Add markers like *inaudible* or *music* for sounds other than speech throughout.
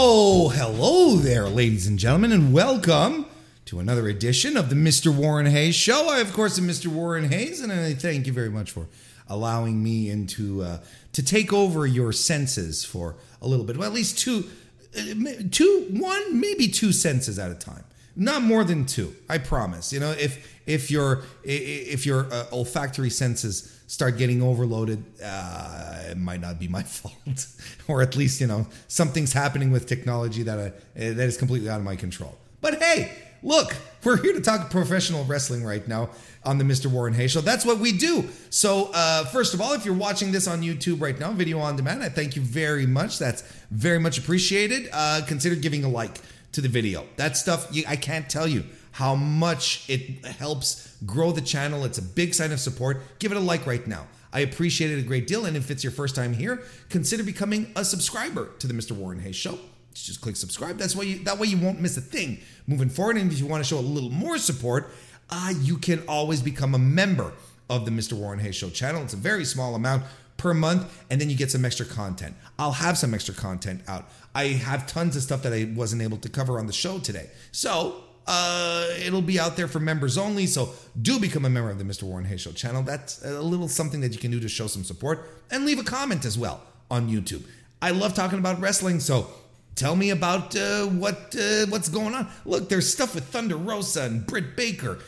Oh, hello there, ladies and gentlemen, and welcome to another edition of the Mr. Warren Hayes Show. I, of course, am Mr. Warren Hayes, and I thank you very much for allowing me into uh, to take over your senses for a little bit. Well, at least two, uh, two, one, maybe two senses at a time. Not more than two, I promise. You know, if if your if your uh, olfactory senses start getting overloaded, uh, it might not be my *laughs* fault, or at least you know something's happening with technology that I, that is completely out of my control. But hey, look, we're here to talk professional wrestling right now on the Mr. Warren Hayes Show. That's what we do. So, uh, first of all, if you're watching this on YouTube right now, video on demand, I thank you very much. That's very much appreciated. Uh, consider giving a like to the video. That stuff, I can't tell you how much it helps grow the channel. It's a big sign of support. Give it a like right now. I appreciate it a great deal. And if it's your first time here, consider becoming a subscriber to the Mr. Warren Hayes Show. Just click subscribe. That's why you that way you won't miss a thing moving forward. And if you want to show a little more support, uh, you can always become a member of the Mr. Warren Hayes Show channel. It's a very small amount per month, and then you get some extra content. I'll have some extra content out. I have tons of stuff that I wasn't able to cover on the show today. So uh, it'll be out there for members only. So do become a member of the Mr. Warren Hayes Show channel. That's a little something that you can do to show some support and leave a comment as well on YouTube. I love talking about wrestling, so tell me about uh, what uh, what's going on. Look, there's stuff with Thunder Rosa and Britt Baker.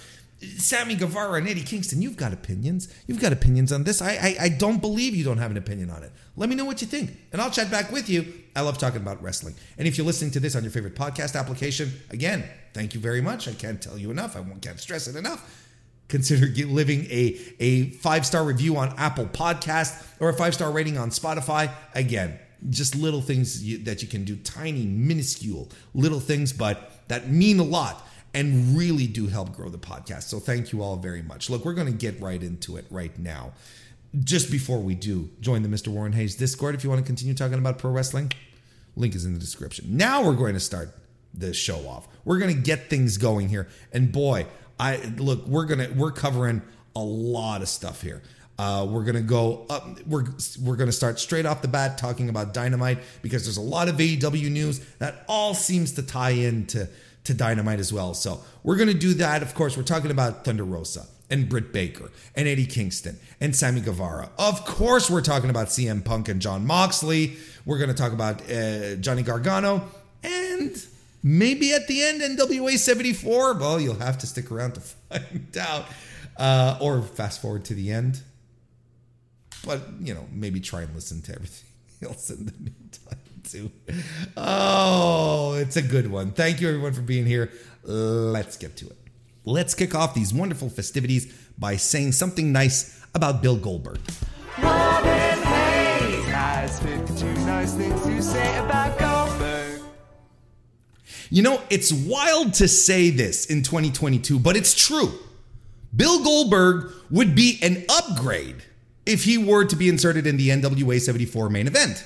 Sammy Guevara and Eddie Kingston, you've got opinions. You've got opinions on this. I, I, I don't believe you don't have an opinion on it. Let me know what you think, and I'll chat back with you. I love talking about wrestling. And if you're listening to this on your favorite podcast application, again, thank you very much. I can't tell you enough. I can't stress it enough. Consider living a, a five star review on Apple Podcast or a five star rating on Spotify. Again, just little things you, that you can do, tiny, minuscule little things, but that mean a lot and really do help grow the podcast. So thank you all very much. Look, we're going to get right into it right now. Just before we do, join the Mr. Warren Hayes Discord if you want to continue talking about pro wrestling. Link is in the description. Now we're going to start the show off. We're going to get things going here. And boy, I look, we're going to we're covering a lot of stuff here. Uh, we're gonna go up. We're we're gonna start straight off the bat talking about Dynamite because there's a lot of AEW news that all seems to tie into to Dynamite as well. So we're going to do that. Of course, we're talking about Thunder Rosa and Britt Baker and Eddie Kingston and Sammy Guevara. Of course, we're talking about CM Punk and Jon Moxley. We're going to talk about uh, Johnny Gargano and maybe at the end NWA 74. Well, you'll have to stick around to *laughs* find out uh, or fast forward to the end. But, you know, maybe try and listen to everything *laughs* else in the meantime *laughs* Oh, it's a good one. Thank you everyone for being here. Let's get to it. Let's kick off these wonderful festivities by saying something nice about Bill Goldberg. Robin Hayes has 52 nice things to say about Goldberg. You know, it's wild to say this in 2022, but it's true. Bill Goldberg would be an upgrade if he were to be inserted in the NWA 74 main event.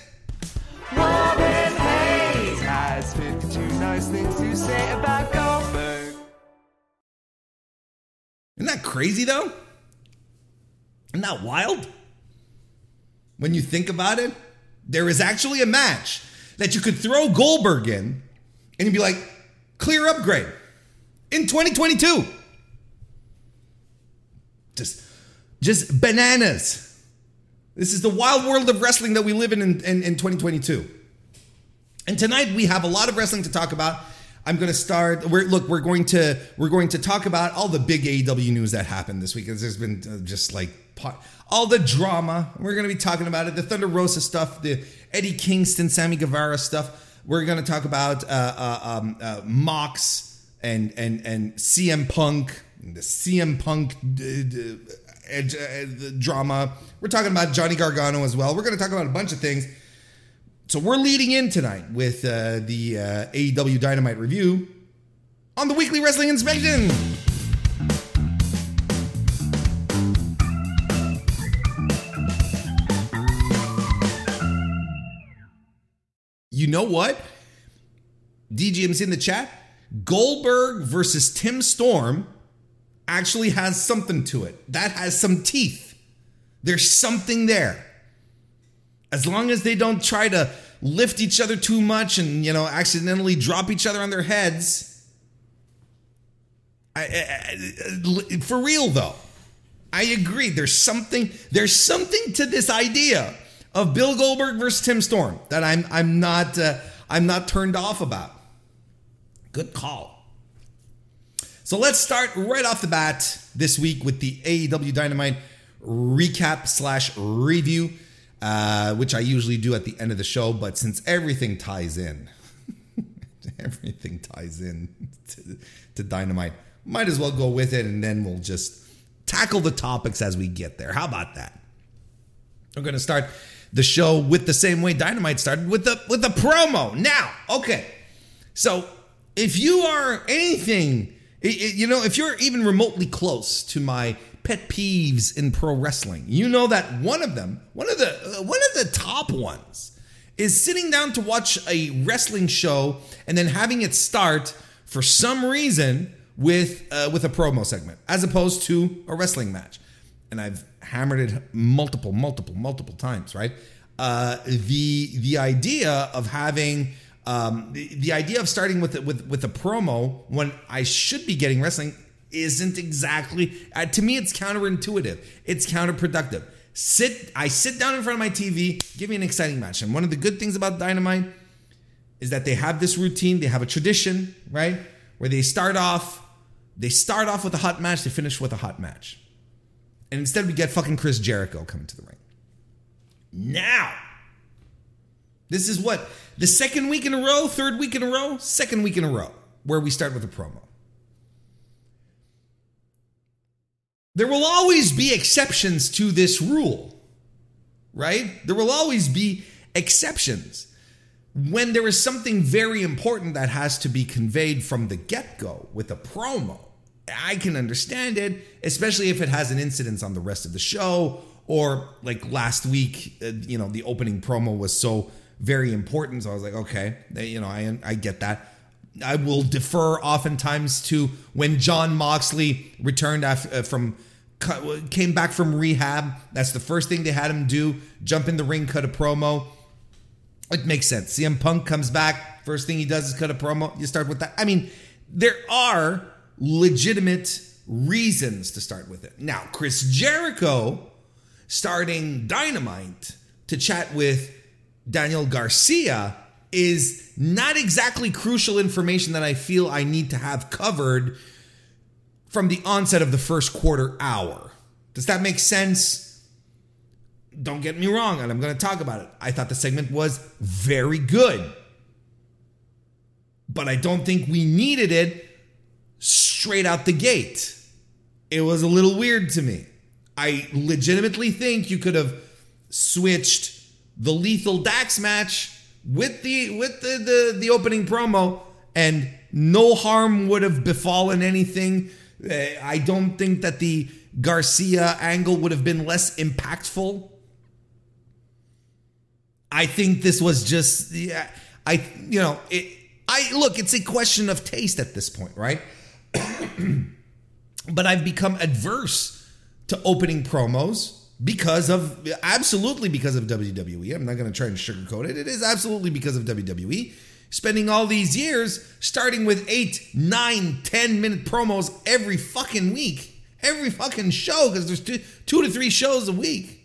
Crazy though? Isn't that wild? When you think about it, there is actually a match that you could throw Goldberg in and you'd be like, clear upgrade in 2022. Just, just bananas. This is the wild world of wrestling that we live in in, in, in 2022. And tonight we have a lot of wrestling to talk about. I'm going to start. We're, look, we're going to we're going to talk about all the big AEW news that happened this week. There's been uh, just like all the drama. We're going to be talking about it. The Thunder Rosa stuff, the Eddie Kingston, Sammy Guevara stuff. We're going to talk about uh, uh, um, uh, Mox and and and CM Punk, the CM Punk uh, drama. We're talking about Johnny Gargano as well. We're going to talk about a bunch of things. So we're leading in tonight with uh, the uh, AEW Dynamite review on the weekly wrestling inspection. You know what? DGM's in the chat. Goldberg versus Tim Storm actually has something to it. That has some teeth. There's something there. As long as they don't try to lift each other too much and you know accidentally drop each other on their heads. I, I, I, for real though, I agree. There's something. There's something to this idea of Bill Goldberg versus Tim Storm that I'm I'm not uh, I'm not turned off about. Good call. So let's start right off the bat this week with the AEW Dynamite recap slash review, uh, which I usually do at the end of the show. But since everything ties in, *laughs* everything ties in to, to Dynamite, might as well go with it, and then we'll just tackle the topics as we get there. How about that? We're going to start the show with the same way Dynamite started with the with the promo. Now, okay, so if you are anything, you know, if you're even remotely close to my pet peeves in pro wrestling, you know that one of them, one of the uh, one of the top ones, is sitting down to watch a wrestling show and then having it start for some reason with uh, with a promo segment as opposed to a wrestling match. And I've hammered it multiple, multiple, multiple times. Right? Uh, the the idea of having um, the, the idea of starting with with with a promo when I should be getting wrestling isn't exactly uh, to me. It's counterintuitive. It's counterproductive. Sit. I sit down in front of my TV. Give me an exciting match. And one of the good things about Dynamite is that they have this routine. They have a tradition, right, where they start off. They start off with a hot match. They finish with a hot match. And instead, we get fucking Chris Jericho coming to the ring. Now, this is what the second week in a row, third week in a row, second week in a row, where we start with a promo. There will always be exceptions to this rule, right? There will always be exceptions. When there is something very important that has to be conveyed from the get go with a promo, I can understand it, especially if it has an incidence on the rest of the show, or like last week, uh, you know, the opening promo was so very important. So I was like, okay, you know, I I get that. I will defer oftentimes to when Jon Moxley returned after, uh, from came back from rehab. That's the first thing they had him do: jump in the ring, cut a promo. It makes sense. CM Punk comes back. First thing he does is cut a promo. You start with that. I mean, there are legitimate reasons to start with it. Now, Chris Jericho starting Dynamite to chat with Daniel Garcia is not exactly crucial information that I feel I need to have covered from the onset of the first quarter hour. Does that make sense? Don't get me wrong, and I'm going to talk about it. I thought the segment was very good, but I don't think we needed it straight out the gate. It was a little weird to me. I legitimately think you could have switched the Lethal Dax match with the with the, the the opening promo, and no harm would have befallen anything. Uh, I don't think that the Garcia angle would have been less impactful. I think this was just yeah, I you know it I look it's a question of taste at this point, right? *clears throat* but I've become adverse to opening promos because of absolutely because of WWE. I'm not going to try and sugarcoat it. It is absolutely because of WWE. Spending all these years starting with eight, nine, ten minute promos every fucking week, every fucking show, because there's two, two to three shows a week.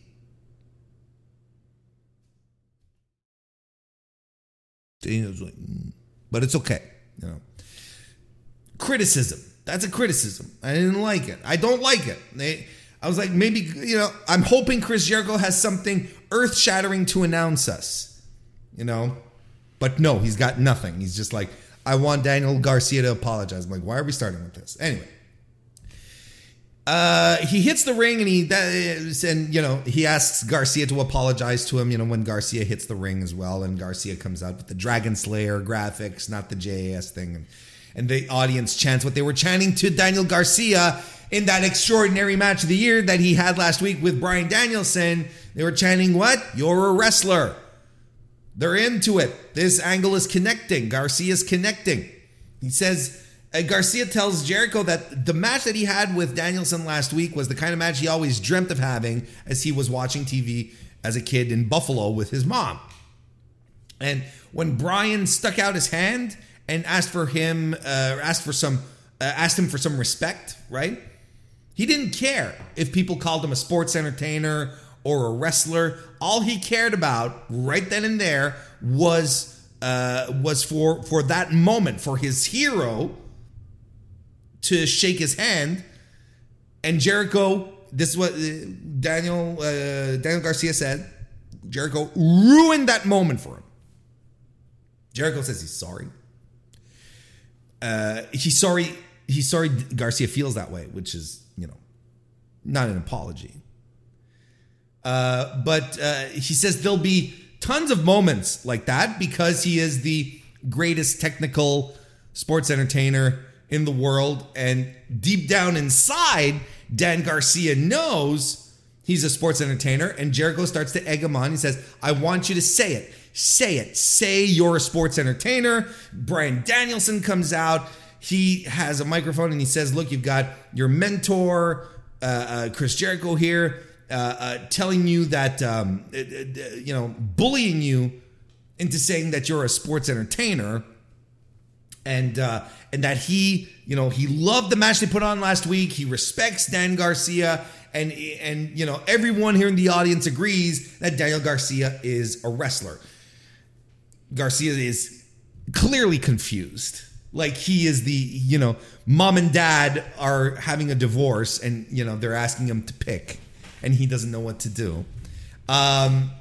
Mm. But it's okay, you know. Criticism. That's a criticism. I didn't like it. I don't like it. They, I was like, maybe, you know, I'm hoping Chris Jericho has something earth shattering to announce us, you know? But no, he's got nothing. He's just like, I want Daniel Garcia to apologize. I'm like, why are we starting with this? Anyway. Uh, he hits the ring and he that and you know he asks Garcia to apologize to him. You know when Garcia hits the ring as well, and Garcia comes out with the Dragon Slayer graphics, not the JAS thing, and, and the audience chants what they were chanting to Daniel Garcia in that extraordinary match of the year that he had last week with Bryan Danielson. They were chanting, What? You're a wrestler. They're into it. This angle is connecting. Garcia's connecting. He says, uh, Garcia tells Jericho that the match that he had with Danielson last week was the kind of match he always dreamt of having as he was watching TV as a kid in Buffalo with his mom. And when Bryan stuck out his hand and asked for him, uh, asked for some, uh, asked him for some respect, right? He didn't care if people called him a sports entertainer or a wrestler. All he cared about right then and there was uh, was for for that moment for his hero to shake his hand. And Jericho, this is what uh, Daniel uh, Daniel Garcia said. Jericho ruined that moment for him. Jericho says he's sorry. Uh, he's sorry. He's sorry. Garcia feels that way, which is you know not an apology. Uh, but uh, he says there'll be tons of moments like that because he is the greatest technical sports entertainer in the world. And deep down inside, Dan Garcia knows he's a sports entertainer. And Jericho starts to egg him on. He says, I want you to say it. Say it. Say you're a sports entertainer. Bryan Danielson comes out. He has a microphone and he says, Look, you've got your mentor, uh, uh, Chris Jericho here uh, uh, telling you that um, uh, uh, you know bullying you into saying that you're a sports entertainer and uh, and that he you know he loved the match they put on last week he respects Dan Garcia and and you know everyone here in the audience agrees that Daniel Garcia is a wrestler Garcia is clearly confused like he is the you know mom and dad are having a divorce and you know they're asking him to pick and he doesn't know what to do. Um,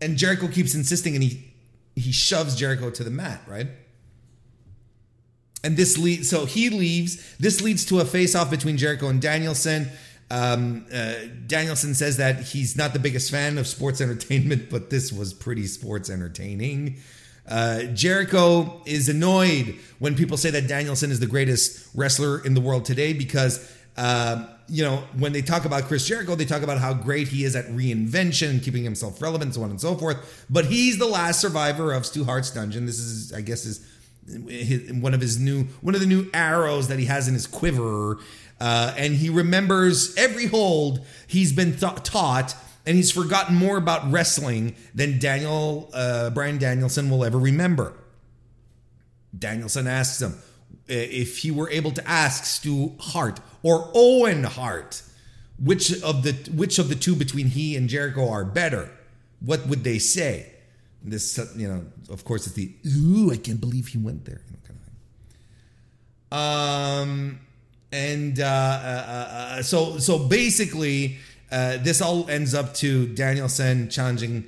and Jericho keeps insisting, and he he shoves Jericho to the mat, right? And this leads, so he leaves. This leads to a face off between Jericho and Danielson. Um, uh, Danielson says that he's not the biggest fan of sports *laughs* entertainment, but this was pretty sports entertaining. Uh, Jericho is annoyed when people say that Danielson is the greatest wrestler in the world today because uh, you know, when they talk about Chris Jericho, they talk about how great he is at reinvention keeping himself relevant, so on and so forth. But he's the last survivor of Stu Hart's dungeon. This is, I guess, is his, one of his new one of the new arrows that he has in his quiver. Uh, and he remembers every hold he's been th- taught, and he's forgotten more about wrestling than Daniel uh, Bryan Danielson will ever remember. Danielson asks him if he were able to ask Stu Hart or Owen Hart, which of the which of the two between he and Jericho are better? What would they say? This, you know, of course, it's the ooh, I can't believe he went there, kind of thing. Um, and uh, uh, uh, so so basically, uh, this all ends up to Danielson challenging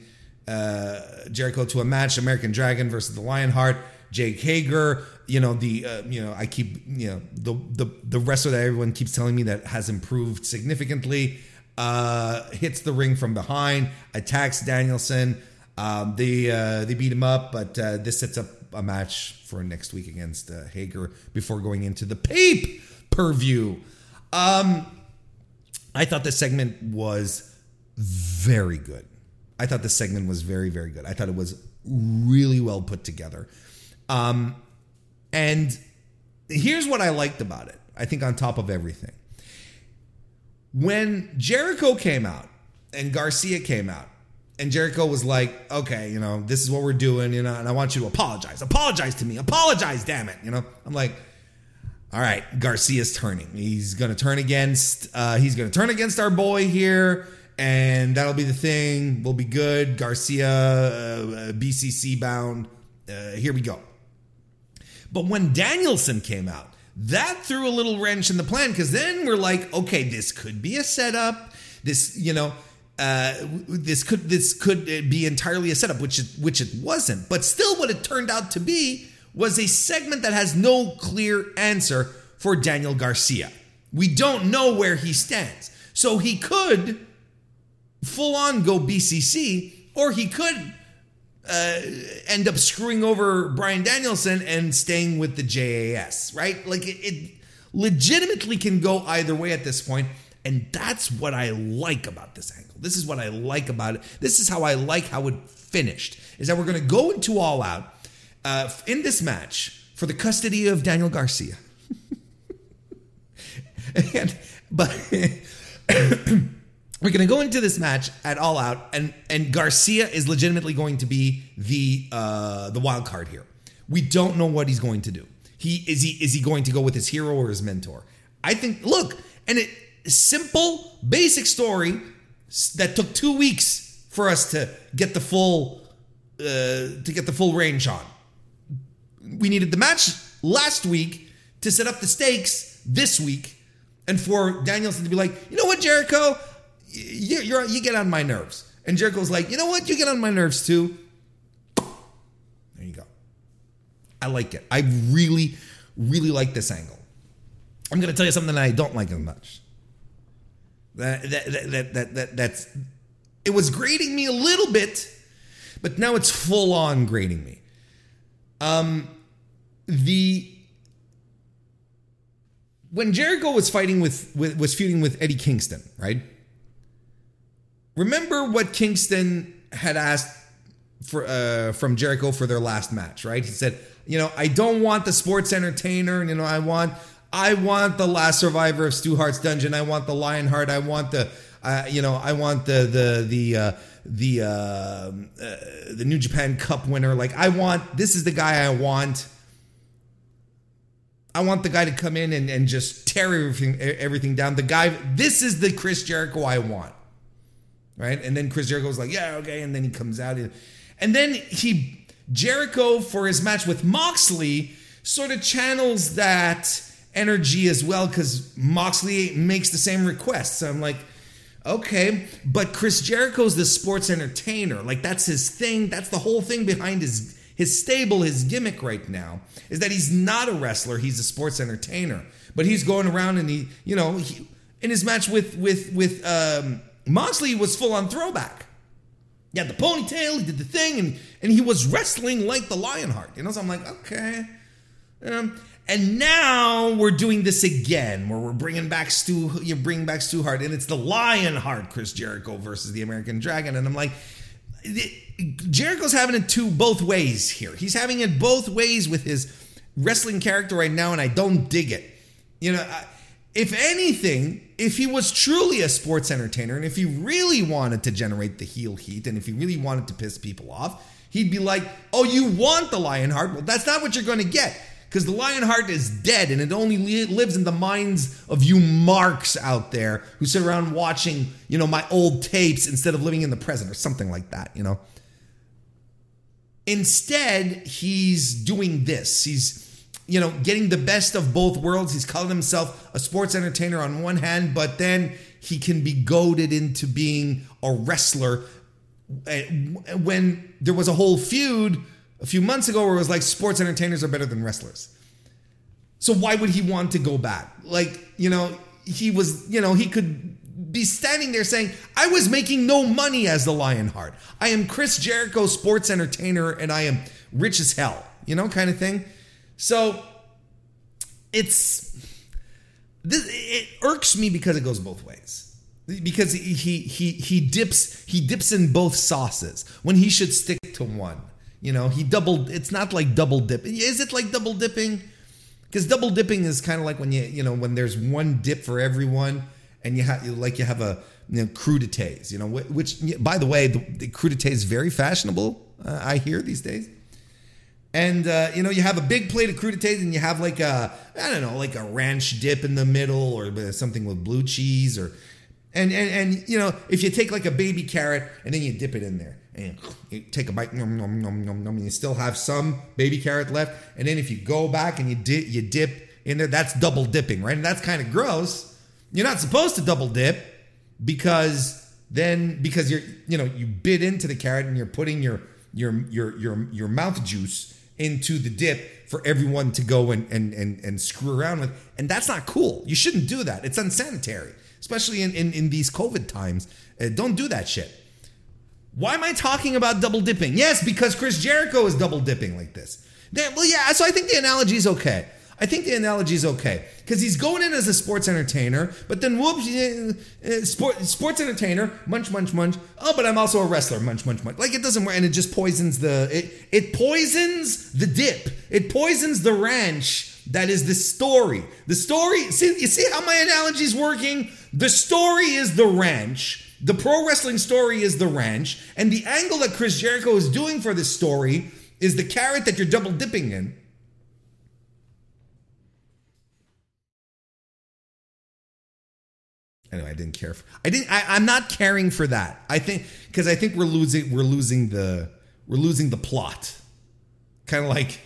uh, Jericho to a match: American Dragon versus the Lionheart. Jake Hager, you know the uh, you know I keep you know the the the wrestler that everyone keeps telling me that has improved significantly uh, hits the ring from behind, attacks Danielson. Um, they uh, they beat him up, but uh, this sets up a match for next week against uh, Hager before going into the Pape per view. Um, I thought this segment was very good. I thought this segment was very very good. I thought it was really well put together. Um, and here's what I liked about it. I think on top of everything. When Jericho came out and Garcia came out, and Jericho was like, okay, you know, this is what we're doing, you know, and I want you to apologize. Apologize to me. Apologize, damn it. You know, I'm like, all right, Garcia's turning. He's going to turn against, uh, he's going to turn against our boy here, and that'll be the thing. We'll be good. Garcia, uh, BCC bound. Uh, here we go. But when Danielson came out, that threw a little wrench in the plan because then we're like, okay, this could be a setup. This, you know, uh, this could this could be entirely a setup, which it, which it wasn't. But still, what it turned out to be was a segment that has no clear answer for Daniel Garcia. We don't know where he stands, so he could full on go BCC, or he could uh, end up screwing over Bryan Danielson and staying with the JAS, right? Like it, it legitimately can go either way at this point, and that's what I like about this angle. This is what I like about it. This is how I like how it finished. Is that we're going to go into all out uh, in this match for the custody of Daniel Garcia, *laughs* and, but *coughs* we're going to go into this match at all out and and Garcia is legitimately going to be the uh the wild card here. We don't know what he's going to do. He is he is he going to go with his hero or his mentor? I think look, and it simple basic story that took 2 weeks for us to get the full uh to get the full range on. We needed the match last week to set up the stakes this week and for Danielson to be like, "You know what, Jericho? You, you get on my nerves. And Jericho's like, you know what? You get on my nerves too. There you go. I like it. I really, really like this angle. I'm going to tell you something that I don't like as much. That, that, that, that, that, that, that's, it was grating me a little bit, but now it's full on grating me. Um, the, when Jericho was fighting with, with was feuding with Eddie Kingston, right? Remember what Kingston had asked for uh, from Jericho for their last match, right? He said, "You know, I don't want the sports entertainer. You know, I want I want the last survivor of Stu Hart's dungeon. I want the Lionheart. I want the uh, you know, I want the the the uh, the uh, uh, the New Japan Cup winner. Like I want this is the guy I want." I want the guy to come in and, and just tear everything everything down. The guy, this is the Chris Jericho I want right? And then Chris Jericho's like, yeah, okay. And then he comes out. And then he, Jericho, for his match with Moxley, sort of channels that energy as well because Moxley makes the same request. So I'm like, okay, but Chris Jericho's the sports entertainer. Like that's his thing. That's the whole thing behind his his stable, his gimmick right now is that he's not a wrestler. He's a sports entertainer. But he's going around and he, you know, he, in his match with with with um, Moxley was full on throwback. He had the ponytail, he did the thing, and, and he was wrestling like the Lionheart. You know, so I'm like, okay. Um, and now we're doing this again, where we're bringing back Stu, you're bringing back Stu Hart, and it's the Lionheart, Chris Jericho versus the American Dragon, and I'm like, Jericho's having it two both ways here. He's having it both ways with his wrestling character right now, and I don't dig it. You know, if anything, if he was truly a sports entertainer and if he really wanted to generate the heel heat and if he really wanted to piss people off, he'd be like, Oh, you want the Lionheart? Well, that's not what you're going to get because the Lionheart is dead and it only lives in the minds of you marks out there who sit around watching, you know, my old tapes instead of living in the present or something like that, you know. Instead, he's doing this. He's you know, getting the best of both worlds. He's calling himself a sports entertainer on one hand, but then he can be goaded into being a wrestler. Eh, when there was a whole feud a few months ago where it was like sports entertainers are better than wrestlers. So why would he want to go back? Like, you know, he was, you know, he could be standing there saying, I was making no money as the Lionheart. I am Chris Jericho, sports entertainer, and I am rich as hell, you know, kind of thing. So it's this it irks me because it goes both ways. Because he he he dips he dips in both sauces when he should stick to one. You know, he double it's not like double dip. Is it like double dipping? Because double dipping is kind of like when you you know when there's one dip for everyone and you have like you have a you know, crudités, you know, which by the way, the, the crudité is very fashionable. Uh, I hear these days. And uh, you know, you have a big plate of crudités, and you have like a I don't know, like a ranch dip in the middle, or something with blue cheese, or and and and you know, if you take like a baby carrot and then you dip it in there, and take a bite, nom, nom, nom, nom, nom, and you still have some baby carrot left, and then if you go back and you dip, you dip in there, that's double dipping, right? And that's kind of gross. You're not supposed to double dip because then because you're you know you bit into the carrot and you're putting your your your your your mouth juice into the dip for everyone to go and, and, and, and screw around with. And that's not cool. You shouldn't do that. It's unsanitary, especially in, in, in these COVID times. Uh, don't do that shit. Why am I talking about double dipping? Yes, because Chris Jericho is double dipping like this. well, yeah, so I think the analogy is okay. I think the analogy is okay because he's going in as a sports entertainer, but then whoops, uh, sport, sports entertainer, munch, munch, munch. Oh, but I'm also a wrestler, munch, munch, munch. Like it doesn't work, and it just poisons the it. It poisons the dip. It poisons the ranch. That is the story. The story. See, you see how my analogy is working. The story is the ranch. The pro wrestling story is the ranch, and the angle that Chris Jericho is doing for this story is the carrot that you're double dipping in. Anyway, I didn't care. For, I didn't. I, I'm not caring for that. I think because I think we're losing. We're losing the. We're losing the plot. Kind of like,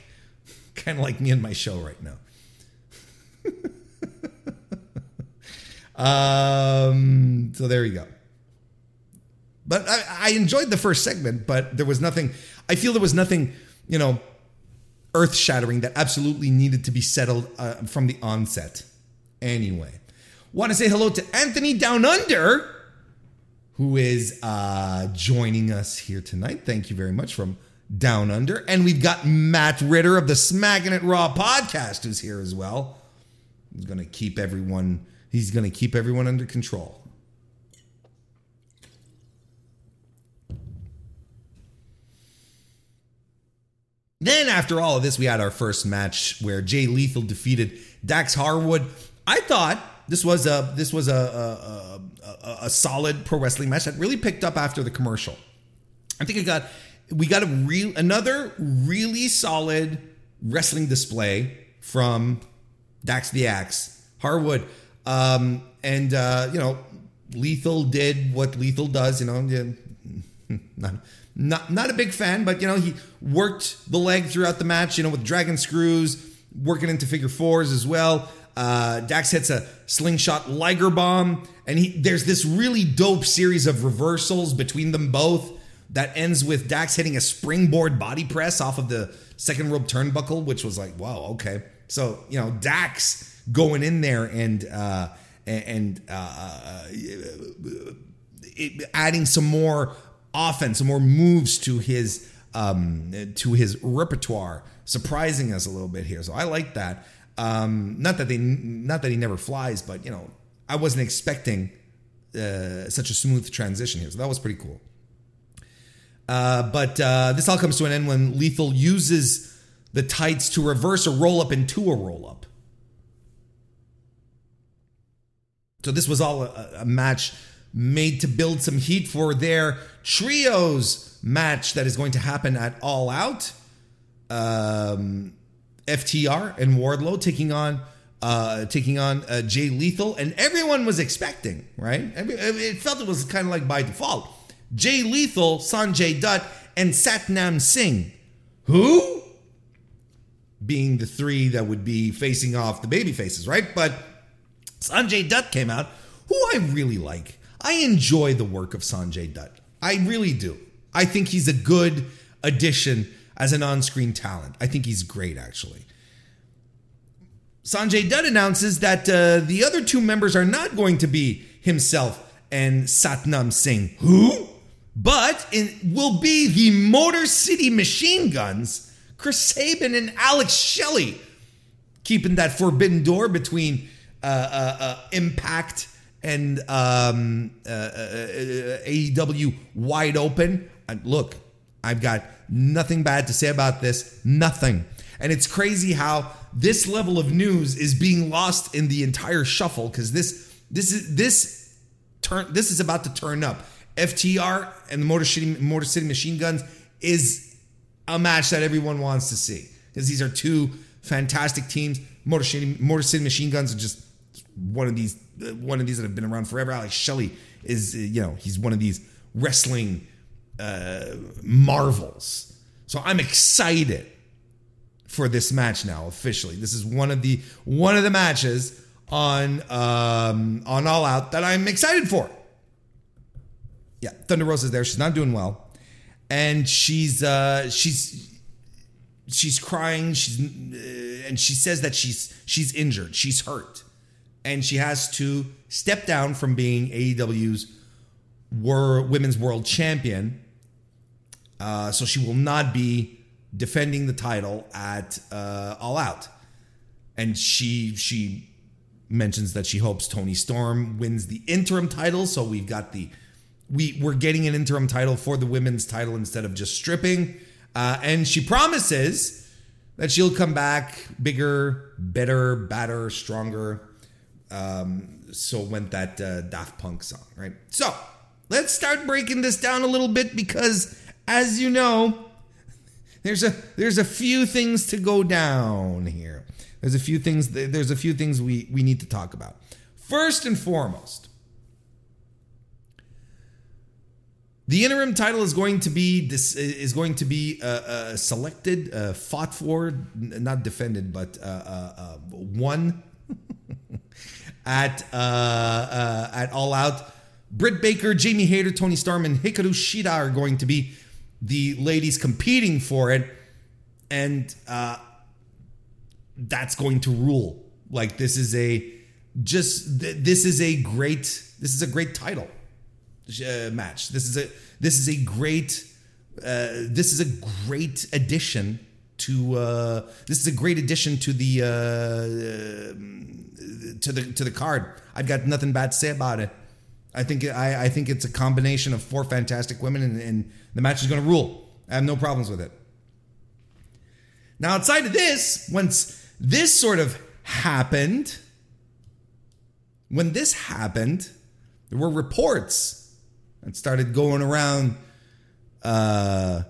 kind of like me and my show right now. *laughs* um. So there you go. But I, I enjoyed the first segment, but there was nothing. I feel there was nothing, you know, earth shattering that absolutely needed to be settled uh, from the onset. Anyway, want to say hello to Anthony Down Under, who is uh, joining us here tonight. Thank you very much from Down Under. And we've got Matt Ritter of the Smacking It Raw podcast, who's here as well. He's going to keep everyone. He's going to keep everyone under control. Then, after all of this, we had our first match where Jay Lethal defeated Dax Harwood. I thought this was a this was a a, a, a solid pro wrestling match that really picked up after the commercial. I think it got we got a real another really solid wrestling display from Dax the Axe Harwood, um, and uh, you know Lethal did what Lethal does. You know, *laughs* not not not a big fan, but you know he worked the leg throughout the match. You know with dragon screws, working into figure fours as well. Uh, Dax hits a slingshot Liger bomb, and he there's this really dope series of reversals between them both that ends with Dax hitting a springboard body press off of the second rope turnbuckle, which was like, wow, okay. So you know Dax going in there and uh, and uh, adding some more offense, some more moves to his um, to his repertoire, surprising us a little bit here. So I like that. Um, not that they, not that he never flies, but you know, I wasn't expecting uh, such a smooth transition here, so that was pretty cool. Uh, but uh, this all comes to an end when Lethal uses the tights to reverse a roll up into a roll up. So this was all a, a match made to build some heat for their trios match that is going to happen at All Out. Um, FTR and Wardlow taking on uh, taking on uh, Jay Lethal, and everyone was expecting, right? I mean, it felt it was kind of like by default. Jay Lethal, Sanjay Dutt, and Satnam Singh, who being the three that would be facing off the baby faces, right? But Sanjay Dutt came out, who I really like. I enjoy the work of Sanjay Dutt. I really do. I think he's a good addition as an on screen talent. I think he's great, actually. Sanjay Dutt announces that uh, the other two members are not going to be himself and Satnam Singh, who, but it will be the Motor City Machine Guns, Chris Sabin and Alex Shelley, keeping that forbidden door between uh, uh, uh Impact and um, uh, uh, AEW wide open. Look, I've got nothing bad to say about this. Nothing. And it's crazy how this level of news is being lost in the entire shuffle because this this is this turn this is about to turn up. FTR and the Motor City Motor City Machine Guns is a match that everyone wants to see because these are two fantastic teams. Motor City Motor City Machine Guns are just one of these one of these that have been around forever. Alex Shelley is you know he's one of these wrestling uh, marvels. So I'm excited for this match now officially. This is one of the one of the matches on um, on All Out that I'm excited for. Yeah, Thunder Rosa's there. She's not doing well, and she's uh, she's she's crying. She's uh, and she says that she's she's injured. She's hurt, and she has to step down from being AEW's World Women's World Champion uh, so she will not be defending the title at uh, All Out. And she she mentions that she hopes Toni Storm wins the interim title. So we've got the we we're getting an interim title for the women's title instead of just stripping. Uh, and she promises that she'll come back bigger, better, badder, stronger. Um, so went that uh, Daft Punk song, right? So let's start breaking this down a little bit because, as you know, there's a there's a few things to go down here. There's a few things. There's a few things we we need to talk about. First and foremost, the interim title is going to be this is going to be uh, uh, selected, uh, fought for, not defended, but uh, uh, uh, won *laughs* at at All Out. Britt Baker, Jamie Hayter, Toni Storm, and Hikaru Shida are going to be the ladies competing for it, and uh, that's going to rule. Like this is a just this is a great this is a great title uh, match. This is a this is a great uh, this is a great addition to uh, this is a great addition to the uh, to the to the card. I've got nothing bad to say about it. I think I, I think it's a combination of four fantastic women, and, and the match is going to rule. I have no problems with it. Now, outside of this, once this sort of happened, when this happened, there were reports that started going around. Uh,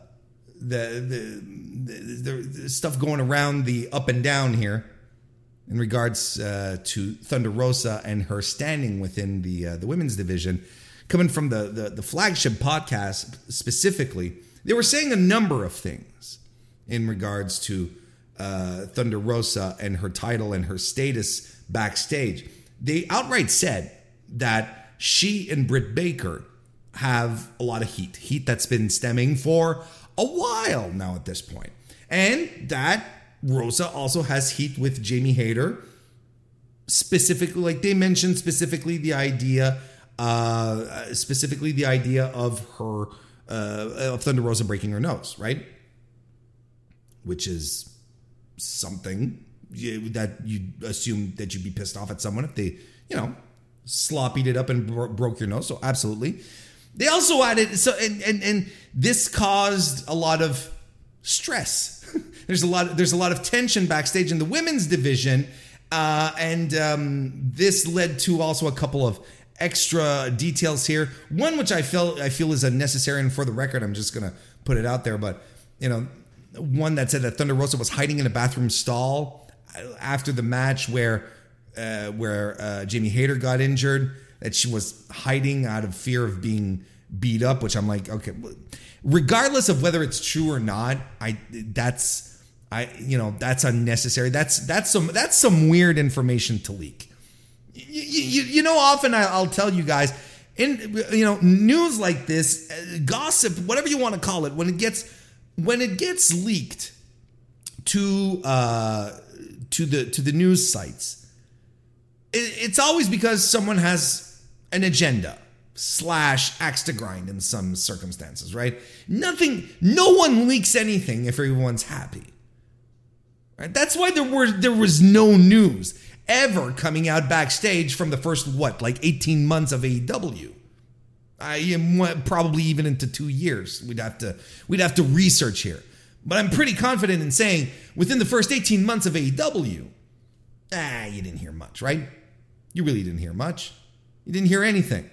the, the, the, the stuff going around the up and down here in regards uh, to Thunder Rosa and her standing within the uh, the women's division, coming from the, the, the flagship podcast specifically, they were saying a number of things in regards to uh, Thunder Rosa and her title and her status backstage. They outright said that she and Britt Baker have a lot of heat, heat that's been stemming for a while now at this point, and that Rosa also has heat with Jamie Hayter. Specifically, like they mentioned, specifically the idea, uh, specifically the idea of her uh, of Thunder Rosa breaking her nose, right? Which is something that you'd assume that you'd be pissed off at someone if they, you know, sloppied it up and bro- broke your nose. So absolutely. They also added so and and and this caused a lot of stress there's a lot. There's a lot of tension backstage in the women's division, uh, and um, this led to also a couple of extra details here. One which I feel I feel is unnecessary, and for the record, I'm just gonna put it out there. But you know, one that said that Thunder Rosa was hiding in a bathroom stall after the match where uh, where uh, Jamie Hayter got injured. That she was hiding out of fear of being beat up, which I'm like, okay, regardless of whether it's true or not, I that's I you know that's unnecessary. That's that's some that's some weird information to leak. You, you, you know, often I'll tell you guys in you know news like this, uh, gossip, whatever you want to call it, when it gets when it gets leaked to uh, to the to the news sites, it, it's always because someone has an agenda slash axe to grind in some circumstances, right? Nothing, no one leaks anything if everyone's happy. Right? That's why there were there was no news ever coming out backstage from the first what like 18 months of AEW. I am probably even into 2 years. We'd have to we'd have to research here. But I'm pretty confident in saying within the first 18 months of AEW, ah, you didn't hear much, right? You really didn't hear much. You didn't hear anything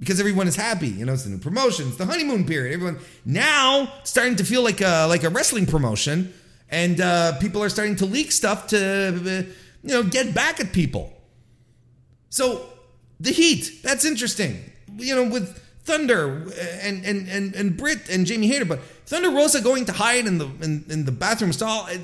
because everyone is happy. You know, it's the new promotion, it's the honeymoon period. Everyone now starting to feel like a like a wrestling promotion and uh, people are starting to leak stuff to uh, you know get back at people. So the heat that's interesting. You know with Thunder and and and and Britt and Jamie Hayter, but Thunder Rosa going to hide in the in, in the bathroom stall. It,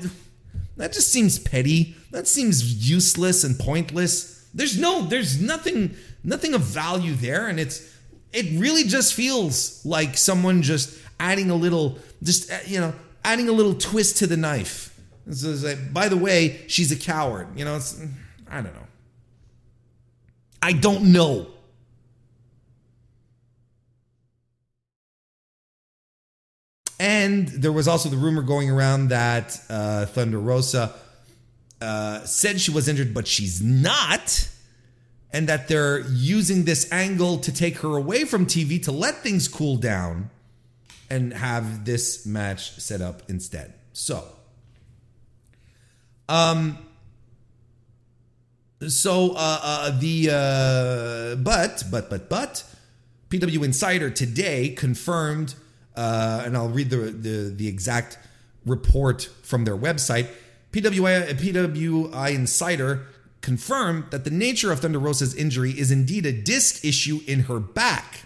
that just seems petty. That seems useless and pointless. There's no, there's nothing, nothing of value there, and it's, it really just feels like someone just adding a little, just uh, you know, adding a little twist to the knife. So like, by the way, she's a coward. You know, it's, I don't know. I don't know. And there was also the rumor going around that uh, Thunder Rosa uh, said she was injured, but she's not. And that they're using this angle to take her away from TV to let things cool down and have this match set up instead. So, um, so uh, uh the uh, but but but but PW Insider today confirmed, uh, and I'll read the, the, the exact report from their website. PWI, PWI Insider confirmed that the nature of Thunder Rosa's injury is indeed a disc issue in her back.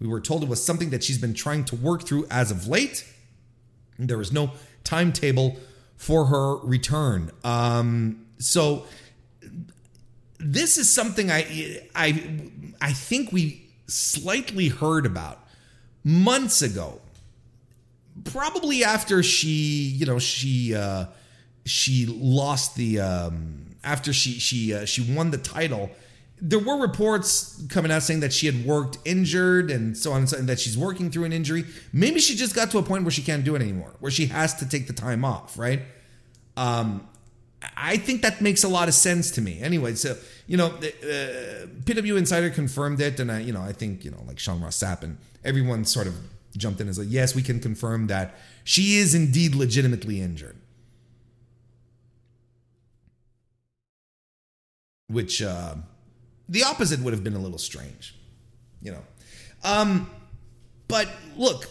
We were told it was something that she's been trying to work through as of late. There is no timetable for her return. Um, so this is something I I I think we slightly heard about months ago. Probably after she, you know, she uh, she lost the um, after she she uh, she won the title. There were reports coming out saying that she had worked injured and so on and so and that she's working through an injury. Maybe she just got to a point where she can't do it anymore, where she has to take the time off, right? Um, I think that makes a lot of sense to me. Anyway, so you know, uh, PW Insider confirmed it, and I, you know, I think you know, like Sean Ross Sapp and everyone sort of jumped in as like, yes, we can confirm that she is indeed legitimately injured. Which uh, the opposite would have been a little strange, you know. Um, but look,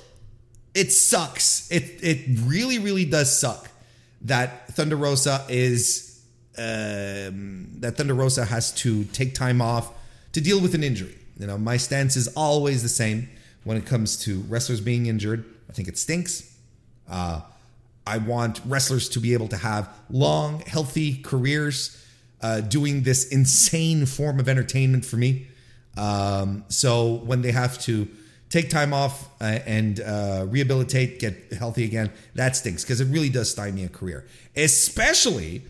it sucks. It it really really does suck that Thunder Rosa is um, that Thunder Rosa has to take time off to deal with an injury. You know, my stance is always the same when it comes to wrestlers being injured. I think it stinks. Uh, I want wrestlers to be able to have long, healthy careers uh, doing this insane form of entertainment for me. Um, so when they have to take time off uh, and uh, rehabilitate, get healthy again, that stinks because it really does stymie a career, especially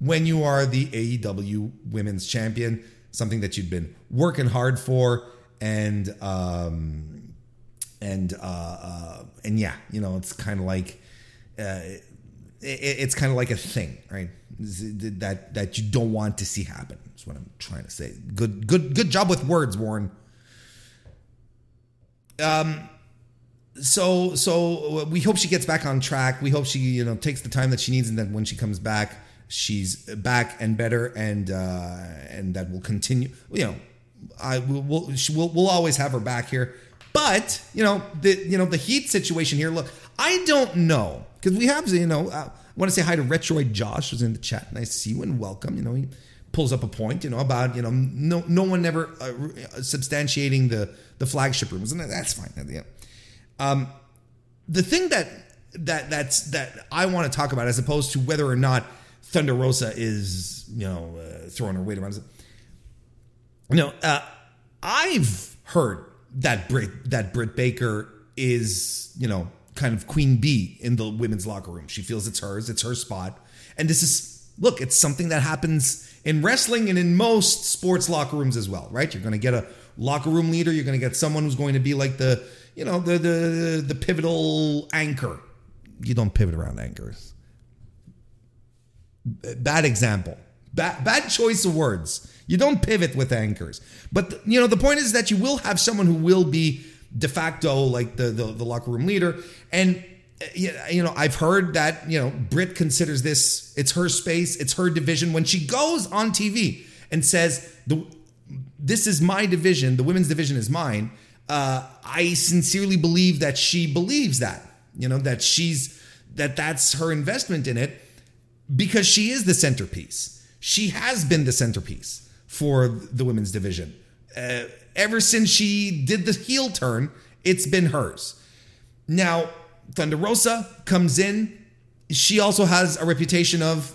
when you are the AEW Women's Champion, something that you've been working hard for, and um, and uh, uh and yeah, you know, it's kind of like uh, it, it's kind of like a thing, right? That that you don't want to see happen. That's what I'm trying to say. Good good good job with words, Warren. Um, so so we hope she gets back on track. We hope she you know takes the time that she needs, and that when she comes back, she's back and better, and uh, and that will continue. You know, I will we'll, we'll, we'll always have her back here. But you know the you know the heat situation here. Look, I don't know because we have you know uh, I want to say hi to Retroid Josh who's in the chat. Nice to see you and welcome. You know he pulls up a point you know about you know no no one ever uh, substantiating the the flagship rooms, and that's fine. Yeah. Um, the thing that that that's that I want to talk about, as opposed to whether or not Thunder Rosa is you know uh, throwing her weight around. You know, uh, I've heard that Britt that Britt Baker is you know kind of queen bee in the women's locker room. She feels it's hers, it's her spot, and this is look, it's something that happens in wrestling and in most sports locker rooms as well, right? You're going to get a locker room leader. You're going to get someone who's going to be like the, you know, the the the pivotal anchor. You don't pivot around anchors. Bad example. Bad, bad choice of words. You don't pivot with anchors. But you know, the point is that you will have someone who will be de facto like the the, the locker room leader and you know, I've heard that, you know, Britt considers this, it's her space, it's her division. When she goes on TV and says, the, this is my division, the women's division is mine, uh, I sincerely believe that she believes that, you know, that she's, that that's her investment in it because she is the centerpiece. She has been the centerpiece for the women's division. Uh, ever since she did the heel turn, it's been hers. Now, Thunder Rosa comes in. She also has a reputation of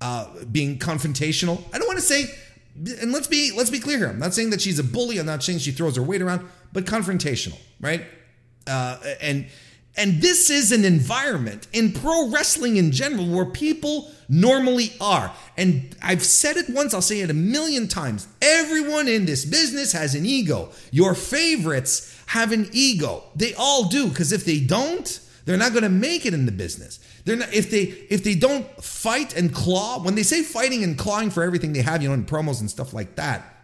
uh, being confrontational. I don't want to say, and let's be let's be clear here. I'm not saying that she's a bully. I'm not saying she throws her weight around, but confrontational, right? Uh, and and this is an environment in pro wrestling in general where people normally are. And I've said it once, I'll say it a million times. Everyone in this business has an ego. Your favorites have an ego. They all do, because if they don't, they're not going to make it in the business. They're not if they if they don't fight and claw. When they say fighting and clawing for everything they have, you know, in promos and stuff like that,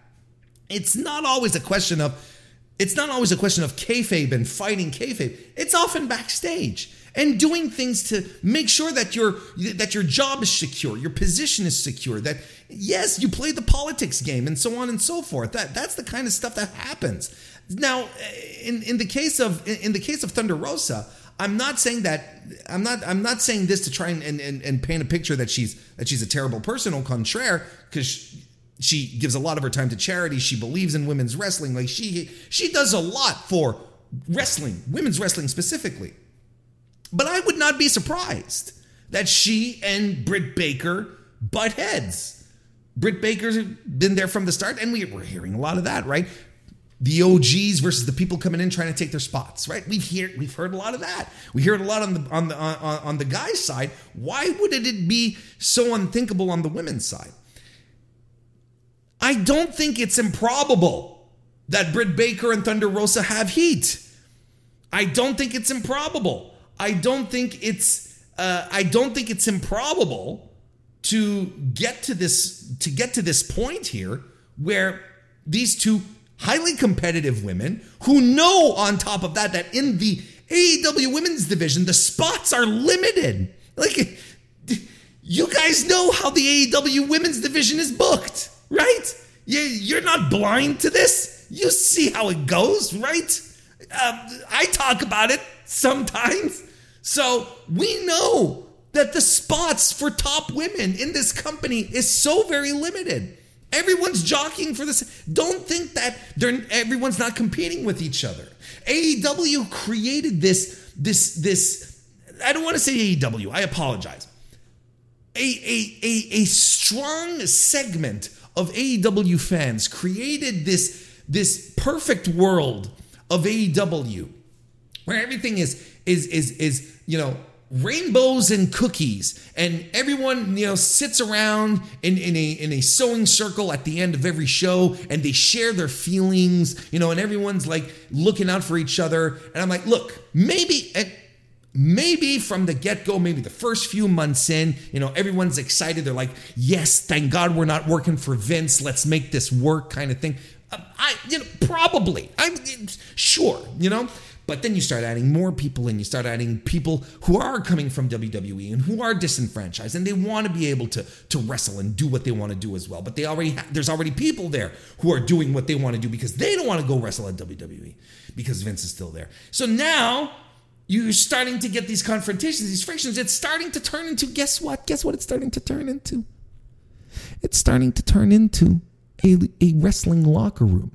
it's not always a question of it's not always a question of kayfabe and fighting kayfabe. It's often backstage and doing things to make sure that your that your job is secure, your position is secure. That yes, you play the politics game and so on and so forth. That that's the kind of stuff that happens. now eh, in in the case of in the case of Thunder Rosa, I'm not saying that I'm not I'm not saying this to try and and, and paint a picture that she's that she's a terrible person. Au contraire, because she gives a lot of her time to charity. She believes in women's wrestling. Like she she does a lot for wrestling, women's wrestling specifically. But I would not be surprised that she and Britt Baker butt heads. Britt Baker's been there from the start, and we, we're hearing a lot of that, right? The OGs versus the people coming in trying to take their spots, right? We've hear we've heard a lot of that. We hear it a lot on the on the on, on the guys' side. Why would it be so unthinkable on the women's side? I don't think it's improbable that Britt Baker and Thunder Rosa have heat. I don't think it's improbable. I don't think it's uh, I don't think it's improbable to get to this to get to this point here where these two highly competitive women who know on top of that that in the AEW women's division the spots are limited. Like *laughs* you guys know how the AEW women's division is booked, right? You're not blind to this. You see how it goes, right? Uh, I talk about it sometimes. So we know that the spots for top women in this company is so very limited. Everyone's jockeying for this. Don't think that everyone's not competing with each other. AEW created this, this, this. I don't want to say AEW. I apologize. A, a, a, a strong segment of AEW fans created this, this perfect world of AEW where everything is is is is you know rainbows and cookies and everyone you know sits around in, in a in a sewing circle at the end of every show and they share their feelings you know and everyone's like looking out for each other. And i'm like look maybe maybe from the get-go maybe the first few months in you know everyone's excited. They're like yes thank god we're not working for vince. Let's make this work kind of thing. Uh, i you know probably. I'm sure you know? But then you start adding more people and you start adding people who are coming from WWE and who are disenfranchised and they want to be able to, to wrestle and do what they want to do as well. But they already ha- there's already people there who are doing what they want to do because they don't want to go wrestle at WWE because Vince is still there. So now you're starting to get these confrontations, these frictions. It's starting to turn into guess what? Guess what it's starting to turn into? It's starting to turn into a, a wrestling locker room.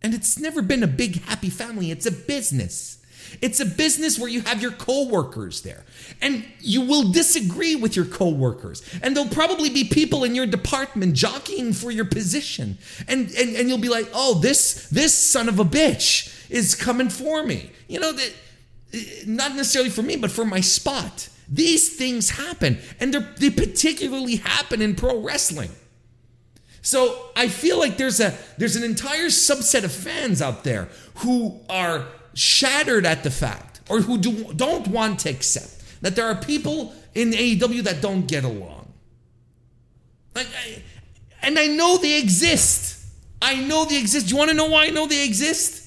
And it's never been a big happy family, it's a business. It's a business where you have your coworkers there. And you will disagree with your coworkers. And there'll probably be people in your department jockeying for your position. And and, and you'll be like, "Oh, this this son of a bitch is coming for me." You know that not necessarily for me, but for my spot. These things happen, and they particularly happen in pro wrestling. So I feel like there's a there's an entire subset of fans out there who are shattered at the fact or who do, don't want to accept that there are people in AEW that don't get along. Like, I, and I know they exist. I know they exist. Do you want to know why I know they exist?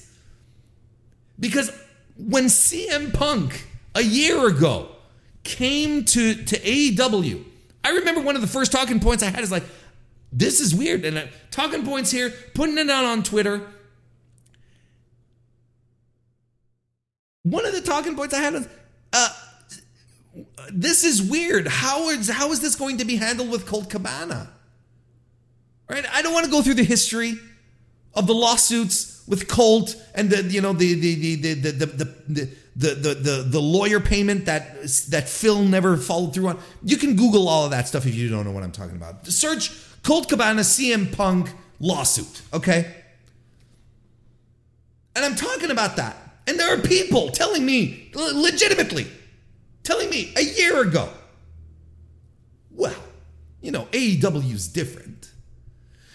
Because when CM Punk a year ago came to, to AEW, I remember one of the first talking points I had is like, this is weird. And uh, talking points here, putting it out on Twitter. One of the talking points I had was, uh, this is weird. How is how is this going to be handled with Colt Cabana? Right? I don't want to go through the history of the lawsuits with Colt and the you know the the the the the the, the, the, the, the, the lawyer payment that that Phil never followed through on. You can Google all of that stuff if you don't know what I'm talking about. Search Colt Cabana CM Punk lawsuit, okay? And I'm talking about that. And there are people telling me, legitimately, telling me a year ago, well, you know, AEW is different.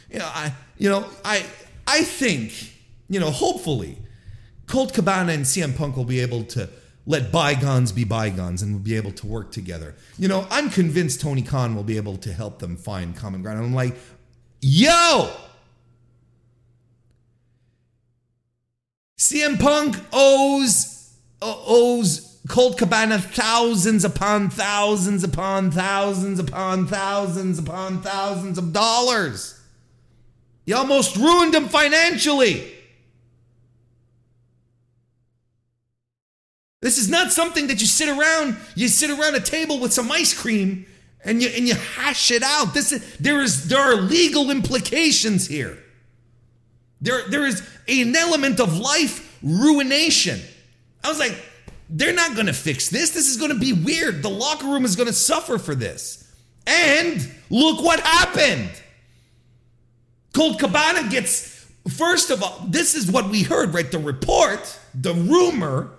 You know, I, you know, I, I think, you know, hopefully, Colt Cabana and CM Punk will be able to let bygones be bygones and we'll be able to work together. You know, I'm convinced Tony Khan will be able to help them find common ground. I'm like, yo, CM Punk owes uh, owes Colt Cabana thousands upon thousands upon thousands upon thousands upon thousands of dollars. He almost ruined him financially. This is not something that you sit around, you sit around a table with some ice cream and you and you hash it out. This is, there is there are legal implications here. There there is an element of life ruination. I was like, they're not going to fix this. This is going to be weird. The locker room is going to suffer for this. And look what happened. Colt Cabana gets, first of all, this is what we heard, right? The report, the rumor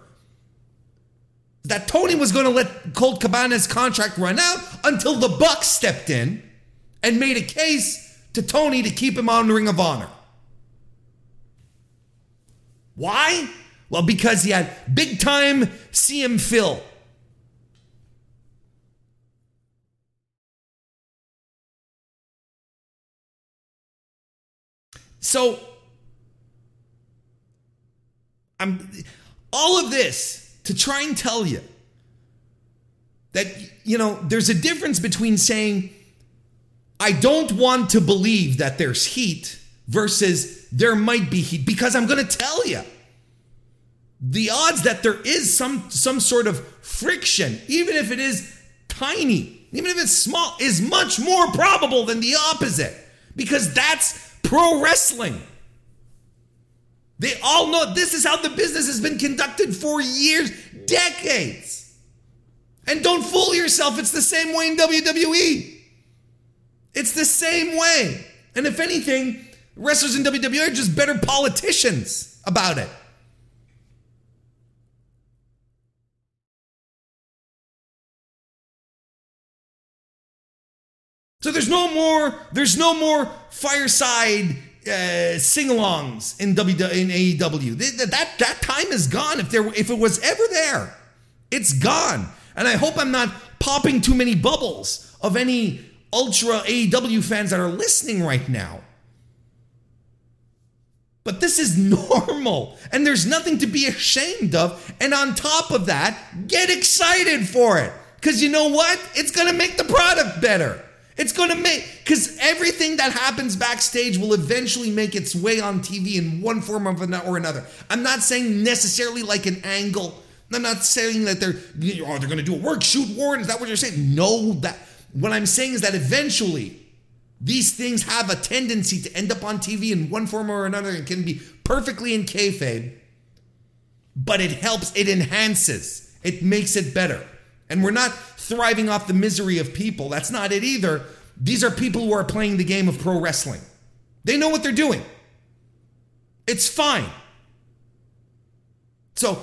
that Tony was going to let Colt Cabana's contract run out until the Bucks stepped in and made a case to Tony to keep him on Ring of Honor. Why? Well, because he had big time CM Phil. So I'm all of this to try and tell you that you know there's a difference between saying I don't want to believe that there's heat versus there might be heat because I'm going to tell you the odds that there is some some sort of friction even if it is tiny even if it's small is much more probable than the opposite because that's pro wrestling they all know this is how the business has been conducted for years decades. And don't fool yourself it's the same way in WWE it's the same way. And if anything wrestlers in WWE are just better politicians about it. So there's no more there's no more fireside uh, sing-alongs in W in AEW. That, that time is gone. If there if it was ever there, it's gone. And I hope I'm not popping too many bubbles of any ultra AEW fans that are listening right now. But this is *laughs* normal, and there's nothing to be ashamed of. And on top of that, get excited for it. Because you know what? It's going to make the product better. It's going to make, because everything that happens backstage will eventually make its way on TV in one form or another. I'm not saying necessarily like an angle. I'm not saying that they're, oh, they're going to do a work shoot Warren. Is that what you're saying? No, that, what I'm saying is that eventually these things have a tendency to end up on TV in one form or another and can be perfectly in kayfabe, but it helps, it enhances, it makes it better. And we're not thriving off the misery of people. That's not it either. These are people who are playing the game of pro wrestling. They know what they're doing. It's fine. So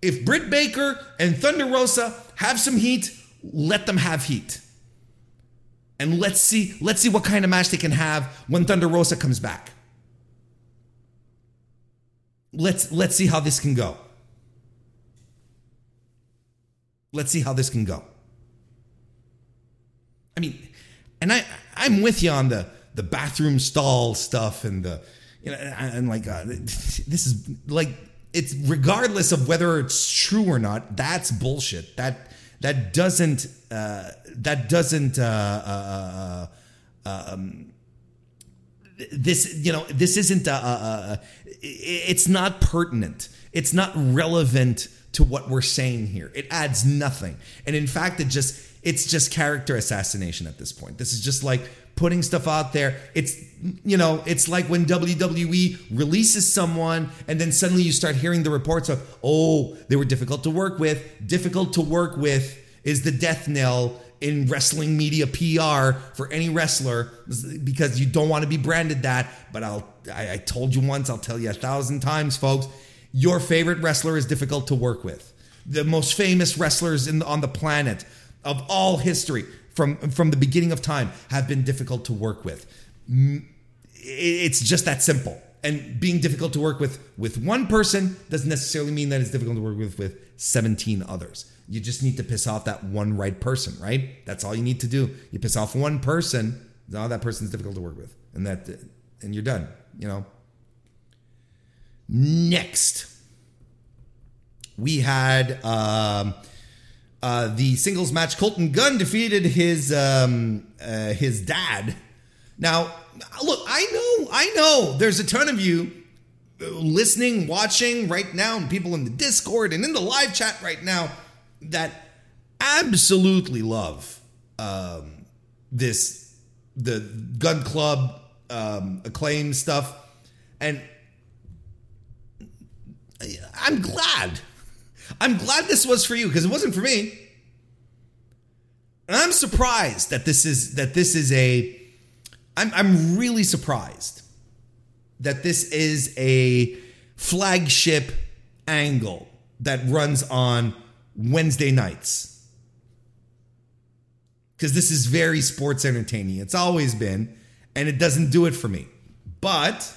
if Britt Baker and Thunder Rosa have some heat, let them have heat. And let's see, let's see what kind of match they can have when Thunder Rosa comes back. Let's let's see how this can go. Let's see how this can go. I mean, and I I'm with you on the the bathroom stall stuff and the you know and like uh, this is like it's regardless of whether it's true or not. That's bullshit. That that doesn't uh, that doesn't uh, uh, uh um, this you know this isn't uh, it's not pertinent. It's not relevant to what we're saying here. It adds nothing, and in fact, it just it's just character assassination at this point. This is just like putting stuff out there. It's you know, it's like when WWE releases someone and then suddenly you start hearing the reports of, "Oh, they were difficult to work with." Difficult to work with is the death knell in wrestling media PR for any wrestler because you don't want to be branded that. But I'll I, I told you once, I'll tell you a thousand times, folks. Your favorite wrestler is difficult to work with. The most famous wrestlers in on the planet of all history from from the beginning of time have been difficult to work with. It's just that simple. And being difficult to work with with one person doesn't necessarily mean that it's difficult to work with with 17 others. You just need to piss off that one right person, right? That's all you need to do. You piss off one person, now that person's difficult to work with. And that and you're done, you know. Next, we had um uh, the singles match, Colten Gunn defeated his um, uh, his dad. Now, look, I know, I know there's a ton of you listening, watching right now, and people in the Discord and in the live chat right now that absolutely love um, this, the Gunn Club um, acclaim stuff. And I'm glad. I'm glad this was for you because it wasn't for me. And I'm surprised that this is that this is a I'm I'm really surprised that this is a flagship angle that runs on Wednesday nights. Because this is very sports entertaining. It's always been, and it doesn't do it for me. But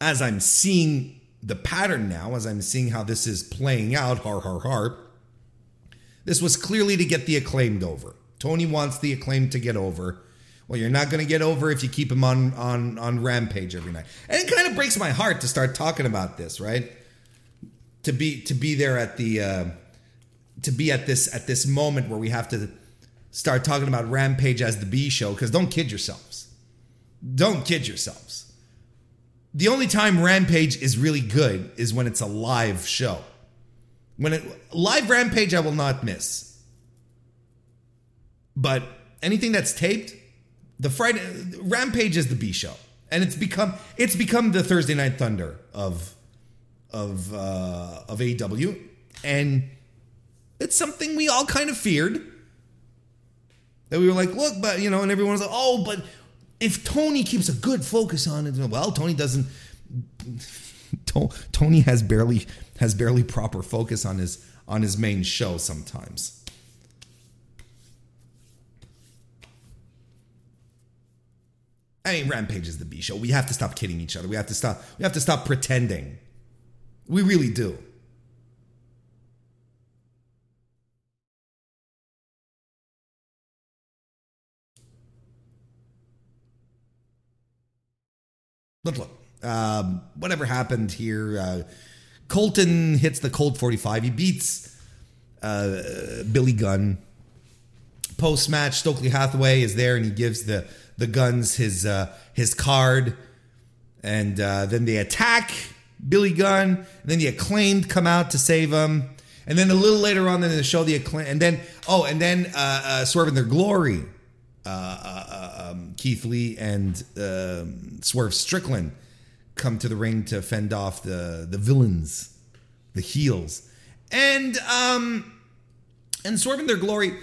as I'm seeing the pattern now, as I'm seeing how this is playing out, har har har, this was clearly to get the acclaimed over. Tony wants the acclaimed to get over. Well, you're not going to get over if you keep him on on on Rampage every night. And it kind of breaks my heart to start talking about this, right? To be to be there at the uh, to be at this at this moment where we have to start talking about Rampage as the B show because don't kid yourselves. Don't kid yourselves. The only time Rampage is really good is when it's a live show. When it live Rampage, I will not miss. But anything that's taped, the Friday Rampage is the B show, and it's become it's become the Thursday Night Thunder of of uh, of AEW, and it's something we all kind of feared. That we were like, look, but you know, and everyone was like, oh, but if Tony keeps a good focus on it, well, Tony doesn't. Tony has barely has barely proper focus on his on his main show sometimes. I mean, Rampage is the B show. We have to stop kidding each other. We have to stop. We have to stop pretending. We really do. But look, um, whatever happened here, uh, Colten hits the Colt 45. He beats uh, Billy Gunn. Post match, Stokely Hathaway is there and he gives the the Guns his uh, his card, and uh, then they attack Billy Gunn. And then the acclaimed come out to save him, and then a little later on in the show, the acclaim, and then oh, and then uh, uh, Swerve in their glory, uh, uh, uh, um, Keith Lee and um, Swerve Strickland come to the ring to fend off the the villains, the heels, and um, and Swerve in their glory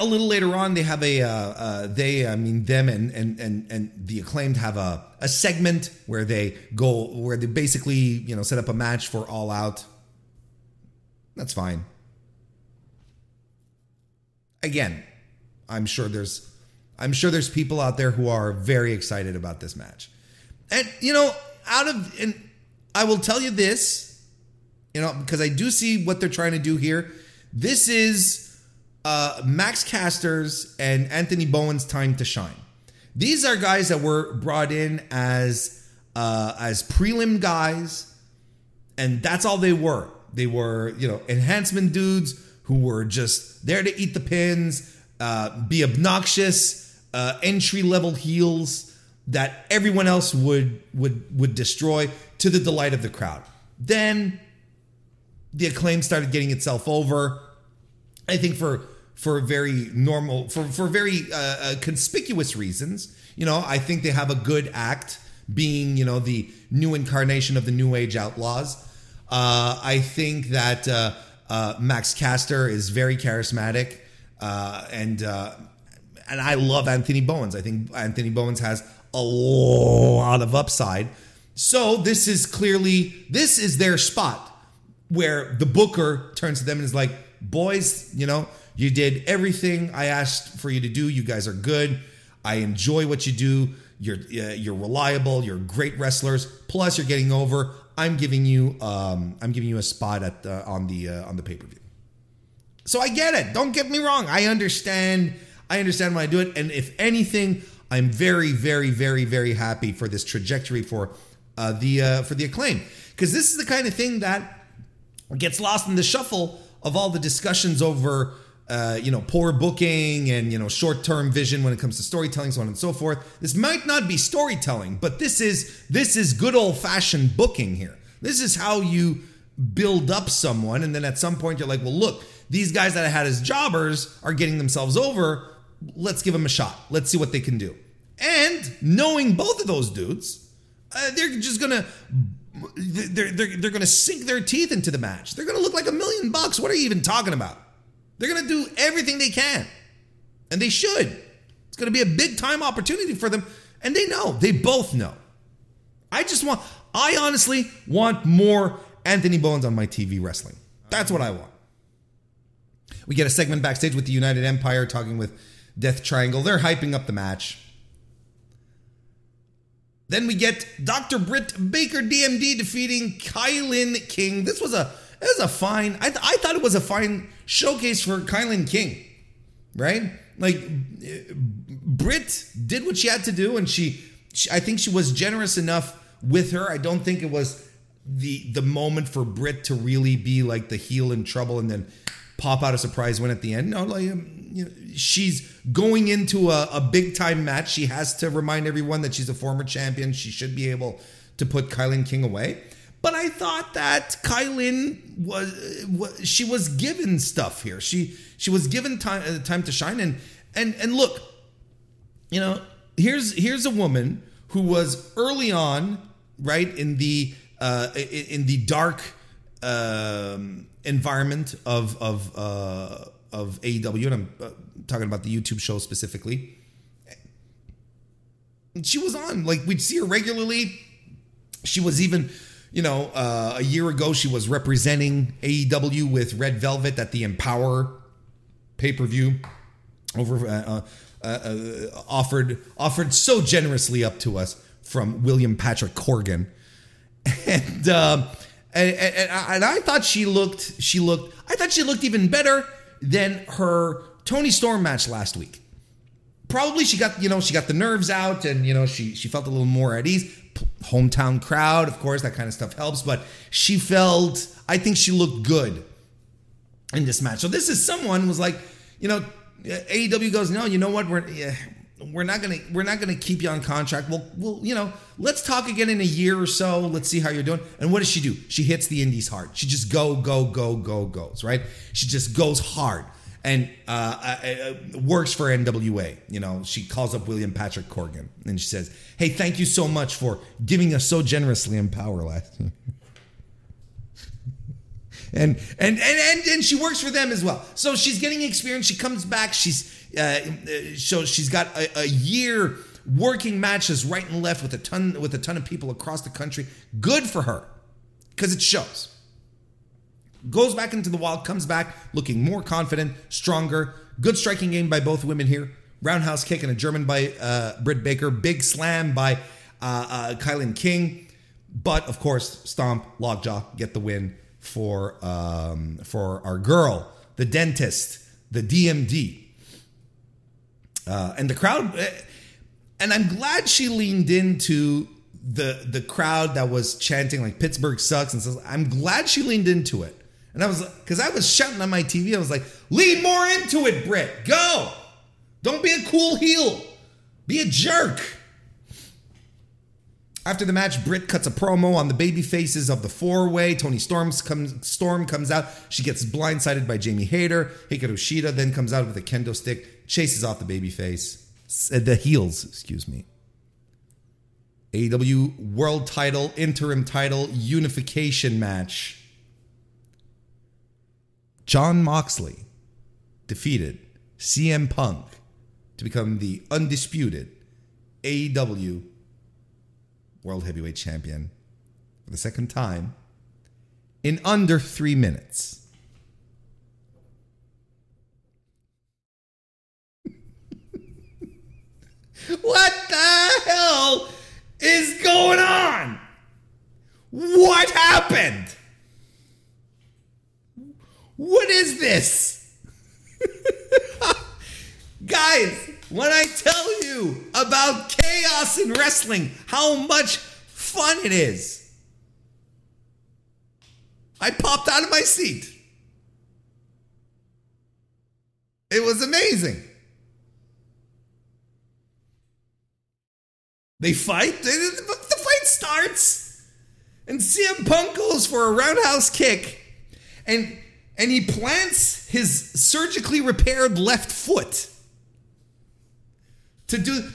a little later on, they have a uh, uh, they I mean them and and and and the acclaimed have a a segment where they go where they basically you know set up a match for All Out. That's fine. Again, I'm sure there's I'm sure there's people out there who are very excited about this match, and you know out of and I will tell you this, you know because I do see what they're trying to do here. This is uh, Max Caster's and Anthony Bowens' time to shine. These are guys that were brought in as uh, as prelim guys, and that's all they were. They were, you know, enhancement dudes who were just there to eat the pins, uh, be obnoxious, uh, entry level heels that everyone else would would would destroy to the delight of the crowd. Then the acclaim started getting itself over. I think for for very normal, for for very uh, uh, conspicuous reasons. You know, I think they have a good act, being you know the new incarnation of the New Age Outlaws. Uh, I think that uh, uh Max Caster is very charismatic, uh, and and I love Anthony Bowens. I think Anthony Bowens has a lot of upside. So this is clearly this is their spot where the booker turns to them and is like, "Boys, you know." You did everything I asked for you to do. You guys are good. I enjoy what you do. You're uh, you're reliable. You're great wrestlers. Plus, you're getting over. I'm giving you um, I'm giving you a spot at uh, on the uh, on the pay per view. So I get it. Don't get me wrong. I understand. I understand when I do it. And if anything, I'm very, very, very, very happy for this trajectory for uh, the uh, for the acclaim because this is the kind of thing that gets lost in the shuffle of all the discussions over uh, you know, poor booking and you know, short-term vision when it comes to storytelling, so on and so forth. This might not be storytelling, but this is this is good old-fashioned booking here. This is how you build up someone, and then at some point you're like, well, look, these guys that I had as jobbers are getting themselves over. Let's give them a shot. Let's see what they can do. And knowing both of those dudes, uh, they're just gonna they're, they're, they're gonna sink their teeth into the match. They're gonna look like a million bucks. What are you even talking about? They're gonna do everything they can, and they should. It's gonna be a big time opportunity for them, and they know. They both know. I just want. I honestly want more Anthony Bowens on my TV wrestling. That's what I want. We get a segment backstage with the United Empire talking with Death Triangle. They're hyping up the match. Then we get Dr. Britt Baker DMD defeating KiLynn King. This was a this was a fine. I, th- I thought it was a fine showcase for KiLynn King, right? Like Britt did what she had to do, and she, she I think she was generous enough with her. I don't think it was the the moment for Britt to really be like the heel in trouble and then pop out a surprise win at the end. No, like um, you know, she's going into a, a big time match. She has to remind everyone that she's a former champion. She should be able to put KiLynn King away. But I thought that KiLynn was, was she was given stuff here. She she was given time uh, time to shine and and and look, you know, here's here's a woman who was early on right in the uh, in the dark um, environment of of uh, of AEW, and I'm uh, talking about the YouTube show specifically. She was on like we'd see her regularly. She was even, you know, uh, a year ago she was representing AEW with Red Velvet at the Empower pay per view over uh, uh, uh, offered offered so generously up to us from William Patrick Corgan *laughs* and, um, and, and and I thought she looked she looked I thought she looked even better than her Toni Storm match last week. Probably she got you know she got the nerves out and you know she she felt a little more at ease. Hometown crowd, of course, that kind of stuff helps. But she felt I think she looked good in this match. So this is someone was like you know AEW goes no you know what we're yeah, we're not gonna we're not gonna keep you on contract. Well, well, you know, let's talk again in a year or so. Let's see how you're doing. And what does she do? She hits the indies hard. She just go, go, go, go, goes right. She just goes hard and uh, uh, uh works for NWA. You know, she calls up William Patrick Corgan and she says, "Hey, thank you so much for giving us so generously in Power last year." *laughs* and, and and and and she works for them as well. So she's getting experience. She comes back. She's uh, so she's got a, a year working matches right and left with a ton with a ton of people across the country. Good for her because it shows. Goes back into the wild, comes back looking more confident, stronger. Good striking game by both women here. Roundhouse kick and a German by uh, Britt Baker. Big slam by uh, uh, KiLynn King. But of course, stomp, lockjaw, get the win for um, for our girl, the dentist, the DMD. Uh, and the crowd, eh, and I'm glad she leaned into the the crowd that was chanting like Pittsburgh sucks and says I'm glad she leaned into it. And I was because I was shouting on my TV, I was like, lean more into it, Britt. Go. Don't be a cool heel. Be a jerk. After the match, Britt cuts a promo on the baby faces of the four way. Toni Storms comes, Storm comes out. She gets blindsided by Jamie Hayter. Hikaru Shida then comes out with a kendo stick, chases off the baby face, uh, the heels, excuse me. AEW World Title, Interim Title, Unification match. Jon Moxley defeated CM Punk to become the undisputed AEW World Heavyweight Champion for the second time in under three minutes. What the hell is going on? What happened? What is this? *laughs* Guys, when I tell you about chaos in wrestling, how much fun it is. I popped out of my seat. It was amazing. They fight. The fight starts, and CM Punk goes for a roundhouse kick, and and he plants his surgically repaired left foot to do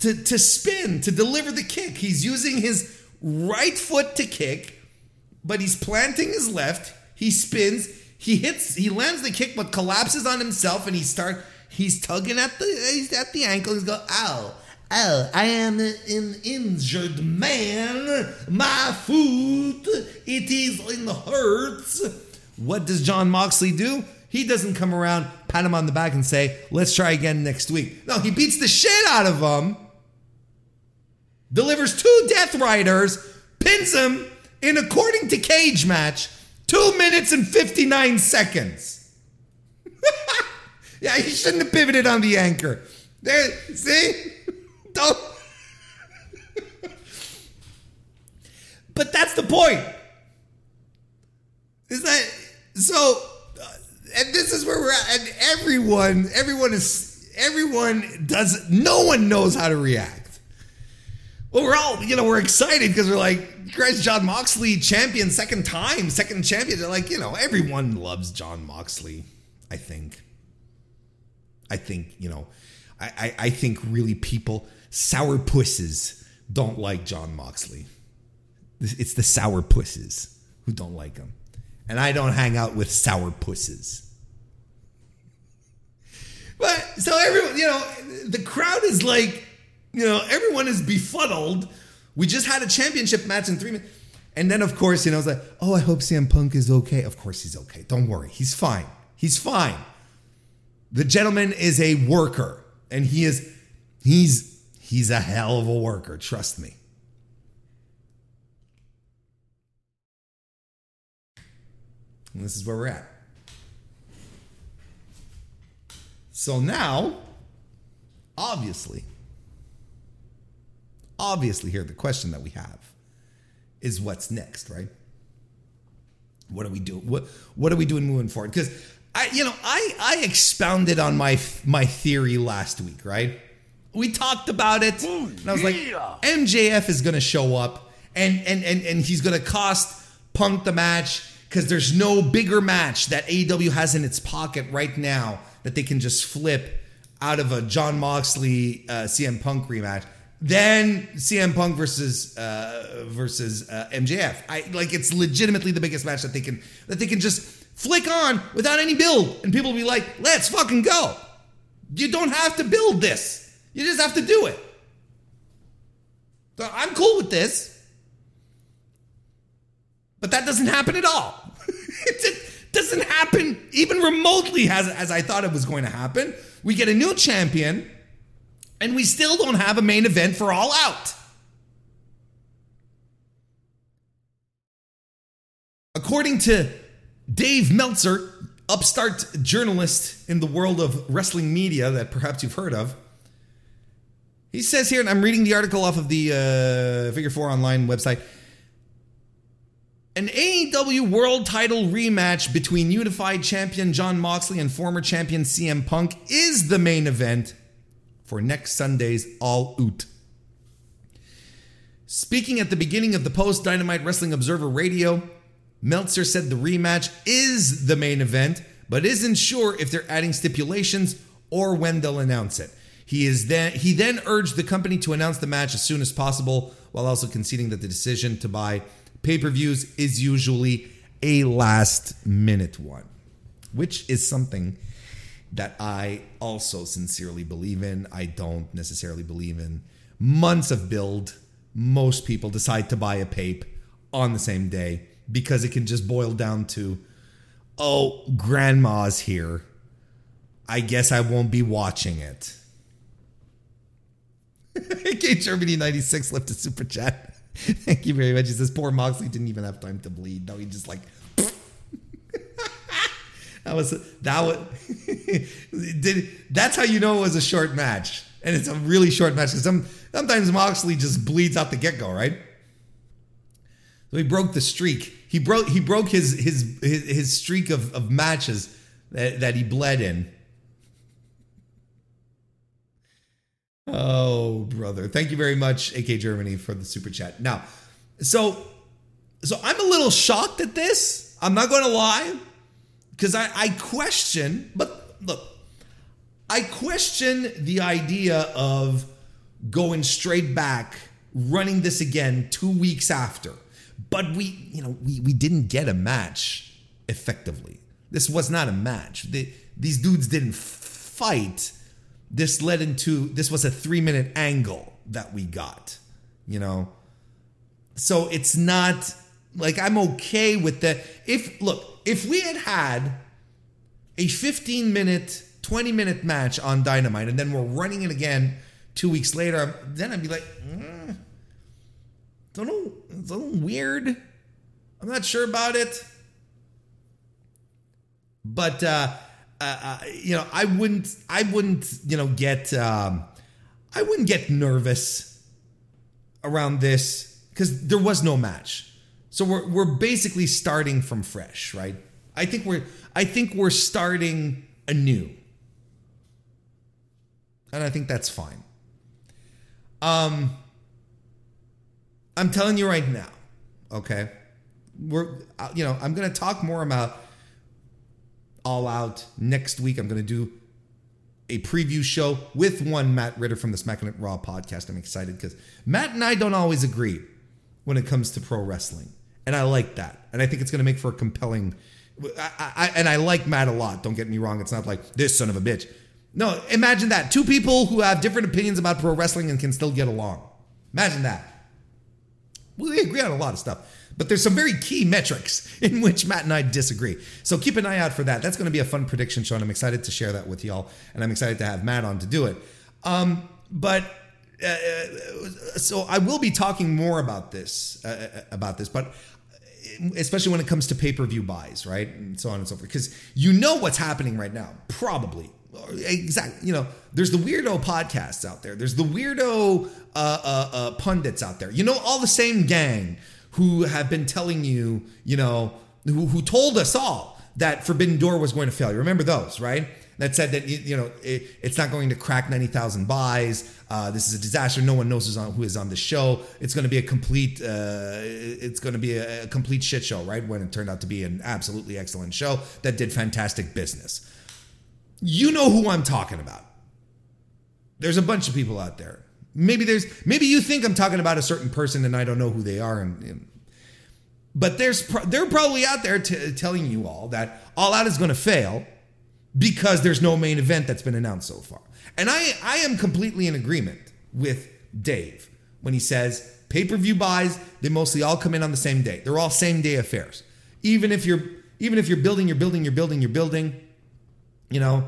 to, to spin to deliver the kick. He's using his right foot to kick, but he's planting his left. He spins. He hits. He lands the kick, but collapses on himself, and he start. He's tugging at the at the ankle. He's go, ow, ow! I am an injured man. My foot, it is in the hurts. What does Jon Moxley do? He doesn't come around, pat him on the back, and say, "Let's try again next week." No, he beats the shit out of him. Delivers two Death Riders, pins him in according to cage match, two minutes and fifty nine seconds. *laughs* yeah, he shouldn't have pivoted on the anchor. There, see, don't. but that's the point. Is that so? Uh, and this is where we're at. And everyone, everyone is, everyone does. No one knows how to react. Well, we're all, you know, we're excited because we're like, Christ, Jon Moxley champion, second time, second champion. They're like, you know, everyone loves Jon Moxley. I think. I think, you know, I, I, I think really people, sour pusses, don't like Jon Moxley. It's the sour pusses who don't like him and I don't hang out with sour pusses. But so everyone, you know, the crowd is like, you know, everyone is befuddled. We just had a championship match in three minutes. And then, of course, you know, it's like, oh, I hope CM Punk is okay. Of course, he's okay. Don't worry. He's fine. He's fine. The gentleman is a worker, and he is, he's, he's a hell of a worker. Trust me. And this is where we're at. So now, obviously, obviously, here the question that we have is what's next, right? What are we doing? What what are we doing moving forward? Because I, you know, I I expounded on my my theory last week, right? We talked about it, and I was like, MJF is going to show up, and and and and he's going to cost Punk the match because there's no bigger match that AEW has in its pocket right now that they can just flip out of a Jon Moxley uh, CM Punk rematch than CM Punk versus uh, versus uh, MJF. I like it's legitimately the biggest match that they can that they can just flick on without any build, and people will be like, "Let's fucking go." You don't have to build this. You just have to do it. So I'm cool with this. But that doesn't happen at all. *laughs* it doesn't happen even remotely as, as I thought it was going to happen. We get a new champion, and we still don't have a main event for All Out. According to Dave Meltzer, upstart journalist in the world of wrestling media that perhaps you've heard of, he says here, and I'm reading the article off of the uh, Figure 4 Online website. An AEW World Title rematch between unified champion Jon Moxley and former champion CM Punk is the main event for next Sunday's All Out. Speaking at the beginning of the post Dynamite Wrestling Observer Radio, Meltzer said the rematch is the main event, but isn't sure if they're adding stipulations or when they'll announce it. He is then he then urged the company to announce the match as soon as possible, while also conceding that the decision to buy pay per views is usually a last minute one, which is something that I also sincerely believe in. I don't necessarily believe in months of build. Most people decide to buy a pape on the same day because it can just boil down to, oh, grandma's here. I guess I won't be watching it. *laughs* K Germany 96 left a super chat. *laughs* Thank you very much. He says poor Moxley didn't even have time to bleed. No, he just like *laughs* that was that was did that's how you know it was a short match. And it's a really short match because some sometimes Moxley just bleeds out the get-go, right? So he broke the streak. He broke he broke his his his, his streak of, of matches that, that he bled in. Oh, brother. Thank you very much, AK Germany, for the super chat. Now, so so I'm a little shocked at this. I'm not going to lie. Because I, I question, but look, I question the idea of going straight back, running this again two weeks after. But we, you know, we, we didn't get a match effectively. This was not a match. The, these dudes didn't fight. This led into this was a three minute angle that we got, you know. So it's not like I'm okay with that. If look, if we had had a 15 minute, 20 minute match on Dynamite and then we're running it again two weeks later, then I'd be like, mm, it's, a little, it's a little weird. I'm not sure about it. But uh, uh, uh, you know, I wouldn't, I wouldn't, you know, get, um, I wouldn't get nervous around this because there was no match. So we're we're basically starting from fresh, right? I think we're I think we're starting anew. And I think that's fine. Um I'm telling you right now, okay? We're uh, you know, I'm to talk more about All Out next week. I'm going to do a preview show with one Matt Ritter from the Smacking It Raw podcast. I'm excited because Matt and I don't always agree when it comes to pro wrestling. And I like that. And I think it's going to make for a compelling I, I, and I like Matt a lot. Don't get me wrong. It's not like this son of a bitch. No, imagine that. Two people who have different opinions about pro wrestling and can still get along. Imagine that. We agree on a lot of stuff, but there's some very key metrics *laughs* in which Matt and I disagree. So keep an eye out for that. That's going to be a fun prediction show, and I'm excited to share that with y'all. And I'm excited to have Matt on to do it. Um, but uh, uh so I will be talking more about this uh, uh about this, but especially when it comes to pay-per-view buys, right? And so on and so forth. Because you know what's happening right now, probably. Exactly. You know, there's the weirdo podcasts out there. There's the weirdo uh, uh, uh, pundits out there. You know, all the same gang who have been telling you, you know, who, who told us all that Forbidden Door was going to fail. You remember those, right? that said that you know it, it's not going to crack 90,000 buys. Uh, this is a disaster. No one knows who's on, who is on the show. It's going to be a complete. Uh, it's going to be a, a, complete shit show, right? When it turned out to be an absolutely excellent show that did fantastic business. You know who I'm talking about. There's a bunch of people out there. Maybe there's maybe you think I'm talking about a certain person and I don't know who they are and, and but there's they're probably out there t- telling you all that all out is going to fail because there's no main event that's been announced so far. And I, I am completely in agreement with Dave when he says pay per view buys, they mostly all come in on the same day. They're all same day affairs. Even if you're even if you're building, you're building, you're building, you're building, you know,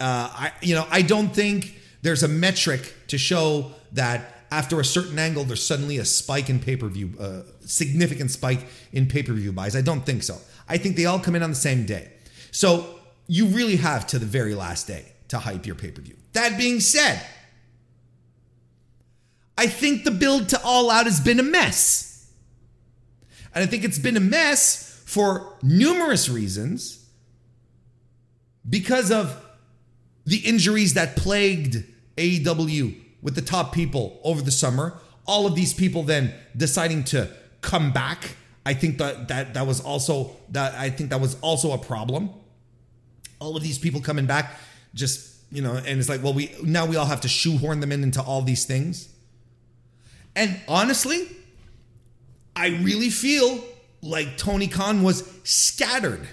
uh, I you know I don't think there's a metric to show that after a certain angle there's suddenly a spike in pay per view, uh, significant spike in pay per view buys. I don't think so. I think they all come in on the same day. So you really have to the very last day to hype your pay per view. That being said, I think the build to All Out has been a mess. And I think it's been a mess for numerous reasons because of the injuries that plagued AEW with the top people over the summer. All of these people then deciding to come back. I think that that, that was also that I think that was also a problem all of these people coming back, just you know, and it's like, well, we now we all have to shoehorn them in into all these things. And honestly, I really feel like Tony Khan was scattered.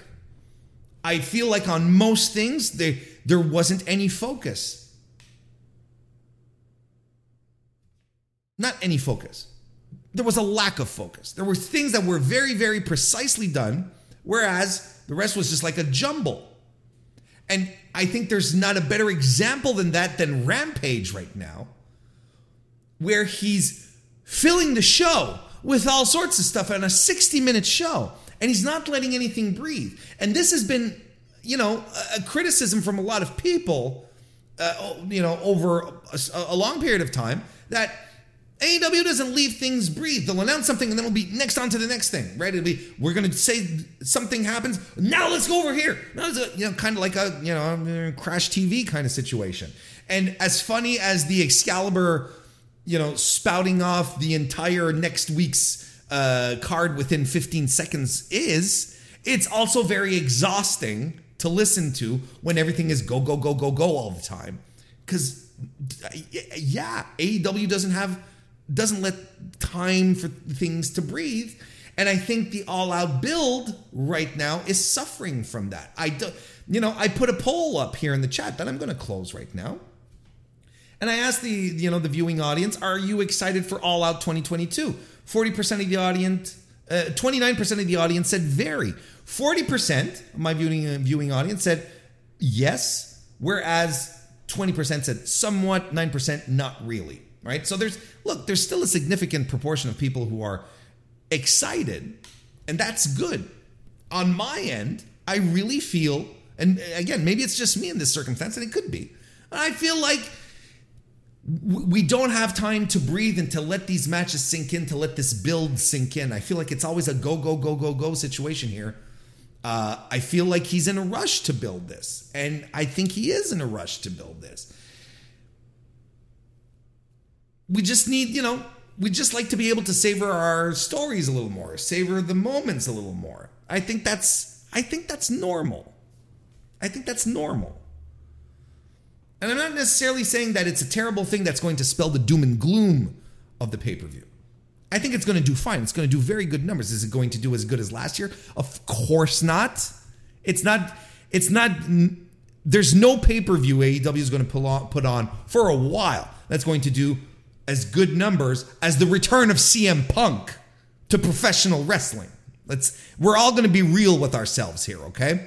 I feel like on most things there there wasn't any focus. Not any focus. There was a lack of focus. There were things that were very, very precisely done, whereas the rest was just like a jumble. And I think there's not a better example than that than Rampage right now, where he's filling the show with all sorts of stuff on a 60 minute show, and he's not letting anything breathe. And this has been, you know, a criticism from a lot of people, uh, you know, over a, a long period of time that AEW doesn't leave things breathe. They'll announce something and then it'll be next on to the next thing, right? It'll be we're gonna say something happens. Now let's go over here. Now it's a, you know kind of like a you know crash TV kind of situation. And as funny as the Excalibur, you know, spouting off the entire next week's uh, card within 15 seconds is, it's also very exhausting to listen to when everything is go go go go go all the time. Because yeah, AEW doesn't have doesn't let time for things to breathe. And I think the all out build right now is suffering from that. I do, you know, I put a poll up here in the chat that I'm going to close right now. And I asked the, you know, the viewing audience, are you excited for All Out 2022? 40% of the audience, uh, 29% of the audience said very. 40% of my viewing uh, viewing audience said yes, whereas 20% said somewhat, 9% not really right? So there's look, there's still a significant proportion of people who are excited, and that's good. On my end, I really feel, and again, maybe it's just me in this circumstance, and it could be. I feel like we don't have time to breathe and to let these matches sink in, to let this build sink in. I feel like it's always a go, go, go, go, go situation here. Uh, I feel like he's in a rush to build this. And I think he is in a rush to build this we just need, you know, we just like to be able to savor our stories a little more, savor the moments a little more. I think that's I think that's normal. I think that's normal. And I'm not necessarily saying that it's a terrible thing that's going to spell the doom and gloom of the pay-per-view. I think it's going to do fine. It's going to do very good numbers. Is it going to do as good as last year? Of course not. It's not it's not there's no pay-per-view AEW is going to put on, put on for a while that's going to do as good numbers as the return of CM Punk to professional wrestling. Let's we're all going to be real with ourselves here, okay?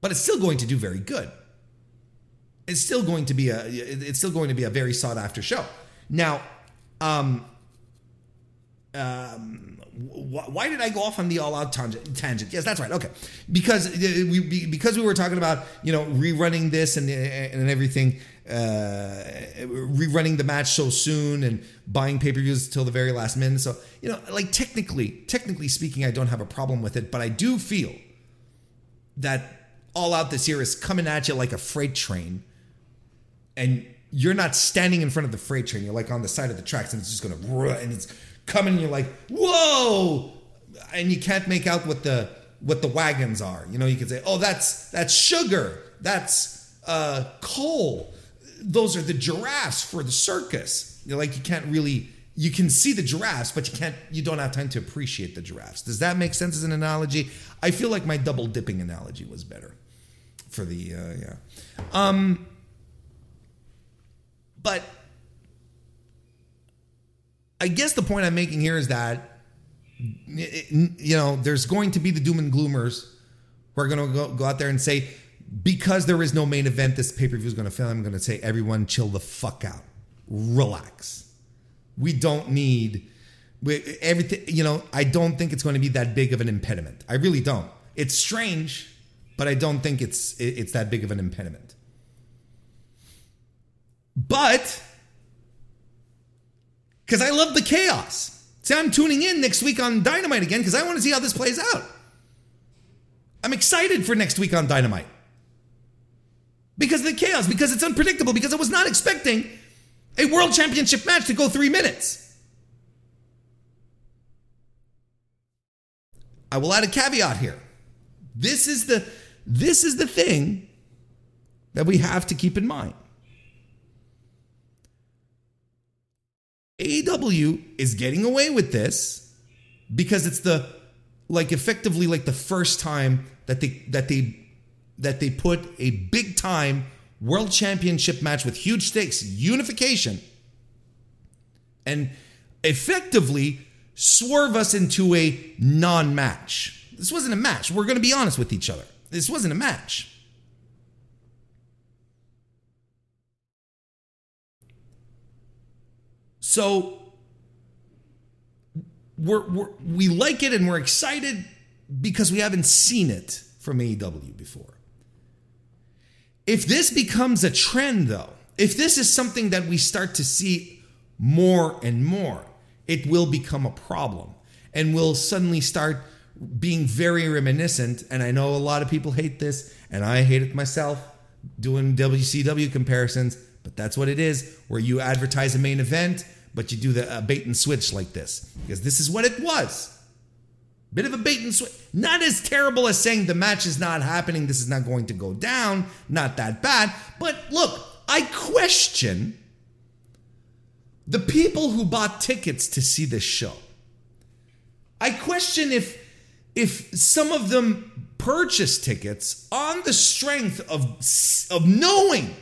But it's still going to do very good. It's still going to be a it's still going to be a very sought after show. Now, um um why did I go off on the all out tangent? Yes, that's right. Okay, because uh, we because we were talking about you know rerunning this and and everything, rerunning the match so soon and buying pay per views till the very last minute. So you know, like technically, technically speaking, I don't have a problem with it, but I do feel that all out this year is coming at you like a freight train, and you're not standing in front of the freight train. You're like on the side of the tracks, and it's just gonna and it's coming and you're like, whoa, and you can't make out what the what the wagons are. You know, you could say, oh, that's that's sugar, that's uh, coal. Those are the giraffes for the circus. You're like, you can't really you can see the giraffes, but you can't you don't have time to appreciate the giraffes. Does that make sense as an analogy? I feel like my double dipping analogy was better for the uh, yeah. Um, but I guess the point I'm making here is that you know there's going to be the doom and gloomers who are going to go, go out there and say because there is no main event this pay-per-view is going to fail. I'm going to say everyone chill the fuck out. Relax. We don't need everything you know i don't think it's going to be that big of an impediment. I really don't. It's strange but i don't think it's it's that big of an impediment. But because I love the chaos. See, I'm tuning in next week on Dynamite again because I want to see how this plays out. I'm excited for next week on Dynamite because of the chaos, because it's unpredictable, because I was not expecting a world championship match to go three minutes. I will add a caveat here. This is the this is the thing that we have to keep in mind. AEW is getting away with this because it's the like effectively like the first time that they that they that they put a big time world championship match with huge stakes, unification, and effectively swerve us into a non-match. This wasn't a match. We're going to be honest with each other. This wasn't a match. So we're, we're, we like it and we're excited because we haven't seen it from AEW before. If this becomes a trend, though, if this is something that we start to see more and more, it will become a problem and we'll suddenly start being very reminiscent. And I know a lot of people hate this, and I hate it myself doing WCW comparisons, but that's what it is where you advertise a main event, but you do the uh, bait and switch like this because this is what it was. Bit of a bait and switch. Not as terrible as saying the match is not happening, this is not going to go down, not that bad. But look, I question the people who bought tickets to see this show. I question if if some of them purchased tickets on the strength of of knowing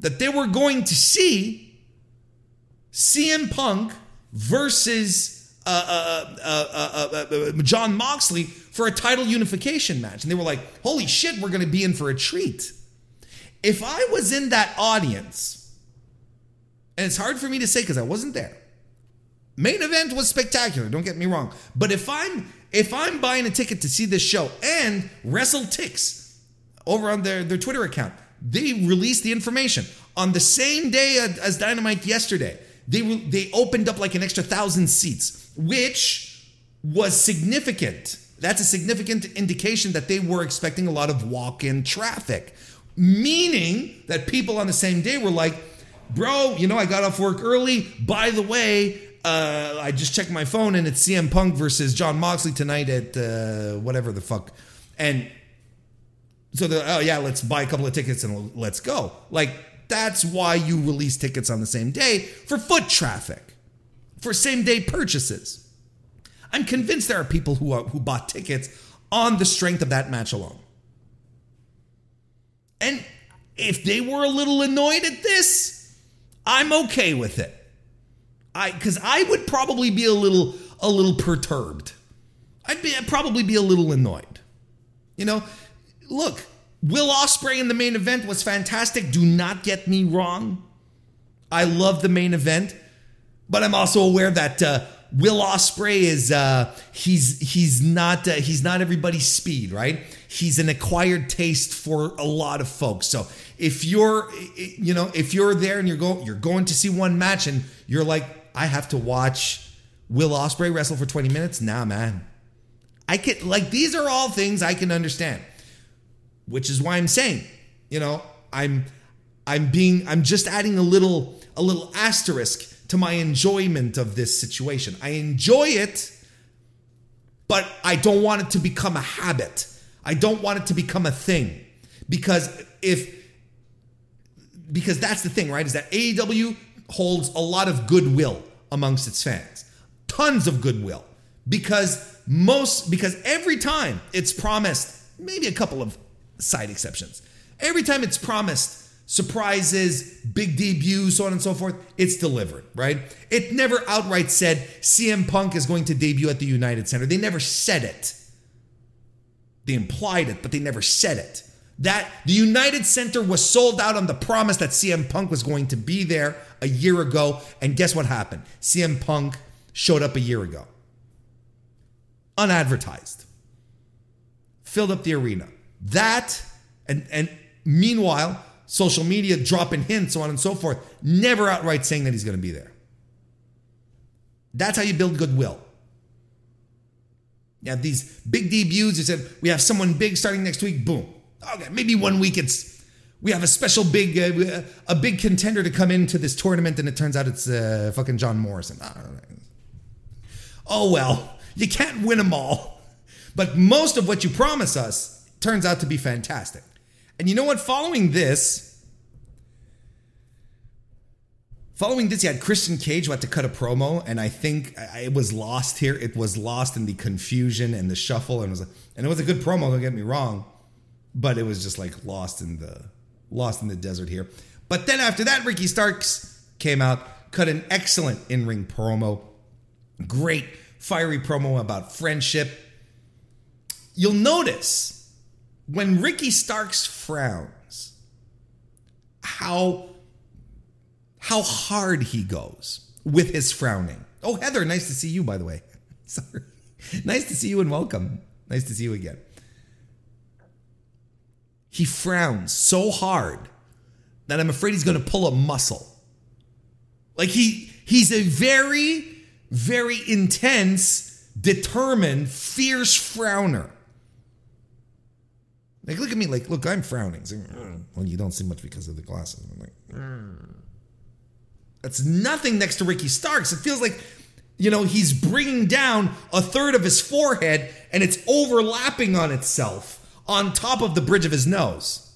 that they were going to see CM Punk versus uh, uh, uh, Jon Moxley for a title unification match. And they were like, holy shit, we're going to be in for a treat. If I was in that audience, and it's hard for me to say because I wasn't there, main event was spectacular, don't get me wrong. But if I'm if I'm buying a ticket to see this show and WrestleTix over on their, their Twitter account, they released the information on the same day as Dynamite yesterday. They they opened up like an extra thousand seats which was significant. That's a significant indication that they were expecting a lot of walk in traffic, meaning that people on the same day were like, bro, you know, I got off work early. By the way, uh, I just checked my phone and it's CM Punk versus Jon Moxley tonight at uh, whatever the fuck. And so, the, oh, yeah, let's buy a couple of tickets and let's go. Like, that's why you release tickets on the same day for foot traffic for same day purchases. I'm convinced there are people who, are, who bought tickets on the strength of that match alone. And if they were a little annoyed at this, I'm okay with it. I cuz I would probably be a little a little perturbed. I'd be I'd probably be a little annoyed. You know, look, Will Ospreay in the main event was fantastic. Do not get me wrong. I love the main event. But I'm also aware that uh, Will Ospreay is uh, he's he's not uh, he's not everybody's speed, right? He's an acquired taste for a lot of folks. So if you're you know if you're there and you're going you're going to see one match and you're like I have to watch Will Ospreay wrestle for 20 minutes, nah, man. I can like these are all things I can understand, which is why I'm saying, you know, I'm I'm being I'm just adding a little a little asterisk to my enjoyment of this situation. I enjoy it, but I don't want it to become a habit. I don't want it to become a thing. Because if because that's the thing, right? Is that AEW holds a lot of goodwill amongst its fans. Tons of goodwill. Because most because every time it's promised, maybe a couple of side exceptions. Every time it's promised surprises, big debuts, so on and so forth, it's delivered, right? It never outright said CM Punk is going to debut at the United Center. They never said it. They implied it, but they never said it. That the United Center was sold out on the promise that CM Punk was going to be there a year ago. And guess what happened? CM Punk showed up a year ago. Unadvertised. Filled up the arena. That, and, and meanwhile, social media dropping hints, so on and so forth, never outright saying that he's going to be there. That's how you build goodwill. You have these big debuts. You said, we have someone big starting next week. Boom. Okay, maybe one week it's we have a special big uh, a big contender to come into this tournament, and it turns out it's uh, fucking John Morrison. Oh well, you can't win them all, but most of what you promise us turns out to be fantastic. And you know what? Following this, following this, you had Christian Cage who had to cut a promo, and I think it was lost here. It was lost in the confusion and the shuffle, and it was a, and it was a good promo. Don't get me wrong, but it was just like lost in the lost in the desert here. But then after that, Ricky Starks came out, cut an excellent in ring promo, great fiery promo about friendship. You'll notice when Ricky Starks frowns, how how hard he goes with his frowning. Oh, Heather, nice to see you, by the way. *laughs* Sorry. Nice to see you and welcome. Nice to see you again. He frowns so hard that I'm afraid he's going to pull a muscle. Like he he's a very very intense, determined, fierce frowner. Like look at me like look, I'm frowning. So, well, you don't see much because of the glasses. I'm like mm. That's nothing next to Ricky Starks. It feels like you know, he's bringing down a third of his forehead and it's overlapping on itself on top of the bridge of his nose.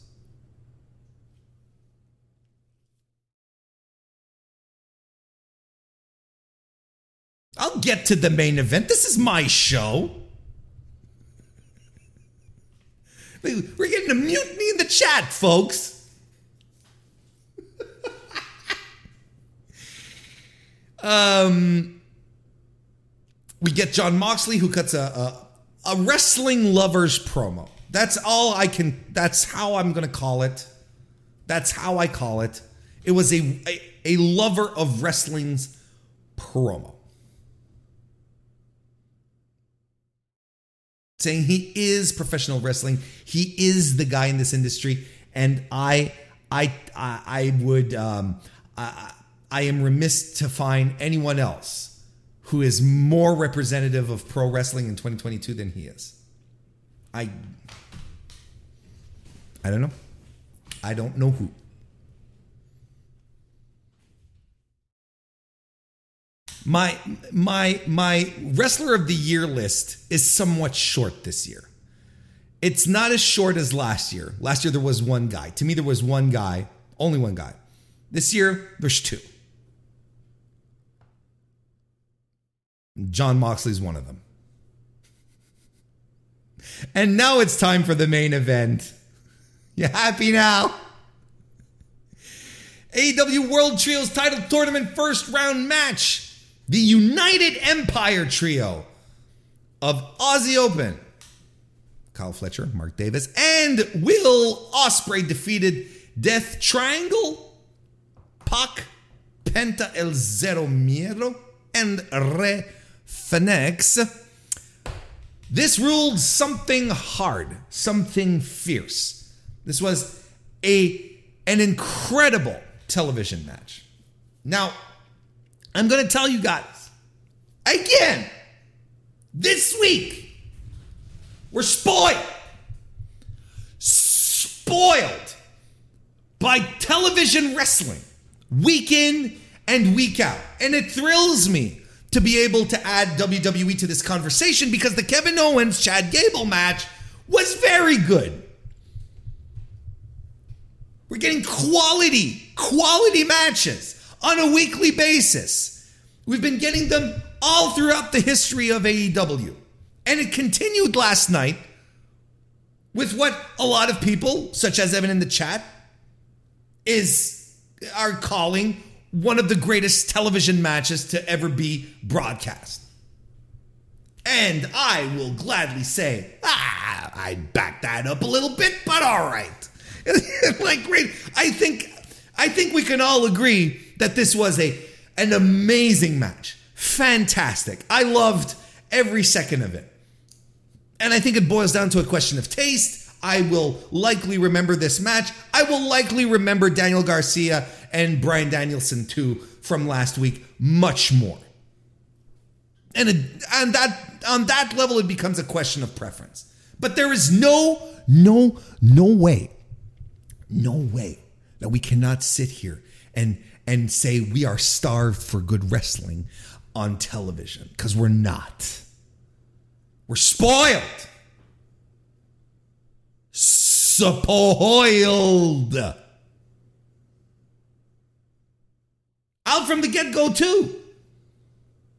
I'll get to the main event. This is my show. We're getting a mutiny in the chat, folks. *laughs* um, we get Jon Moxley who cuts a, a, a wrestling lovers promo. That's all I can. That's how I'm to call it. That's how I call it. It was a, a, a lover of wrestling's promo. Saying he is professional wrestling. He is the guy in this industry, and I, I, I, I would, um, I, I am remiss to find anyone else who is more representative of pro wrestling in 2022 than he is. I, I don't know. I don't know who. My my my wrestler of the year list is somewhat short this year. It's not as short as last year. Last year there was one guy. To me there was one guy, only one guy. This year there's two. Jon Moxley's one of them. And now it's time for the main event. You happy now? AEW World Trios title tournament first round match the United Empire trio of Aussie Open. Kyle Fletcher, Mark Davis, and Will Ospreay defeated Death Triangle, Pac, Penta El Zero Miedo, and Rey Fenix. This ruled something hard, something fierce. This was a an incredible television match. Now, I'm going to tell you guys again this week we're spoiled. Spoiled by television wrestling week in and week out. And it thrills me to be able to add WWE to this conversation because the Kevin Owens Chad Gable match was very good. We're getting quality, quality matches on a weekly basis. We've been getting them all throughout the history of AEW. And it continued last night with what a lot of people, such as Evan in the chat, is are calling one of the greatest television matches to ever be broadcast. And I will gladly say, ah, I back that up a little bit, but all right. *laughs* like great. I think I think we can all agree that this was a an amazing match. Fantastic. I loved every second of it. And I think it boils down to a question of taste. I will likely remember this match. I will likely remember Daniel Garcia and Bryan Danielson too from last week much more. And, and that on that level it becomes a question of preference. But there is no no no way no way that we cannot sit here and and say we are starved for good wrestling on television because we're not. We're spoiled. Spoiled. Out from the get go, too.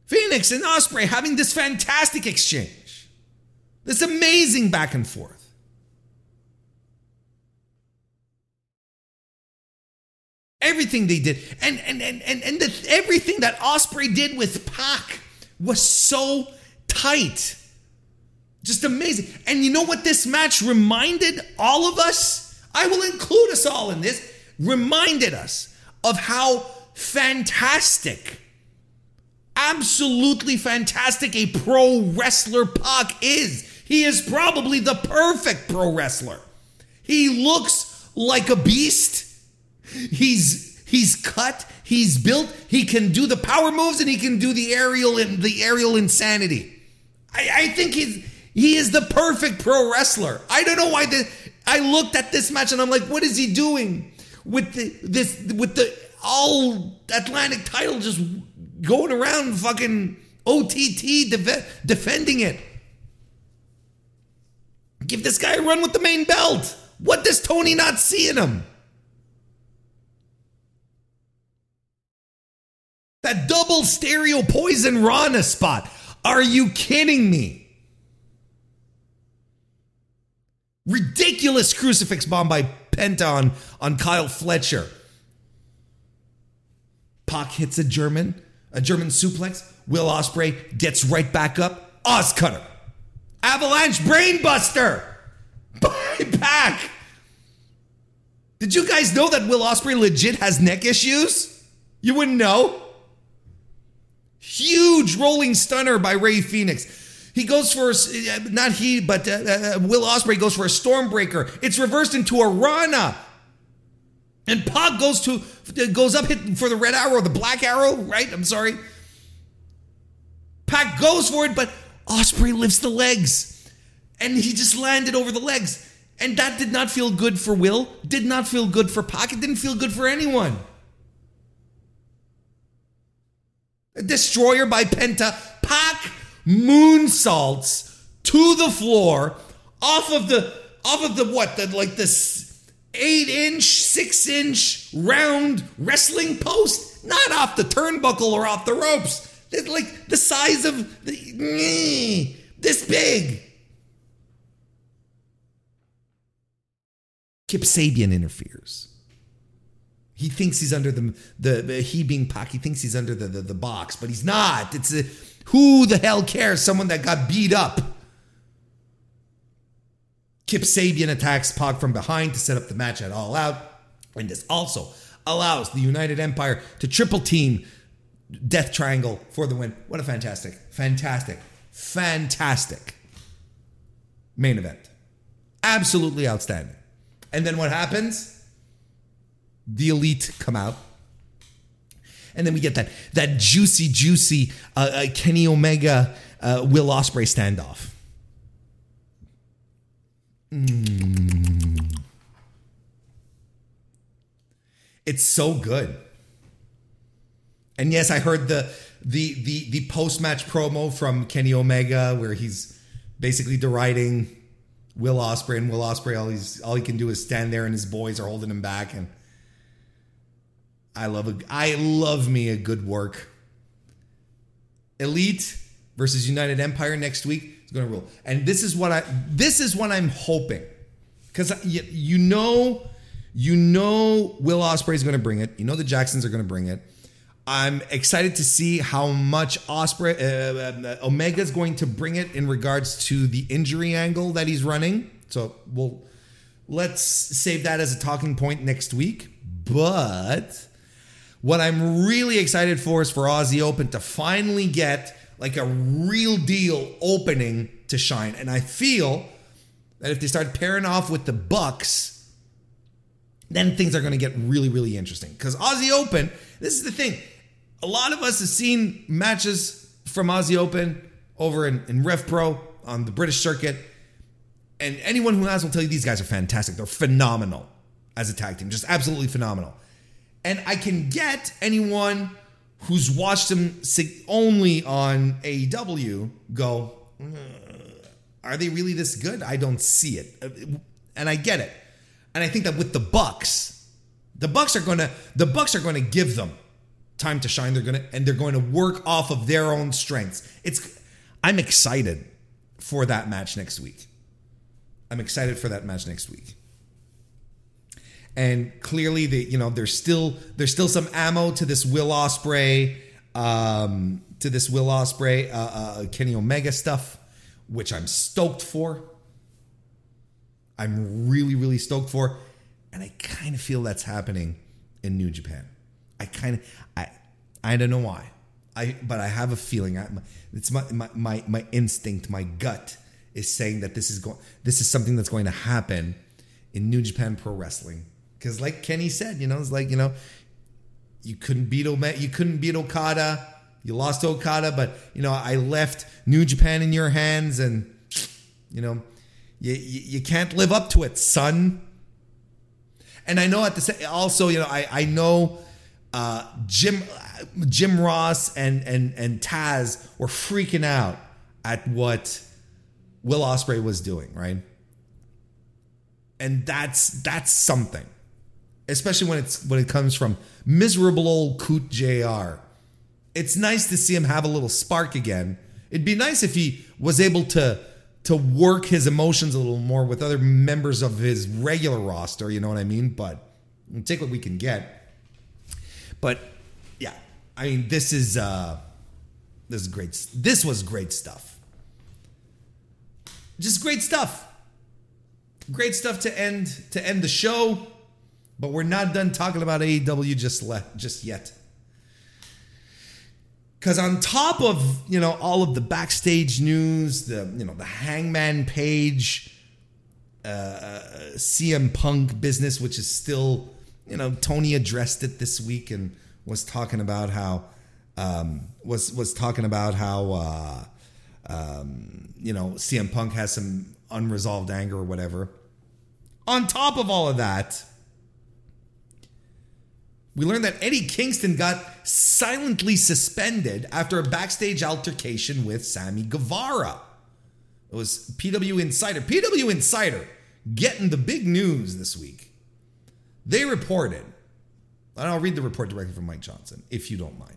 Fenix and Ospreay having this fantastic exchange, this amazing back and forth. Everything they did, and and and and, and the, everything that Ospreay did with Pac was so tight, just amazing. And you know what this match reminded all of us? I will include us all in this. Reminded us of how fantastic, absolutely fantastic a pro wrestler Pac is. He is probably the perfect pro wrestler. He looks like a beast he's he's cut, he's built, he can do the power moves and he can do the aerial and the aerial insanity. I, I think he's he is the perfect pro wrestler. I don't know why the I looked at this match and I'm like, what is he doing with the this with the all Atlantic title just going around fucking OTT def- defending it? Give this guy a run with the main belt. What does Tony not see in him? That double stereo poison Rana spot. Are you kidding me? Ridiculous crucifix bomb by Penta on Kyle Fletcher. Pac hits a German, a German suplex. Will Ospreay gets right back up. Oz cutter. Avalanche brainbuster *laughs* by Pac. Did you guys know that Will Ospreay legit has neck issues? You wouldn't know. Huge rolling stunner by Rey Fenix. He goes for a, not he, but uh, uh, Will Ospreay goes for a Stormbreaker. It's reversed into a Rana, and Pac goes to goes up hit for the red arrow, the black arrow, right? I'm sorry. Pac goes for it, but Ospreay lifts the legs, and he just landed over the legs, and that did not feel good for Will. Did not feel good for Pac. It didn't feel good for anyone. A destroyer by Penta. Pac moonsaults to the floor off of the off of the what the like this eight inch six inch round wrestling post? Not off the turnbuckle or off the ropes. It's like the size of the, this big. Kip Sabian interferes he thinks he's under the, the, he being Pac. He thinks he's under the, the, the box, but he's not. It's a who the hell cares? Someone that got beat up. Kip Sabian attacks Pac from behind to set up the match at All Out, and this also allows the United Empire to triple team Death Triangle for the win. What a fantastic, fantastic, fantastic main event. Absolutely outstanding. And then what happens? The elite come out. And then we get that that juicy, juicy uh, uh, Kenny Omega, uh, Will Ospreay standoff. Mm. It's so good. And yes, I heard the the the the post match promo from Kenny Omega where he's basically deriding Will Ospreay and Will Ospreay all he's all he can do is stand there and his boys are holding him back and I love a I love me a good work. Elite versus United Empire next week is going to rule. And this is what I this is what I'm hoping. Cuz you, you know you know Will Ospreay is going to bring it. You know the Jacksons are going to bring it. I'm excited to see how much Ospreay uh, uh, Omega is going to bring it in regards to the injury angle that he's running. So we'll let's save that as a talking point next week. But what I'm really excited for is for Aussie Open to finally get like a real deal opening to shine. And I feel that if they start pairing off with the Bucks, then things are going to get really, really interesting. Because Aussie Open, this is the thing. A lot of us have seen matches from Aussie Open over in, in Rev Pro on the British circuit. And anyone who has will tell you these guys are fantastic. They're phenomenal as a tag team, just absolutely phenomenal. And I can get anyone who's watched him only on AEW go, uh, are they really this good? I don't see it. Uh, and I get it. And I think that with the Bucks, the Bucks are to the Bucks are to give them time to shine. They're to and they're going to work off of their own strengths. It's I'm excited for that match next week. I'm excited for that match next week and clearly the you know there's still there's still some ammo to this Will Ospreay um, to this Will Ospreay uh, uh, Kenny Omega stuff, which I'm stoked for. I'm really really stoked for, and I kind of feel that's happening in New Japan. I kind of I I don't know why. I but I have a feeling. I, it's my, my my my instinct, my gut is saying that this is going. This is something that's going to happen in New Japan Pro Wrestling Because like Kenny said, you know, it's like you know, you couldn't beat Ome- you couldn't beat Okada. You lost to Okada, but you know, I left New Japan in your hands, and you know, you you, you can't live up to it, son. And I know at the same, also, you know, I I know uh, Jim Jim Ross and and and Taz were freaking out at what Will Ospreay was doing, right? And that's that's something, especially when it's when it comes from miserable old Coot Jr. It's nice to see him have a little spark again. It'd be nice if he was able to to work his emotions a little more with other members of his regular roster. You know what I mean? But we'll take what we can get. But yeah, I mean, this is uh, this is great. This was great stuff. Just great stuff. Great stuff to end to end the show. But we're not done talking about AEW just le- just yet. Cause on top of you know all of the backstage news, the you know the Hangman Page, uh, CM Punk business, which is still you know Tony addressed it this week and was talking about how um, was was talking about how uh, um, you know CM Punk has some unresolved anger or whatever. On top of all of that, we learned that Eddie Kingston got silently suspended after a backstage altercation with Sammy Guevara. It was PW Insider. PW Insider getting the big news this week. They reported, and I'll read the report directly from Mike Johnson, if you don't mind.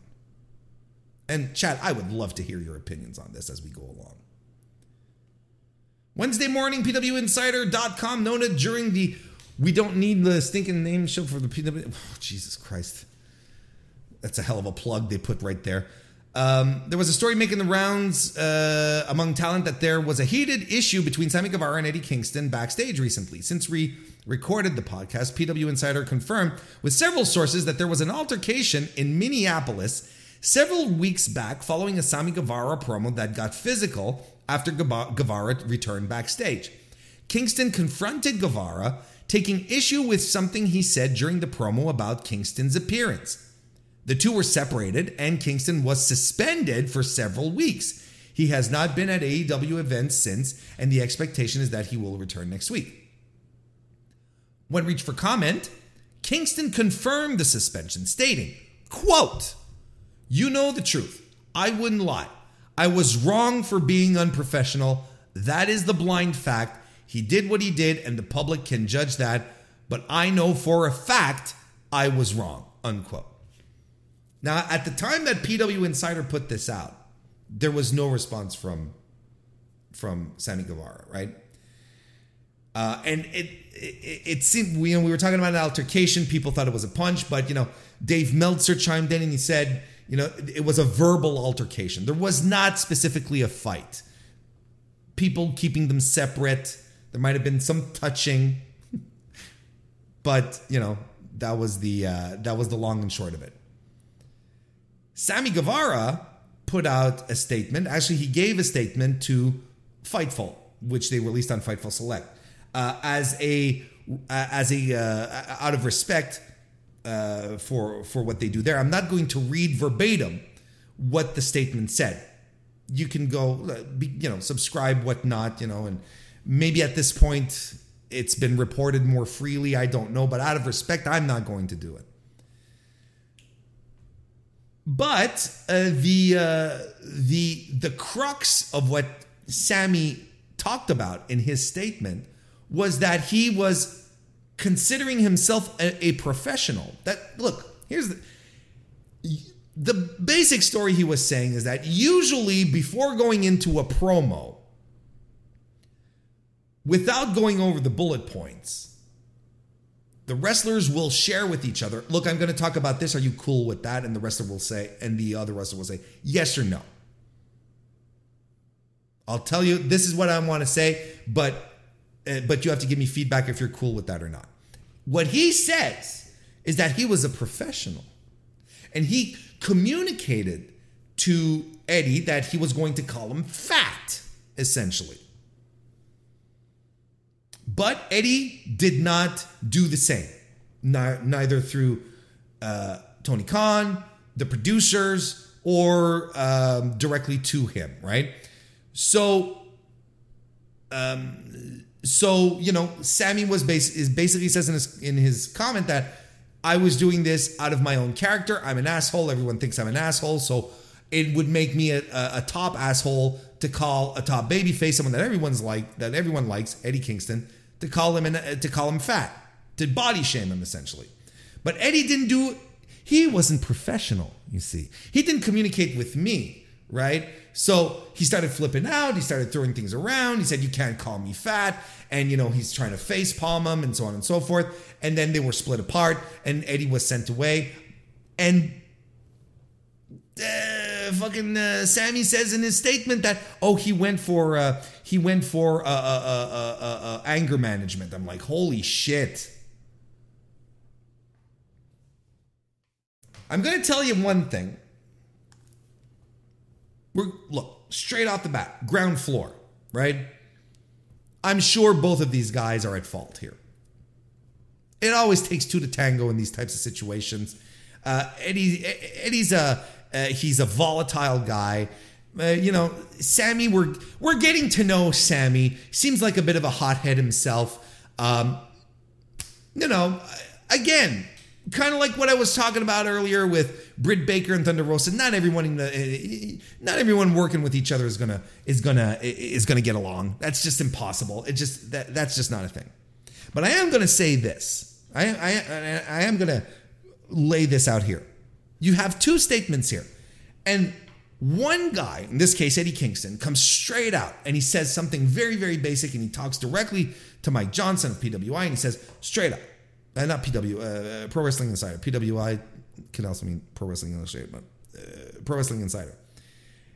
And Chad, I would love to hear your opinions on this as we go along. Wednesday morning, PWInsider.com noted during the We Don't Need the Stinking Name show for the PW. Oh, Jesus Christ. That's a hell of a plug they put right there. Um, there was a story making the rounds uh, among talent that there was a heated issue between Sammy Guevara and Eddie Kingston backstage recently. Since we recorded the podcast, PW Insider confirmed with several sources that there was an altercation in Minneapolis several weeks back following a Sammy Guevara promo that got physical after Guevara returned backstage. Kingston confronted Guevara, taking issue with something he said during the promo about Kingston's appearance. The two were separated, and Kingston was suspended for several weeks. He has not been at AEW events since, and the expectation is that he will return next week. When reached for comment, Kingston confirmed the suspension, stating, quote, You know the truth. I wouldn't lie. I was wrong for being unprofessional. That is the blind fact. He did what he did, and the public can judge that. But I know for a fact I was wrong. Unquote. Now, at the time that PW Insider put this out, there was no response from from Sammy Guevara, right? Uh, and it, it, it seemed we, you know, we were talking about an altercation. People thought it was a punch, but you know, Dave Meltzer chimed in and he said, you know, it was a verbal altercation. There was not specifically a fight. People keeping them separate. There might have been some touching, but you know, that was the uh, that was the long and short of it. Sammy Guevara put out a statement. Actually, he gave a statement to Fightful, which they released on Fightful Select, uh, as a as a uh, out of respect uh, for for what they do there. I'm not going to read verbatim what the statement said. You can go, uh, you know, subscribe, whatnot, you know, and maybe at this point it's been reported more freely. I don't know, but out of respect, I'm not going to do it. But uh, the uh, the the crux of what Sammy talked about in his statement was that he was considering himself a, a professional. That look, here's the the basic story he was saying is that usually before going into a promo, without going over the bullet points, the wrestlers will share with each other, look, I'm going to talk about this. Are you cool with that? And the wrestler will say, and the other wrestler will say, yes or no. I'll tell you, this is what I want to say, but uh, but you have to give me feedback if you're cool with that or not. What he says is that he was a professional and he communicated to Eddie that he was going to call him fat, essentially. But Eddie did not do the same. neither through uh, Tony Khan, the producers, or um, directly to him, right? So, um, so you know, Sammy was bas- is basically says in his in his comment that I was doing this out of my own character. I'm an asshole. Everyone thinks I'm an asshole, so it would make me a, a, a top asshole to call a top babyface, someone that everyone's like that everyone likes, Eddie Kingston, to call him an, to call him fat, to body shame him essentially. But Eddie didn't do. He wasn't professional. You see, he didn't communicate with me, right? So he started flipping out. He started throwing things around. He said, "You can't call me fat," and you know he's trying to face palm him and so on and so forth. And then they were split apart, and Eddie was sent away, and uh, fucking uh, Sammy says in his statement that oh he went for uh, he went for uh, uh, uh, uh, uh, anger management. I'm like holy shit. I'm gonna tell you one thing. We're look straight off the bat, ground floor, right? I'm sure both of these guys are at fault here. It always takes two to tango in these types of situations. Uh, Eddie, Eddie's a uh, he's a volatile guy. Uh, you know, Sammy, we're we're getting to know Sammy. Seems like a bit of a hothead himself. Um, you know, again, kind of like what I was talking about earlier with Britt Baker and Thunder Rosa. Not everyone, in the, not everyone working with each other is gonna is gonna is gonna get along. That's just impossible. It just that that's just not a thing. But I am gonna say this. I I I am gonna lay this out here. You have two statements here, and one guy, in this case Eddie Kingston, comes straight out and he says something very very basic, and he talks directly to Mike Johnson of PWI, and he says straight up uh, not PW, uh, Pro Wrestling Insider. PWI can also mean Pro Wrestling Illustrated, but uh, Pro Wrestling Insider.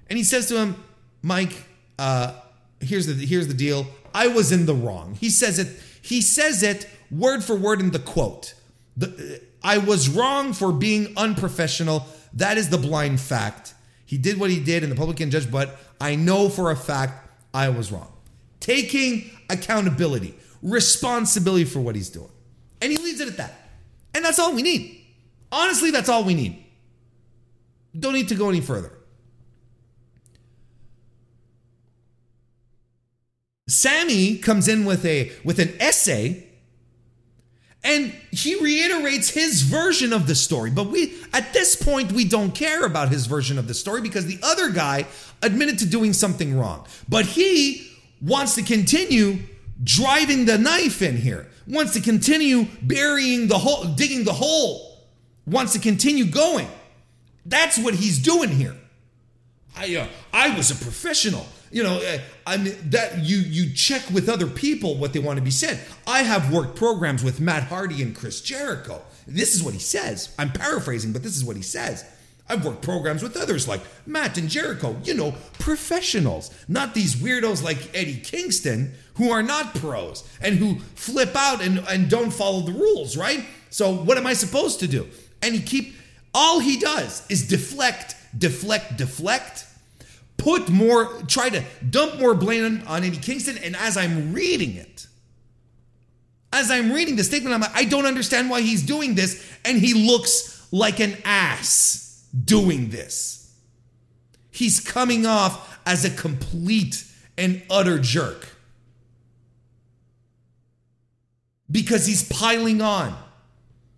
And he says to him, Mike, uh, here's the here's the deal. I was in the wrong. He says it. He says it word for word in the quote. The, I was wrong for being unprofessional. That is the blind fact. He did what he did, and the public can judge. But I know for a fact I was wrong. Taking accountability, responsibility for what he's doing. And he leaves it at that. And that's all we need. Honestly, that's all we need. Don't need to go any further. Sammy comes in with a with an essay and he reiterates his version of the story. But we at this point we don't care about his version of the story because the other guy admitted to doing something wrong. But he wants to continue driving the knife in here wants to continue burying the hole, digging the hole, wants to continue going. That's what he's doing here. I uh, I was a professional. You know, uh, I mean that you you check with other people what they want to be said. I have worked programs with Matt Hardy and Chris Jericho. This is what he says. I'm paraphrasing, but this is what he says. I've worked programs with others like Matt and Jericho, you know, professionals, not these weirdos like Eddie Kingston who are not pros and who flip out and, and don't follow the rules, right? So what am I supposed to do? And he keep all he does is deflect, deflect, deflect, put more, try to dump more blame on Eddie Kingston. And as I'm reading it, as I'm reading the statement, I'm like, I don't understand why he's doing this, and he looks like an ass doing this. He's coming off as a complete and utter jerk because he's piling on.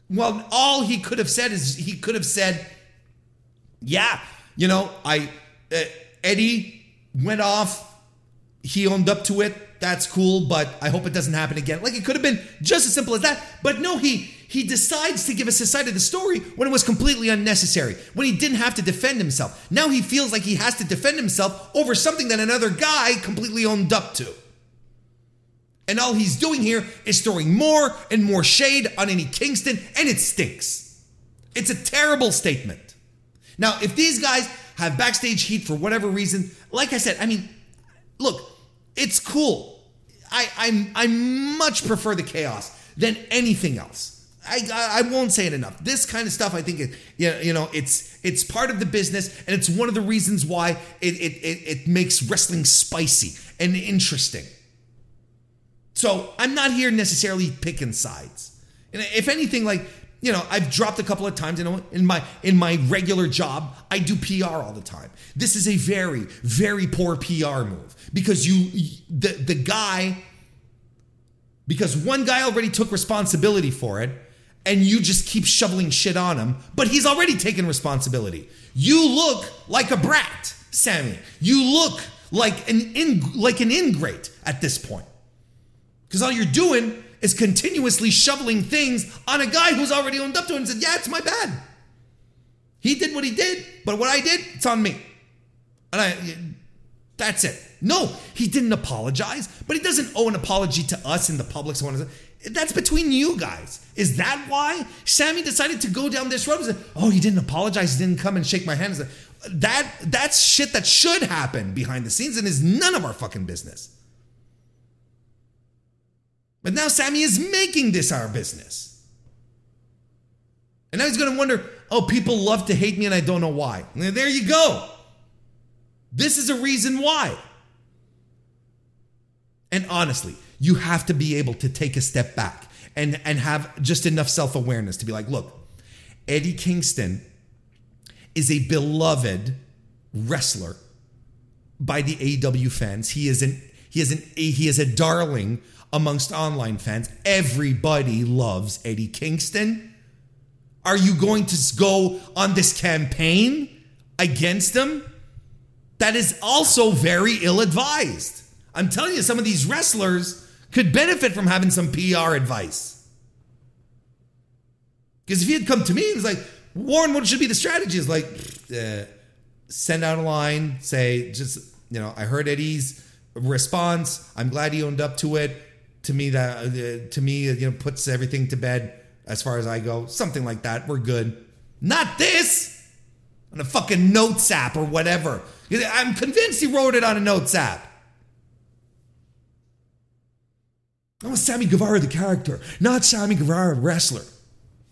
Well, all he could have said is he could have said, "Yeah, you know, I uh, Eddie went off. He owned up to it. That's cool, but I hope it doesn't happen again." Like it could have been just as simple as that. But no, he he decides to give us his side of the story when it was completely unnecessary, when he didn't have to defend himself. Now he feels like he has to defend himself over something that another guy completely owned up to. And all he's doing here is throwing more and more shade on Eddie Kingston, and it stinks. It's a terrible statement. Now, if these guys have backstage heat for whatever reason, like I said, I mean, look, it's cool. I, I'm, I much prefer the chaos than anything else. I, I won't say it enough. This kind of stuff, I think, it, you know, it's it's part of the business, and it's one of the reasons why it it, it, it makes wrestling spicy and interesting. So I'm not here necessarily picking sides. And if anything, like you know, I've dropped a couple of times. You know, in my in my regular job, I do PR all the time. This is a very very poor PR move because you the the guy because one guy already took responsibility for it and you just keep shoveling shit on him, but he's already taken responsibility. You look like a brat, Sammy. You look like an in, like an ingrate at this point. Because all you're doing is continuously shoveling things on a guy who's already owned up to it and said, Yeah, it's my bad. He did what he did, but what I did, it's on me. And I that's it. No, he didn't apologize, but he doesn't owe an apology to us in the public. So that's between you guys. Is that why Sammy decided to go down this road? Say, oh, he didn't apologize. He didn't come and shake my hand. That that's shit that should happen behind the scenes and is none of our fucking business. But now Sammy is making this our business. And now he's going to wonder, oh, people love to hate me and I don't know why. And there you go. This is a reason why. And honestly, you have to be able to take a step back and, and have just enough self awareness to be like, look, Eddie Kingston is a beloved wrestler by the AEW fans. He is an he is an he is a darling amongst online fans. Everybody loves Eddie Kingston. Are you going to go on this campaign against him? That is also very ill advised. I'm telling you, some of these wrestlers could benefit from having some PR advice. Because if he had come to me, he was like, Warren, what should be the strategy? Is like, uh, send out a line, say, just, you know, I heard Eddie's response. I'm glad he owned up to it. To me, that uh, to me, you know, puts everything to bed as far as I go. Something like that. We're good. Not this on a fucking notes app or whatever. I'm convinced he wrote it on a notes app. Oh, Sammy Guevara, the character, not Sammy Guevara, wrestler.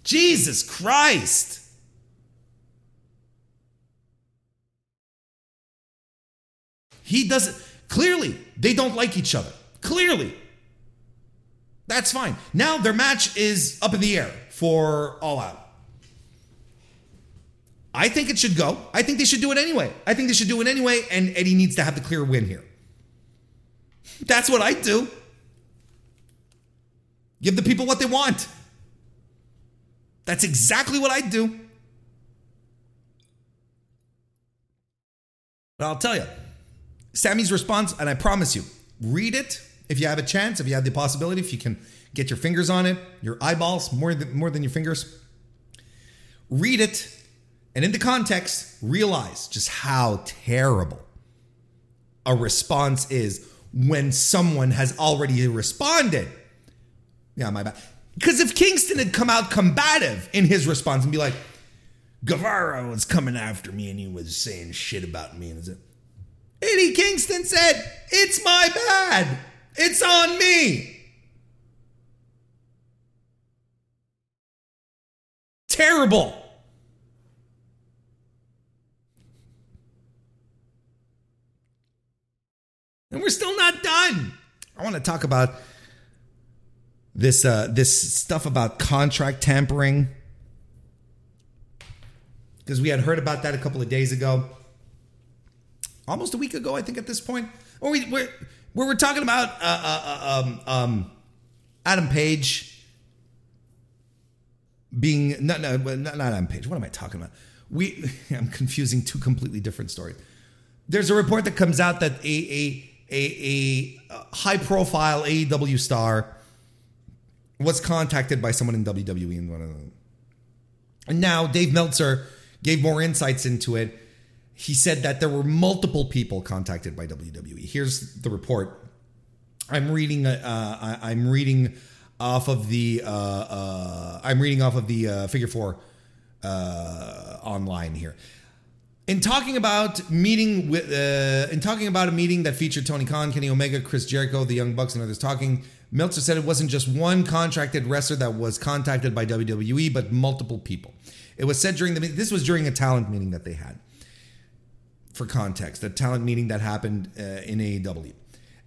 Jesus Christ. He doesn't, clearly, they don't like each other. Clearly. That's fine. Now their match is up in the air for All Out. I think it should go. I think they should do it anyway. I think they should do it anyway, and Eddie needs to have the clear win here. *laughs* That's what I do. Give the people what they want. That's exactly what I do. But I'll tell you, Sammy's response, and I promise you, read it if you have a chance, if you have the possibility, if you can get your fingers on it, your eyeballs more than more than your fingers. Read it, and in the context, realize just how terrible a response is when someone has already responded. Yeah, my bad. Because if Kingston had come out combative in his response and be like, Guevara was coming after me and he was saying shit about me, and Eddie Kingston said, It's my bad. It's on me. Terrible. And we're still not done. I want to talk about this uh, this stuff about contract tampering because we had heard about that a couple of days ago, almost a week ago, I think. At this point, or we we're, we were talking about uh, uh, uh, um, um, Adam Page being no no not, not Adam Page. What am I talking about? We *laughs* I'm confusing two completely different stories. There's a report that comes out that a a a, a high profile AEW star was contacted by someone in WWE and one of them. And now Dave Meltzer gave more insights into it. He said that there were multiple people contacted by WWE. Here's the report. I'm reading. Uh, I'm reading off of the. Uh, uh, I'm reading off of the uh, Figure Four uh, online here. In talking about meeting with, uh, in talking about a meeting that featured Tony Khan, Kenny Omega, Chris Jericho, the Young Bucks, and others talking Meltzer said it wasn't just one contracted wrestler that was contacted by WWE, but multiple people. It was said during the this was during a talent meeting that they had. For context, a talent meeting that happened uh, in AEW.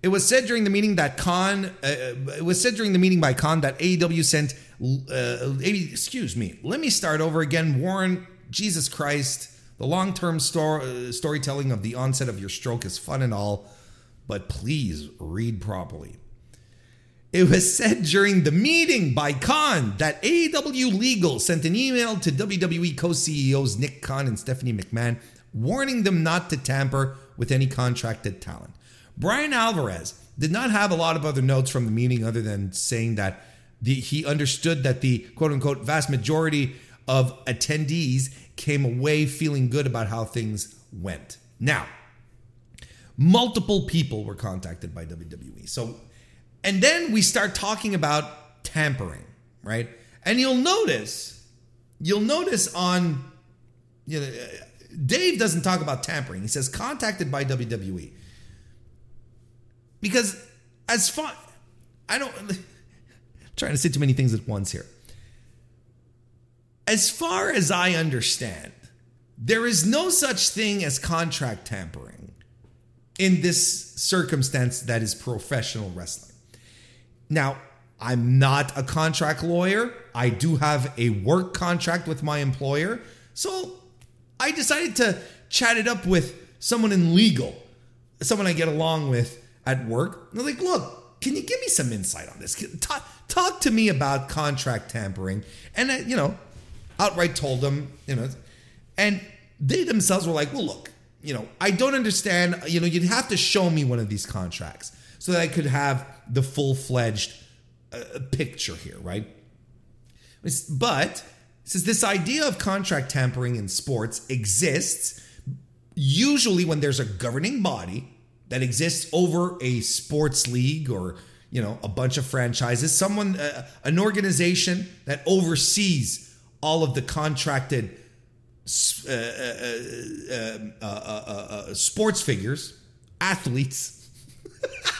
It was said during the meeting that Khan. Uh, it was said during the meeting by Khan that AEW sent uh, excuse me, let me start over again. Warren, Jesus Christ, the long term uh, storytelling of the onset of your stroke is fun and all, but please read properly. It was said during the meeting by Khan that AEW Legal sent an email to WWE co CEOs Nick Khan and Stephanie McMahon warning them not to tamper with any contracted talent. Bryan Alvarez did not have a lot of other notes from the meeting other than saying that the, he understood that the quote unquote vast majority of attendees came away feeling good about how things went. Now, multiple people were contacted by WWE. So and then we start talking about tampering, right? And you'll notice, you'll notice on, you know, Dave doesn't talk about tampering. He says contacted by WWE. Because as far, I don't, *laughs* I'm trying to say too many things at once here. As far as I understand, there is no such thing as contract tampering in this circumstance that is professional wrestling. Now, I'm not a contract lawyer. I do have a work contract with my employer. So I decided to chat it up with someone in legal, someone I get along with at work. And they're like, look, can you give me some insight on this? Talk, talk to me about contract tampering. And, I, you know, outright told them, you know, and they themselves were like, well, look, you know, I don't understand. You know, you'd have to show me one of these contracts so that I could have the full fledged uh, picture here, right? But since this idea of contract tampering in sports exists, usually when there's a governing body that exists over a sports league or you know a bunch of franchises, someone, uh, an organization that oversees all of the contracted uh, uh, uh, sports figures, athletes. *laughs*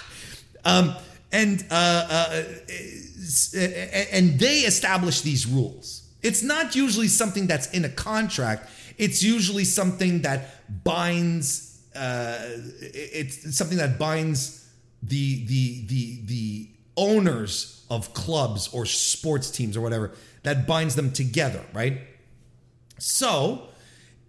Um, and uh, uh, uh, and they establish these rules. It's not usually something that's in a contract. It's usually something that binds. Uh, it's something that binds the the the the owners of clubs or sports teams or whatever that binds them together, right? So,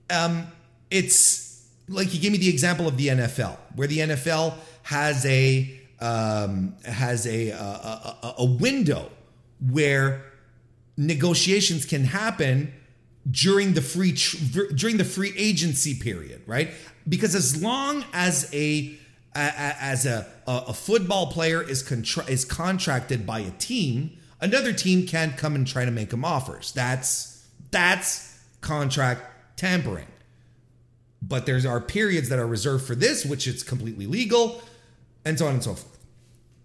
um, it's like you gave me the example of the NFL, where the NFL has a um, has a, a, a, a window where negotiations can happen during the free during the free agency period, right? Because as long as a as a a football player is contra- is contracted by a team, another team can't come and try to make him offers. That's that's contract tampering. But there's are periods that are reserved for this, which it's completely legal and so on and so forth.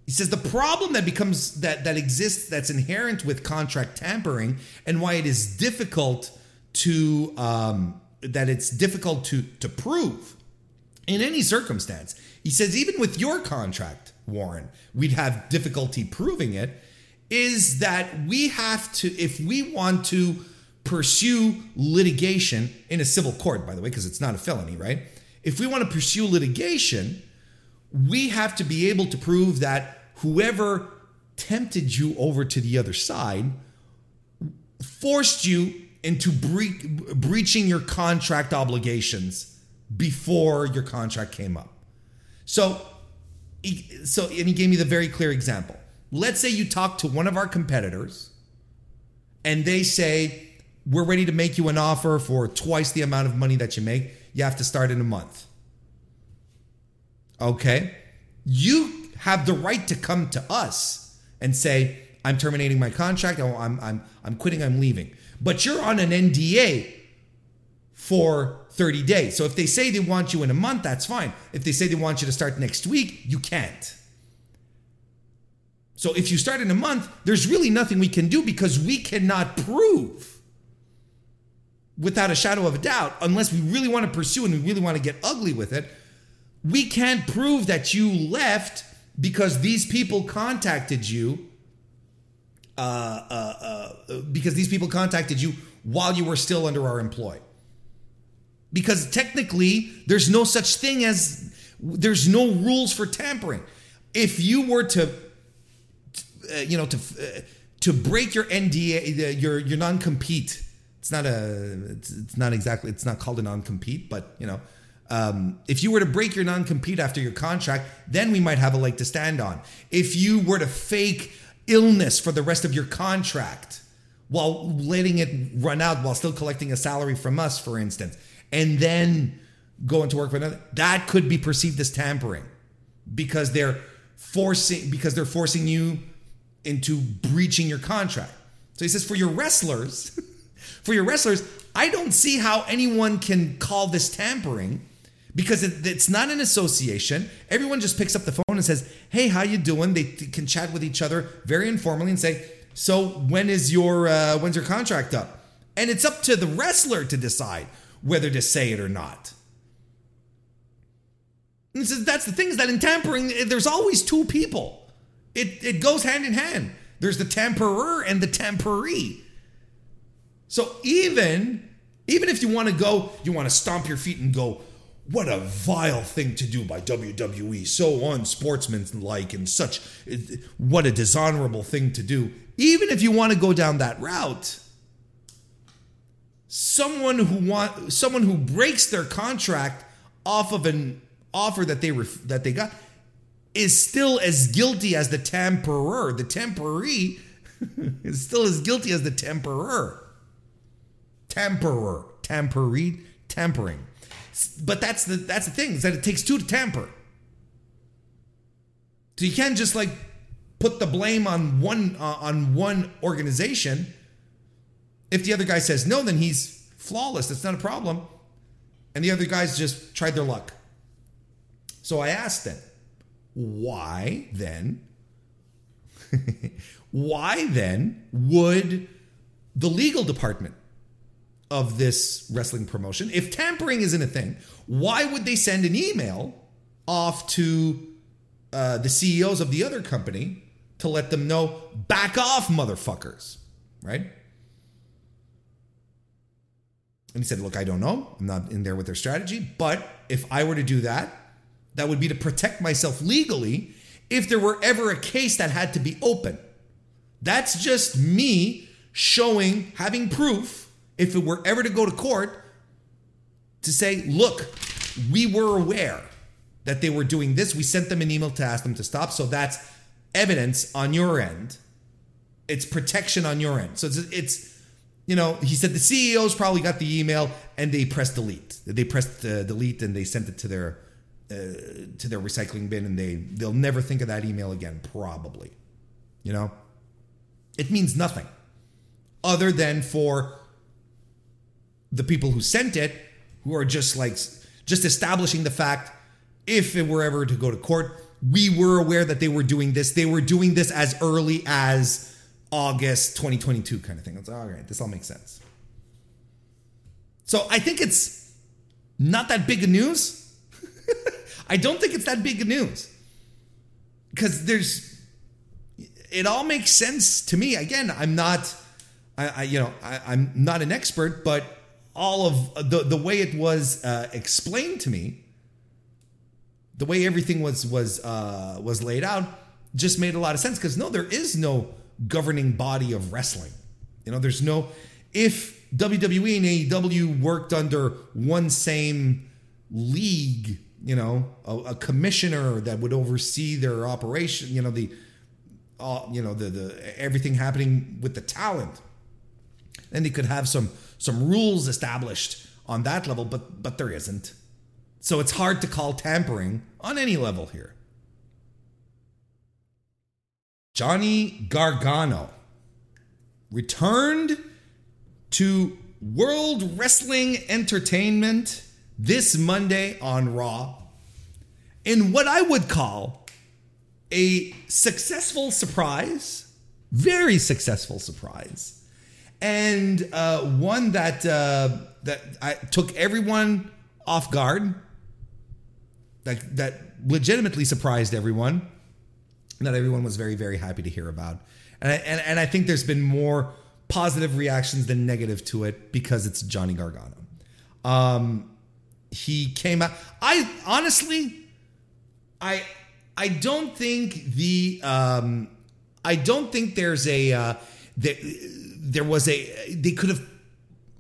He says the problem that becomes that that exists that's inherent with contract tampering and why it is difficult to um, that it's difficult to to prove in any circumstance. He says even with your contract, Warren, we'd have difficulty proving it. Is that we have to if we want to pursue litigation in a civil court, by the way, because it's not a felony, right? If we want to pursue litigation we have to be able to prove that whoever tempted you over to the other side forced you into bre- breaching your contract obligations before your contract came up. So, so and he gave me the very clear example. Let's say you talk to one of our competitors and they say, We're ready to make you an offer for twice the amount of money that you make. You have to start in a month. Okay? You have the right to come to us and say, I'm terminating my contract, I'm, I'm, I'm quitting, I'm leaving. But you're on an NDA for 30 days. So if they say they want you in a month, that's fine. If they say they want you to start next week, you can't. So if you start in a month, there's really nothing we can do because we cannot prove without a shadow of a doubt, unless we really want to pursue and we really want to get ugly with it, we can't prove that you left because these people contacted you uh, uh, uh, because these people contacted you while you were still under our employ because technically there's no such thing as there's no rules for tampering if you were to uh, you know to uh, to break your NDA, your your non compete. It's not a. It's, it's not exactly. It's not called a non compete, but you know. Um, if you were to break your non compete after your contract, then we might have a leg to stand on. If you were to fake illness for the rest of your contract while letting it run out while still collecting a salary from us, for instance, and then going to work for another, that could be perceived as tampering because they're forcing because they're forcing you into breaching your contract. So he says for your wrestlers, *laughs* for your wrestlers, I don't see how anyone can call this tampering because it, it's not an association. Everyone just picks up the phone and says, "Hey, how you doing?" They can chat with each other very informally and say, "So when is your uh, when's your contract up?" And it's up to the wrestler to decide whether to say it or not. And says, that's the thing is that in tampering, there's always two people. It it goes hand in hand. There's the tamperer and the tamperee. So even even if you want to go, you want to stomp your feet and go, what a vile thing to do by WWE. So unsportsmanlike and such. What a dishonorable thing to do. Even if you want to go down that route, someone who want someone who breaks their contract off of an offer that they ref, that they got is still as guilty as the tamperer. The temporee *laughs* is still as guilty as the temperer. Temperer, temporee, tempering. But that's the that's the thing is that it takes two to tamper. So you can't just like put the blame on one uh, on one organization. If the other guy says no, then he's flawless. That's not a problem. And the other guys just tried their luck. So I asked them, why then? *laughs* why then would the legal department of this wrestling promotion, if tampering isn't a thing, why would they send an email off to uh, the CEOs of the other company to let them know, back off, motherfuckers, right? And he said, Look, I don't know. I'm not in there with their strategy. But if I were to do that, that would be to protect myself legally if there were ever a case that had to be open. That's just me showing, having proof, if it were ever to go to court, to say, look, we were aware that they were doing this. We sent them an email to ask them to stop. So that's evidence on your end. It's protection on your end. So it's, it's you know, he said the CEOs probably got the email and they pressed delete. They pressed uh, delete and they sent it to their uh, to their recycling bin and they they'll never think of that email again probably you know it means nothing other than for the people who sent it who are just like just establishing the fact if it were ever to go to court we were aware that they were doing this. They were doing this as early as august 2022 kind of thing. It's all right this all makes sense. So i think it's not that big of news. *laughs* I don't think it's that big of news. Because there's it all makes sense to me. Again, I'm not, I, I you know, I, am not an expert, but all of the the way it was uh, explained to me, the way everything was was uh, was laid out, just made a lot of sense. Because no, there is no governing body of wrestling. You know, there's no if WWE and AEW worked under one same league you know, a, a, commissioner that would oversee their operation, you know, the, uh, you know, the, the, everything happening with the talent. And they could have some, some rules established on that level, but, but there isn't. So it's hard to call tampering on any level here. Johnny Gargano returned to World Wrestling Entertainment this Monday on Raw in what I would call a successful surprise, very successful surprise, and uh, one that uh, that I took everyone off guard. That that legitimately surprised everyone. That everyone was very very happy to hear about, and I, and, and I think there's been more positive reactions than negative to it because it's Johnny Gargano. Um, he came out. I honestly, I I don't think the um, I don't think there's a uh, there, there was a they could have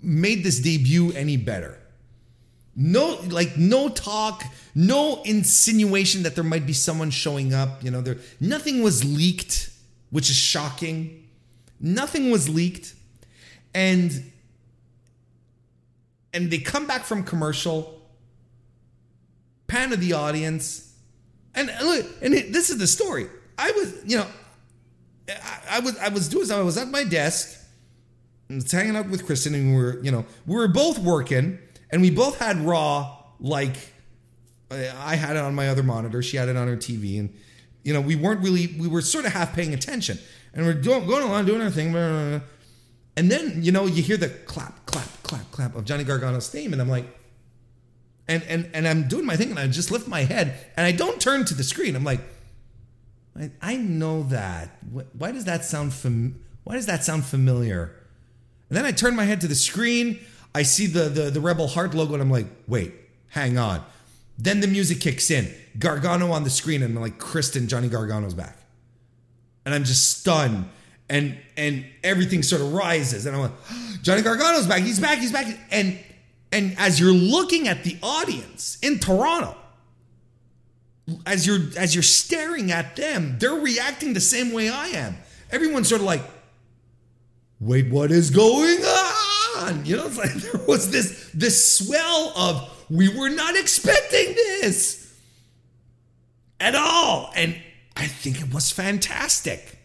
made this debut any better. No, like no talk, no insinuation that there might be someone showing up. You know, there nothing was leaked, which is shocking. Nothing was leaked, and and they come back from commercial, pan to the audience, and look, and it, this is the story. I was, you know, I, I was I was doing something. I was at my desk, was hanging out with Kristen, and we were, you know, we were both working, and we both had Raw like I had it on my other monitor, she had it on her TV, and you know, we weren't really we were sort of half paying attention, and we're doing, going along doing our thing, blah, blah, blah. and then you know you hear the clap, clap, clap, clap of Johnny Gargano's theme, and I'm like. And, and and I'm doing my thing, and I just lift my head, and I don't turn to the screen. I'm like, I, I know that. Why does that sound fam- Why does that sound familiar? And then I turn my head to the screen. I see the, the the Rebel Heart logo, and I'm like, wait, hang on. Then the music kicks in. Gargano on the screen, and I'm like, Kristen, Johnny Gargano's back. And I'm just stunned. And and everything sort of rises. And I'm like, *gasps* Johnny Gargano's back. He's back. He's back. And and as you're looking at the audience in Toronto, as you're as you're staring at them, they're reacting the same way I am. Everyone's sort of like, wait, what is going on? You know, it's like *laughs* there was this this swell of we were not expecting this at all. And I think it was fantastic.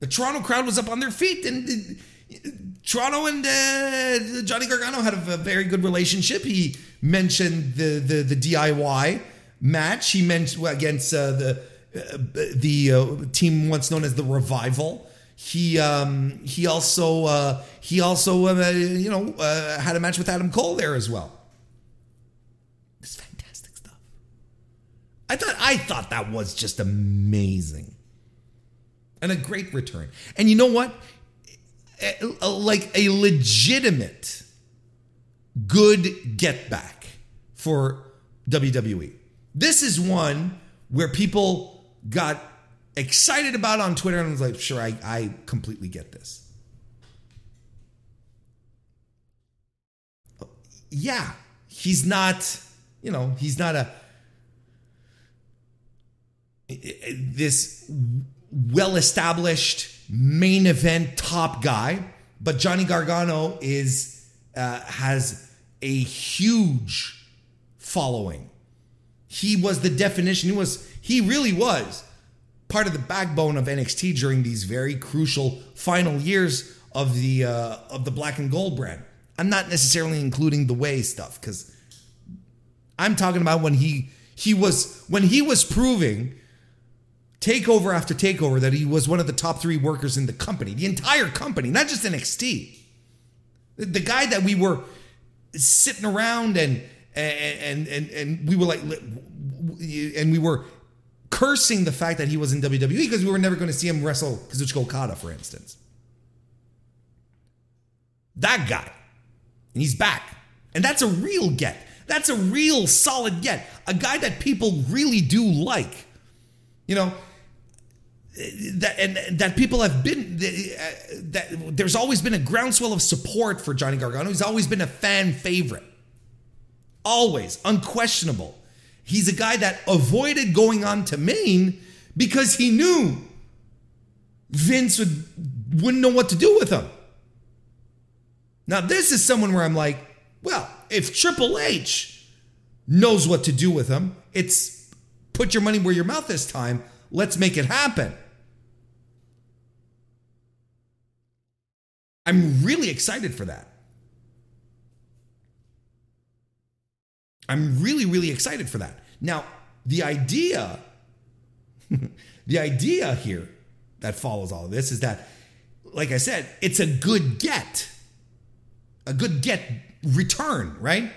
The Toronto crowd was up on their feet, and uh, Toronto and uh, Johnny Gargano had a, a, very good relationship. He mentioned the the, the DIY match. He mentioned against uh, the uh, the uh, team once known as the Revival. He um, he also uh, he also uh, you know uh, had a match with Adam Cole there as well. It's fantastic stuff. I thought I thought that was just amazing, and a great return. And you know what? Like a legitimate good get back for WWE. This is one where people got excited about on Twitter and was like, sure, I, I completely get this. Yeah, he's not, you know, he's not a this well-established main event top guy, but Johnny Gargano is uh, has a huge following he was the definition. He was he really was part of the backbone of NXT during these very crucial final years of the uh, of the black and gold brand. I'm not necessarily including the way stuff because I'm talking about when he he was when he was proving takeover after takeover that he was one of the top three workers in the company, the entire company, not just NXT. The, the guy that we were sitting around and and and and we were like and we were cursing the fact that he was in WWE because we were never going to see him wrestle Kazuchika Okada, for instance. That guy. And he's back. And that's a real get. That's a real solid get. A guy that people really do like. You know, that and that people have been that there's always been a groundswell of support for Johnny Gargano. He's always been a fan favorite. Always, unquestionable. He's a guy that avoided going on to main because he knew Vince would, wouldn't know what to do with him. Now, this is someone where I'm like, well, if Triple H knows what to do with him, it's put your money where your mouth this time. Let's make it happen. I'm really excited for that. I'm really, really excited for that. Now, the idea, *laughs* the idea here that follows all of this is that, like I said, it's a good get, a good get return, right?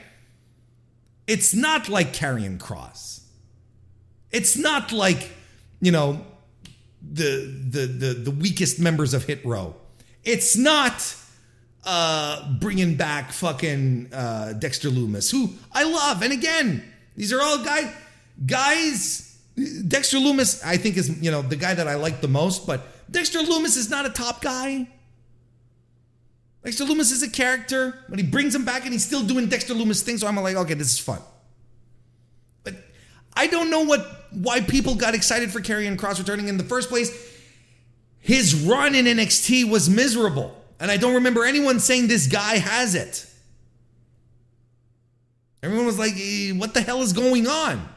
It's not like Karrion Kross. It's not like, you know, the the the the weakest members of Hit Row. It's not uh, bringing back fucking uh, Dexter Lumis, who I love. And again, these are all guys, guys Dexter Lumis, I think, is you know the guy that I like the most, but Dexter Lumis is not a top guy. Dexter Lumis is a character, but he brings him back and he's still doing Dexter Lumis things. So I'm like, okay, this is fun. But I don't know what why people got excited for Karrion Kross returning in the first place. His run in NXT was miserable, and I don't remember anyone saying this guy has it. Everyone was like, eh, "What the hell is going on?"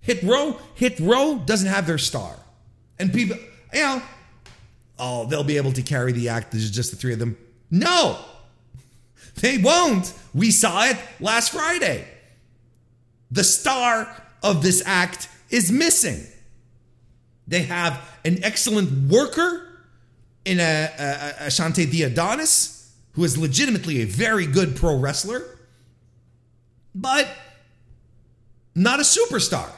Hit Row, Hit Row doesn't have their star, and people, you know, oh, they'll be able to carry the act. There's just the three of them. No, they won't. We saw it last Friday. The star of this act is missing. They have an excellent worker in a, a, Ashante Thee Adonis, who is legitimately a very good pro wrestler, but not a superstar.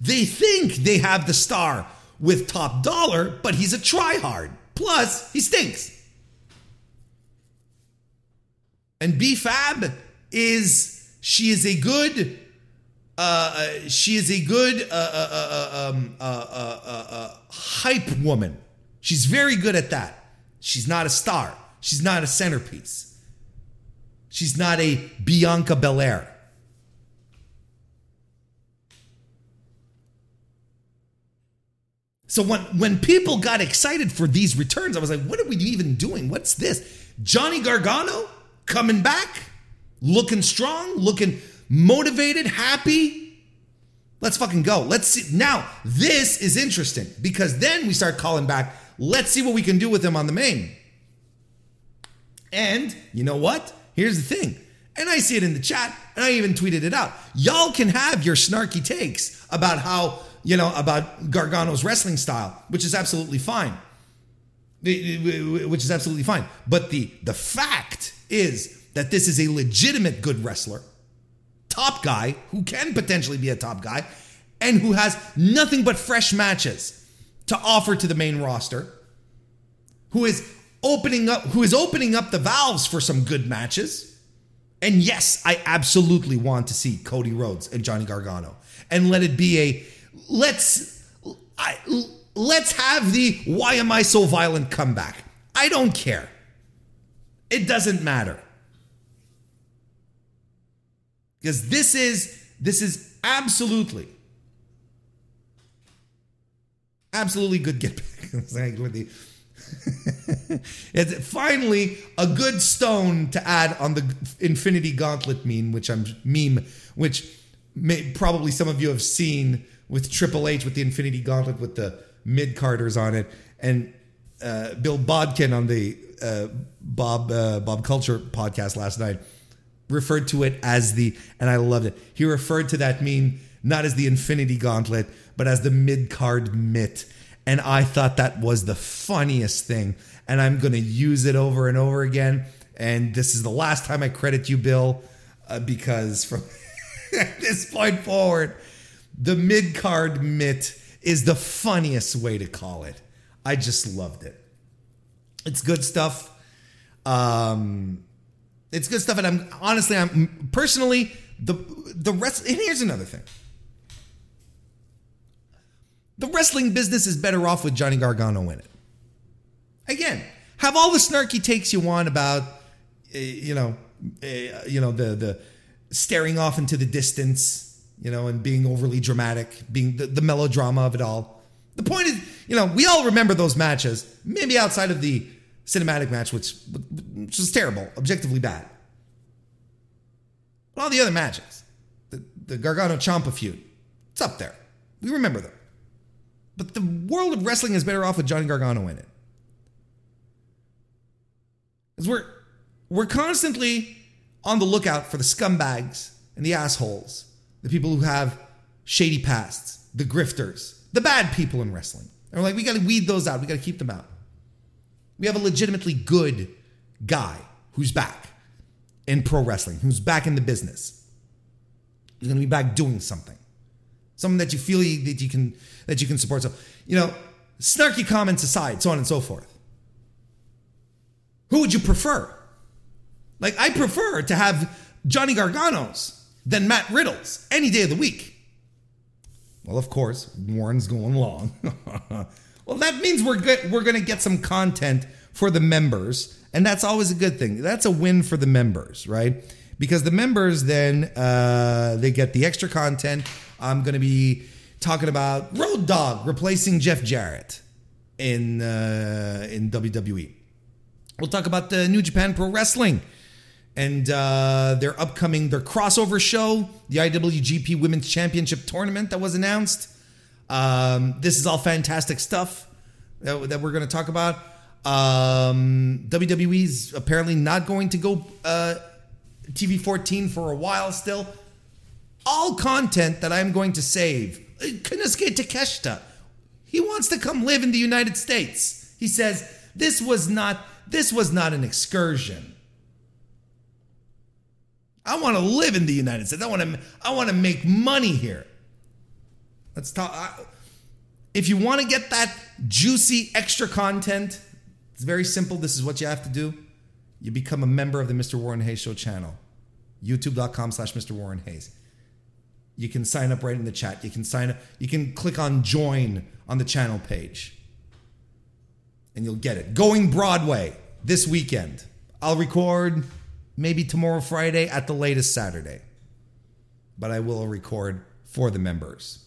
They think they have the star with Top Dolla, but he's a tryhard. Plus, he stinks. And B Fab is she is a good uh, uh, she is a good uh, uh, um, hype woman. She's very good at that. She's not a star. She's not a centerpiece. She's not a Bianca Belair. So when when people got excited for these returns, I was like, what are we even doing? What's this? Johnny Gargano coming back, looking strong, looking motivated, happy. Let's fucking go. Let's see. Now, this is interesting because then we start calling back. Let's see what we can do with him on the main. And you know what? Here's the thing. And I see it in the chat, and I even tweeted it out. Y'all can have your snarky takes about how, you know, about Gargano's wrestling style, which is absolutely fine. Which is absolutely fine. But the the fact is that this is a legitimate good wrestler top guy who can potentially be a top guy and who has nothing but fresh matches to offer to the main roster, who is opening up who is opening up the valves for some good matches. And yes, I absolutely want to see Cody Rhodes and Johnny Gargano. And let it be a let's I, let's have the why am I so violent comeback. I don't care. It doesn't matter because this is this is absolutely absolutely good get back. *laughs* *laughs* it's finally a good stone to add on the Infinity Gauntlet meme, which I'm meme, which may, probably some of you have seen with Triple H with the Infinity Gauntlet with the mid carders on it, and uh, Bill Bodkin on the uh, Bob uh, Bob Culture podcast last night referred to it as the, and I loved it. He referred to that meme not as the Infinity Gauntlet, but as the mid card mitt. And I thought that was the funniest thing. And I'm going to use it over and over again. And this is the last time I credit you, Bill, uh, because from *laughs* this point forward, the mid card mitt is the funniest way to call it. I just loved it. It's good stuff. Um, it's good stuff, and I'm honestly, I'm personally the the rest. And here's another thing: the wrestling business is better off with Johnny Gargano in it. Again, have all the snarky takes you want about, uh, you know, uh, you know the the staring off into the distance, you know, and being overly dramatic, being the, the melodrama of it all. The point is, you know, we all remember those matches, maybe outside of the cinematic match, which, which was terrible, objectively bad. But all the other matches, the, the Gargano Ciampa feud, it's up there. We remember them. But the world of wrestling is better off with Johnny Gargano in it. Because we're, we're constantly on the lookout for the scumbags and the assholes, the people who have shady pasts, the grifters, the bad people in wrestling. And we're like, we got to weed those out. We got to keep them out. We have a legitimately good guy who's back in pro wrestling, who's back in the business. He's going to be back doing something, something that you feel that you can that you can support. So, you know, snarky comments aside, so on and so forth. Who would you prefer? Like, I prefer to have Johnny Gargano's than Matt Riddle's any day of the week. Well, of course, Warren's going long. *laughs* well, that means we're good. We're going to get some content for the members, and that's always a good thing. That's a win for the members, right? Because the members then uh, they get the extra content. I'm going to be talking about Road Dogg replacing Jeff Jarrett in uh, in WWE. We'll talk about the New Japan Pro Wrestling and uh, their upcoming their crossover show, the IWGP Women's Championship Tournament that was announced. Um, this is all fantastic stuff that, that we're going to talk about. Um, WWE's apparently not going to go uh, TV 14 for a while still. All content that I'm going to save. Konosuke Takeshita, he wants to come live in the United States. He says this was not this was not an excursion. I want to live in the United States. I want to I want to make money here. Let's talk I, if you want to get that juicy extra content, it's very simple. This is what you have to do. You become a member of the Mr. Warren Hayes Show channel. YouTube.com slash Mr. Warren Hayes. You can sign up right in the chat. You can sign up. You can click on join on the channel page. And you'll get it. Going Broadway this weekend. I'll record maybe tomorrow, Friday, at the latest Saturday. But I will record for the members.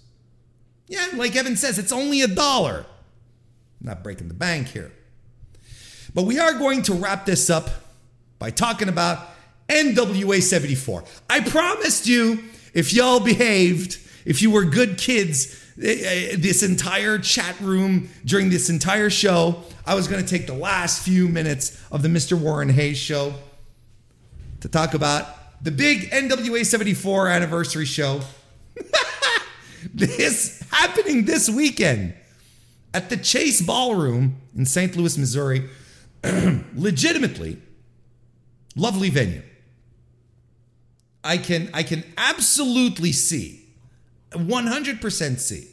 Yeah, like Evan says, it's only a dollar. not breaking the bank here. But we are going to wrap this up by talking about NWA 74. I promised you if y'all behaved, if you were good kids, eh, eh, this entire chat room during this entire show, I was going to take the last few minutes of the Mr. Warren Hayes show to talk about the big NWA 74 anniversary show. *laughs* this happening this weekend at the Chase Ballroom in St. Louis, Missouri. *clears throat* Legitimately lovely venue. I can I can absolutely see, 100% see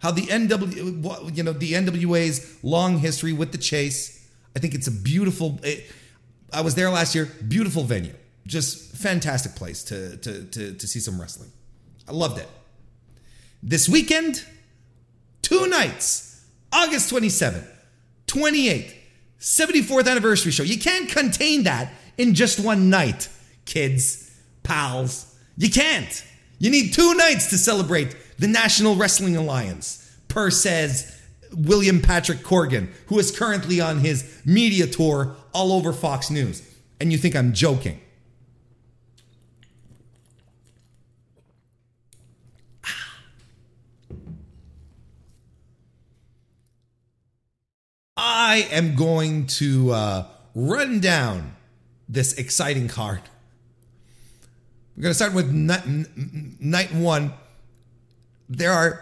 how the NW you know the NWA's long history with the Chase. I think it's a beautiful. It, I was there last year. Beautiful venue, just fantastic place to to to, to see some wrestling. I loved it. This weekend, two nights, August 27th, 28th, 74th anniversary show. You can't contain that in just one night, kids pals. You can't. You need two nights to celebrate the National Wrestling Alliance, per says William Patrick Corgan, who is currently on his media tour all over Fox News. And you think I'm joking. I am going to uh, run down this exciting card we're going to start with night, night one. There are,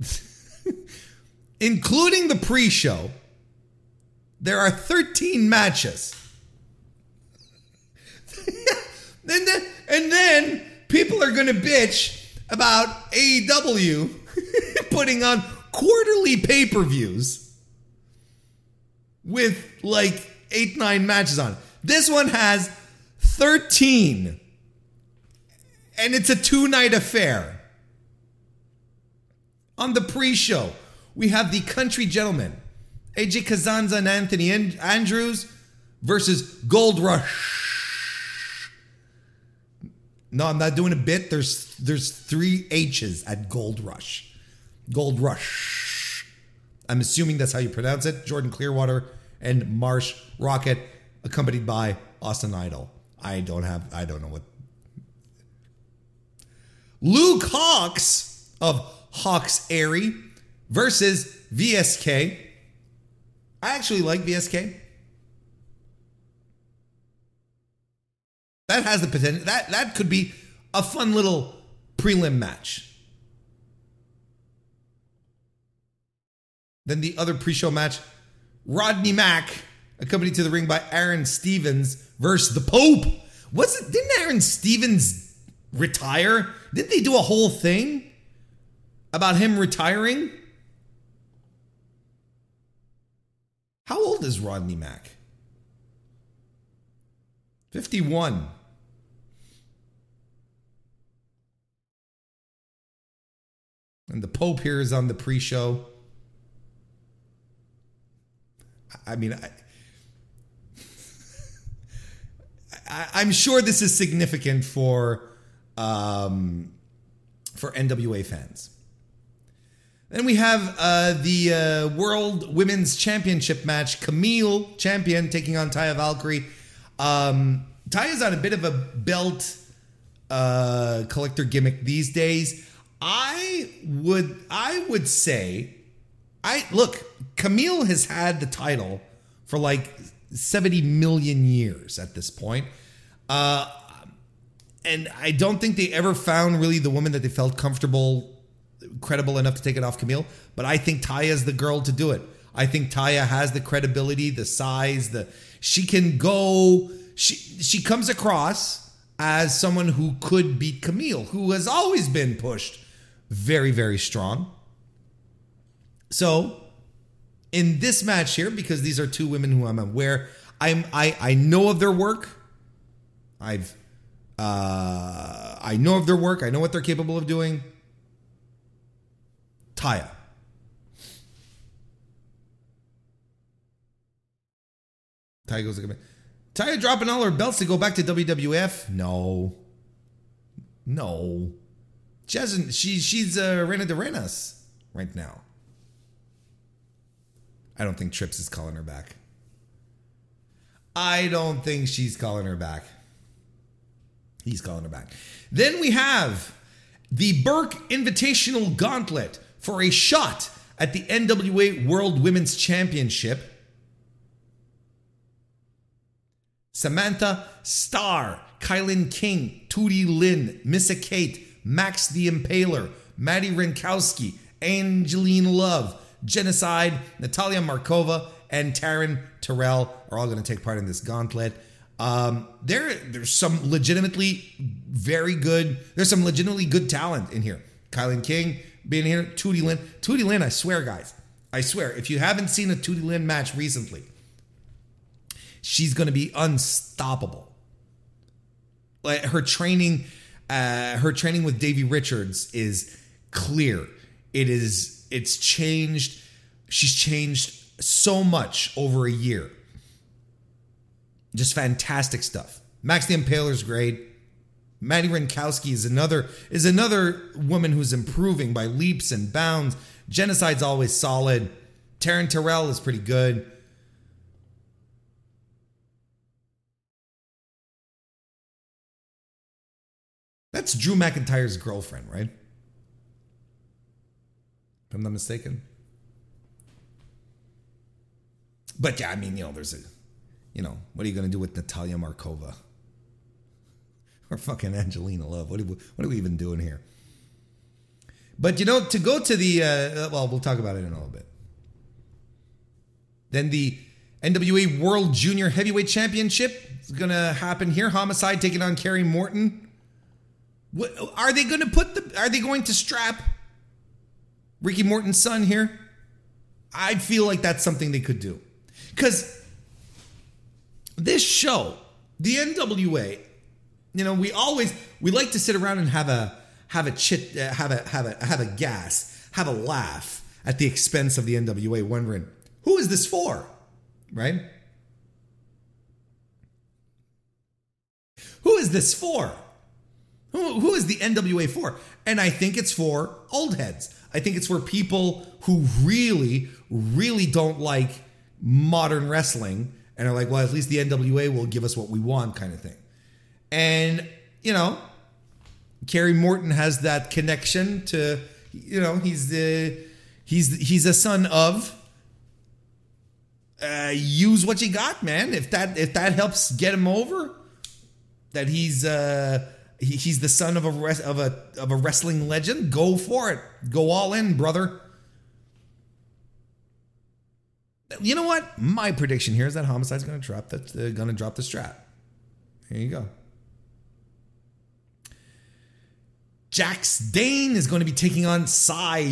*laughs* including the pre show, there are 13 matches. *laughs* and, then, and then people are going to bitch about AEW *laughs* putting on quarterly pay per views with like eight, nine matches on it. This one has 13 and it's a two night affair. On the pre show, we have the country gentlemen, AJ Cazana and Anthony Andrews versus Gold Rush. No, I'm not doing a bit. There's there's three H's at Gold Rush. Gold Rush. I'm assuming that's how you pronounce it. Jordan Clearwater and Marshe Rockett, accompanied by Austin Idol. I don't have I don't know what Luke Hawx of Hawx Aerie versus VSK. I actually like VSK. That has the potential. That that could be a fun little prelim match. Then the other pre-show match, Rodney Mack, accompanied to the ring by Aron Stevens versus the Pope. Was it? Didn't Aron Stevens retire? Didn't they do a whole thing about him retiring? How old is Rodney Mack? 51. and the Pope here is on the pre-show. I mean, I, *laughs* I, am sure this is significant for um, for NWA fans. Then we have uh, the uh, World Women's Championship match. Kamille, champion, taking on Taya Valkyrie. Um, Taya's on a bit of a belt uh, collector gimmick these days. I would I would say I look, Kamille has had the title for like 70 million years at this point. Uh, and I don't think they ever found really the woman that they felt comfortable, credible enough to take it off Kamille. But I think Taya's the girl to do it. I think Taya has the credibility, the size, the she can go. She she comes across as someone who could beat Kamille, who has always been pushed very very strong. So in this match here, because these are two women who I'm aware, I'm I I know of their work. I've uh, I know of their work. I know what they're capable of doing. Taya. Taya goes like, Taya dropping all her belts to go back to WWF? No. No. She hasn't. She, she's uh, Reina de Reinas right now. I don't think Trips is calling her back. I don't think she's calling her back. He's calling her back. Then we have the Burke Invitational Gauntlet for a shot at the NWA World Women's Championship. Samantha Starr, KiLynn King, Tootie Lynn, Missa Kate, Max the Impaler, Maddie Wrenkowski, Angelina Love, Genocide, Natalia Markova, and Taryn Terrell are all going to take part in this gauntlet. Um, there, there's some legitimately very good. There's some legitimately good talent in here. KiLynn King being here, Tootie Lynn. Tootie Lynn, I swear, guys, I swear, if you haven't seen a Tootie Lynn match recently, she's going to be unstoppable. Like her training, uh, her training with Davey Richards is clear. It is. It's changed. She's changed so much over a year. Just fantastic stuff. Max the Impaler's great. Maddie Wrenkowski is another is another woman who's improving by leaps and bounds. Genocide's always solid. Taryn Terrell is pretty good. That's Drew McIntyre's girlfriend, right? If I'm not mistaken. But yeah, I mean, you know, there's a you know, what are you going to do with Natalia Markova? *laughs* Or fucking Angelina Love? What are, we, what are we even doing here? But you know, to go to the, uh, well, we'll talk about it in a little bit. Then the NWA World Junior Heavyweight Championship is going to happen here. Homicide taking on Kerry Morton. What, are they going to put the, are they going to strap Ricky Morton's son here? I feel like that's something they could do. Because this show, the NWA, you know, we always we like to sit around and have a have a chit uh, have a have a have a gas, have a laugh at the expense of the NWA, wondering who is this for, right? Who is this for? Who, who is the NWA for? And I think it's for old heads. I think it's for people who really, really don't like modern wrestling and are like, well, at least the NWA will give us what we want, kind of thing. And, you know, Kerry Morton has that connection to, you know, he's the he's he's a son of uh, use what you got, man. If that if that helps get him over, that he's uh he, he's the son of a res- of a of a wrestling legend, go for it. Go all in, brother. You know what? My prediction here is that Homicide's going to drop uh, going to drop the strap. Here you go. Jax Dane is going to be taking on Cy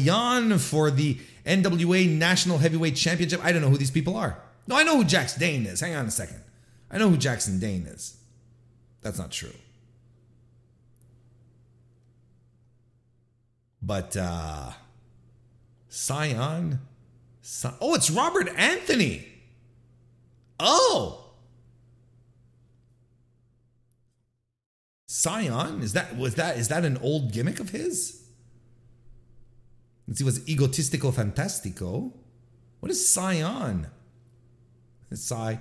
for the NWA National Heavyweight Championship. I don't know who these people are. No, I know who Jax Dane is. Hang on a second. I know who Jackson Dane is. That's not true. But uh Cyon. Sci- oh, it's Robert Anthony. Oh. Cyon? Is that was that is that an old gimmick of his? Let's see, was egotistico fantastico. What is Cyon? Cyon.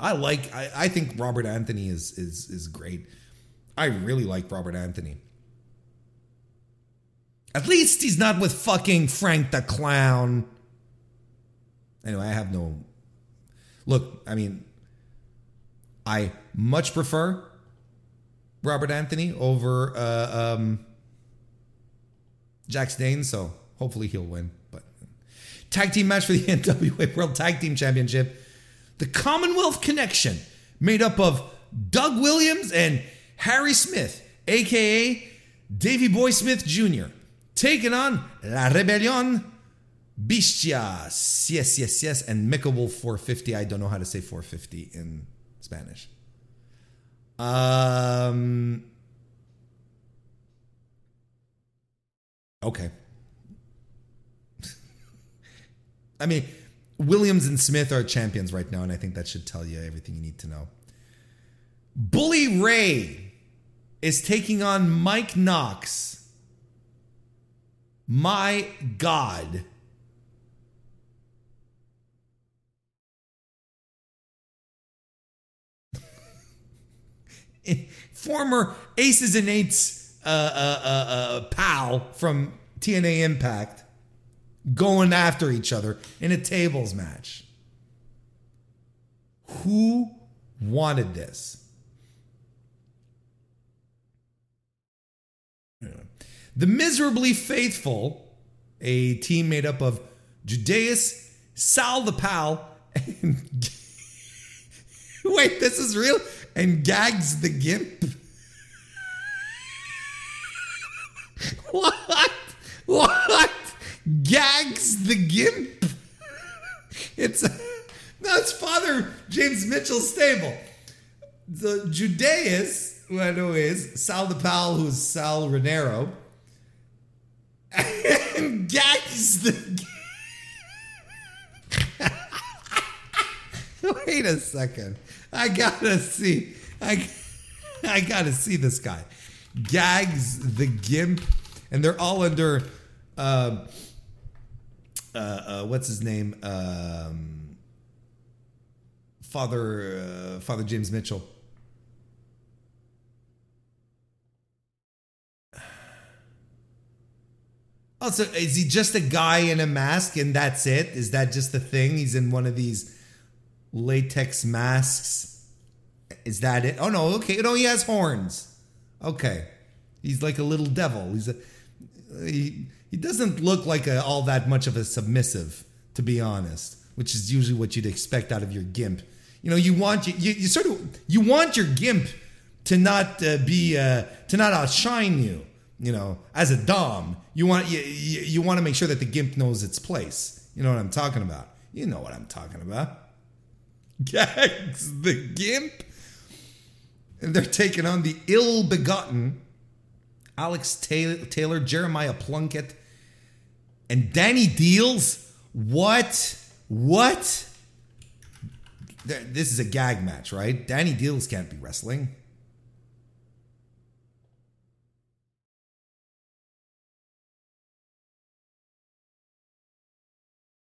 I like I, I think Robert Anthony is is is great. I really like Robert Anthony. At least he's not with fucking Frank the Clown. Anyway, I have no. Look, I mean, I much prefer Robert Anthony over uh, um, Dane, so hopefully he'll win. But tag team match for the *laughs* NWA World Tag Team Championship. The Commonwealth Connection, made up of Doug Williams and Harry Smith, aka Davy Boy Smith Jr., taking on La Rebellion, Bestias, yes, yes, yes, and Mecha Wolf 450. I don't know how to say 450 in Spanish. Um. Okay. *laughs* I mean, Williams and Smith are champions right now, and I think that should tell you everything you need to know. Bully Ray is taking on Mike Knox. My God. *laughs* Former Aces and Eights uh, uh, uh, uh, pal from TNA Impact going after each other in a tables match. Who wanted this? The Miserably Faithful, a team made up of Judas, Sal the Pal, and *laughs* wait, this is real, and Gags the Gimp. what? What? Gags the Gimp? It's that's Father James Mitchell's stable. The Judas, who I know is Sal the Pal, who's Sal Rinauro, and Gags the. gimp. *laughs* Wait a second. I gotta see. I, I gotta see this guy. Gags the Gimp, and they're all under. Uh, uh, uh, what's his name? Um, Father uh, Father James Mitchell. Also, is he just a guy in a mask and that's it? Is that just the thing? He's in one of these latex masks. Is that it? Oh no, okay. No, he has horns. Okay. He's like a little devil. He's a he, he doesn't look like a, all that much of a submissive, to be honest, which is usually what you'd expect out of your gimp. You know, you want you, you, you sort of you want your gimp to not uh, be uh, to not outshine you. You know, as a dom, you want you, you, you want to make sure that the gimp knows its place. You know what I'm talking about. You know what I'm talking about. Gags the gimp, and they're taking on the ill-begotten Alex Taylor, Taylor Jeremiah Plunkett, and Danny Dealz. What? What? This is a gag match, right? Danny Dealz can't be wrestling.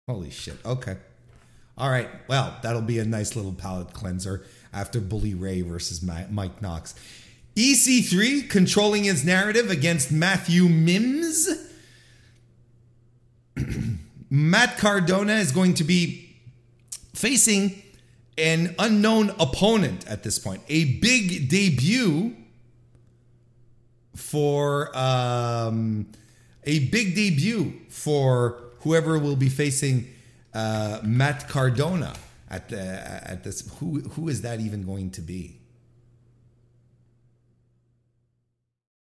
Holy shit. Okay. All right. Well, that'll be a nice little palate cleanser after Bully Ray versus Mike Knox. EC3 controlling his narrative against Matthew Mims. *clears throat* Matt Cardona is going to be facing an unknown opponent at this point. A big debut for um, a big debut for whoever will be facing uh, Matt Cardona at the at this. Who who is that even going to be?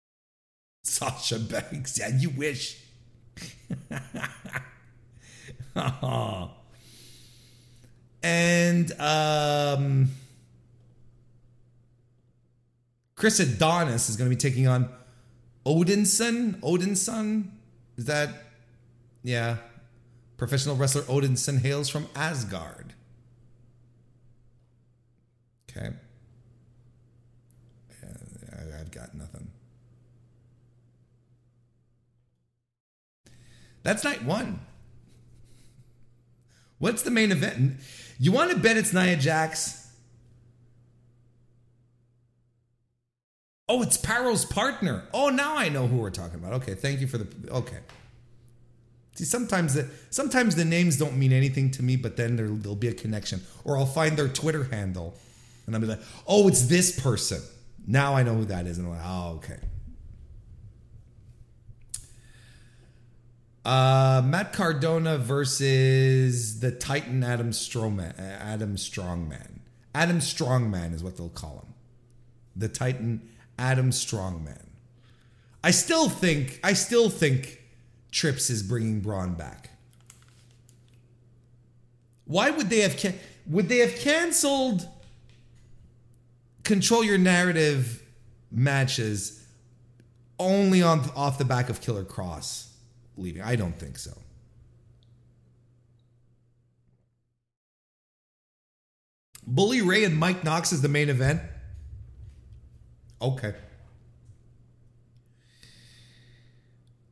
*laughs* Sasha Banks. Yeah, you wish. *laughs* And um, Chris Adonis is going to be taking on Odinson. Odinson? Is that Yeah. Professional wrestler Odinson hails from Asgard. Okay. I've got nothing. That's night one. What's the main event? You want to bet it's Nia Jax? Oh, it's Parrow's partner. Oh, now I know who we're talking about. Okay, thank you for the. Okay. See, sometimes the sometimes the names don't mean anything to me, but then there, there'll be a connection, or I'll find their Twitter handle, and I'll be like, "Oh, it's this person." Now I know who that is, and I'm like, "Oh, okay." Uh, Matt Cardona versus the Titan Adam Strongman. Adam Strongman. Adam Strongman is what they'll call him. The Titan Adam Strongman. I still think. I still think Trips is bringing Braun back. Why would they have would they have canceled control your narrative matches only on off the back of Killer Kross? leaving. I don't think so. Bully Ray and Mike Knox is the main event. Okay.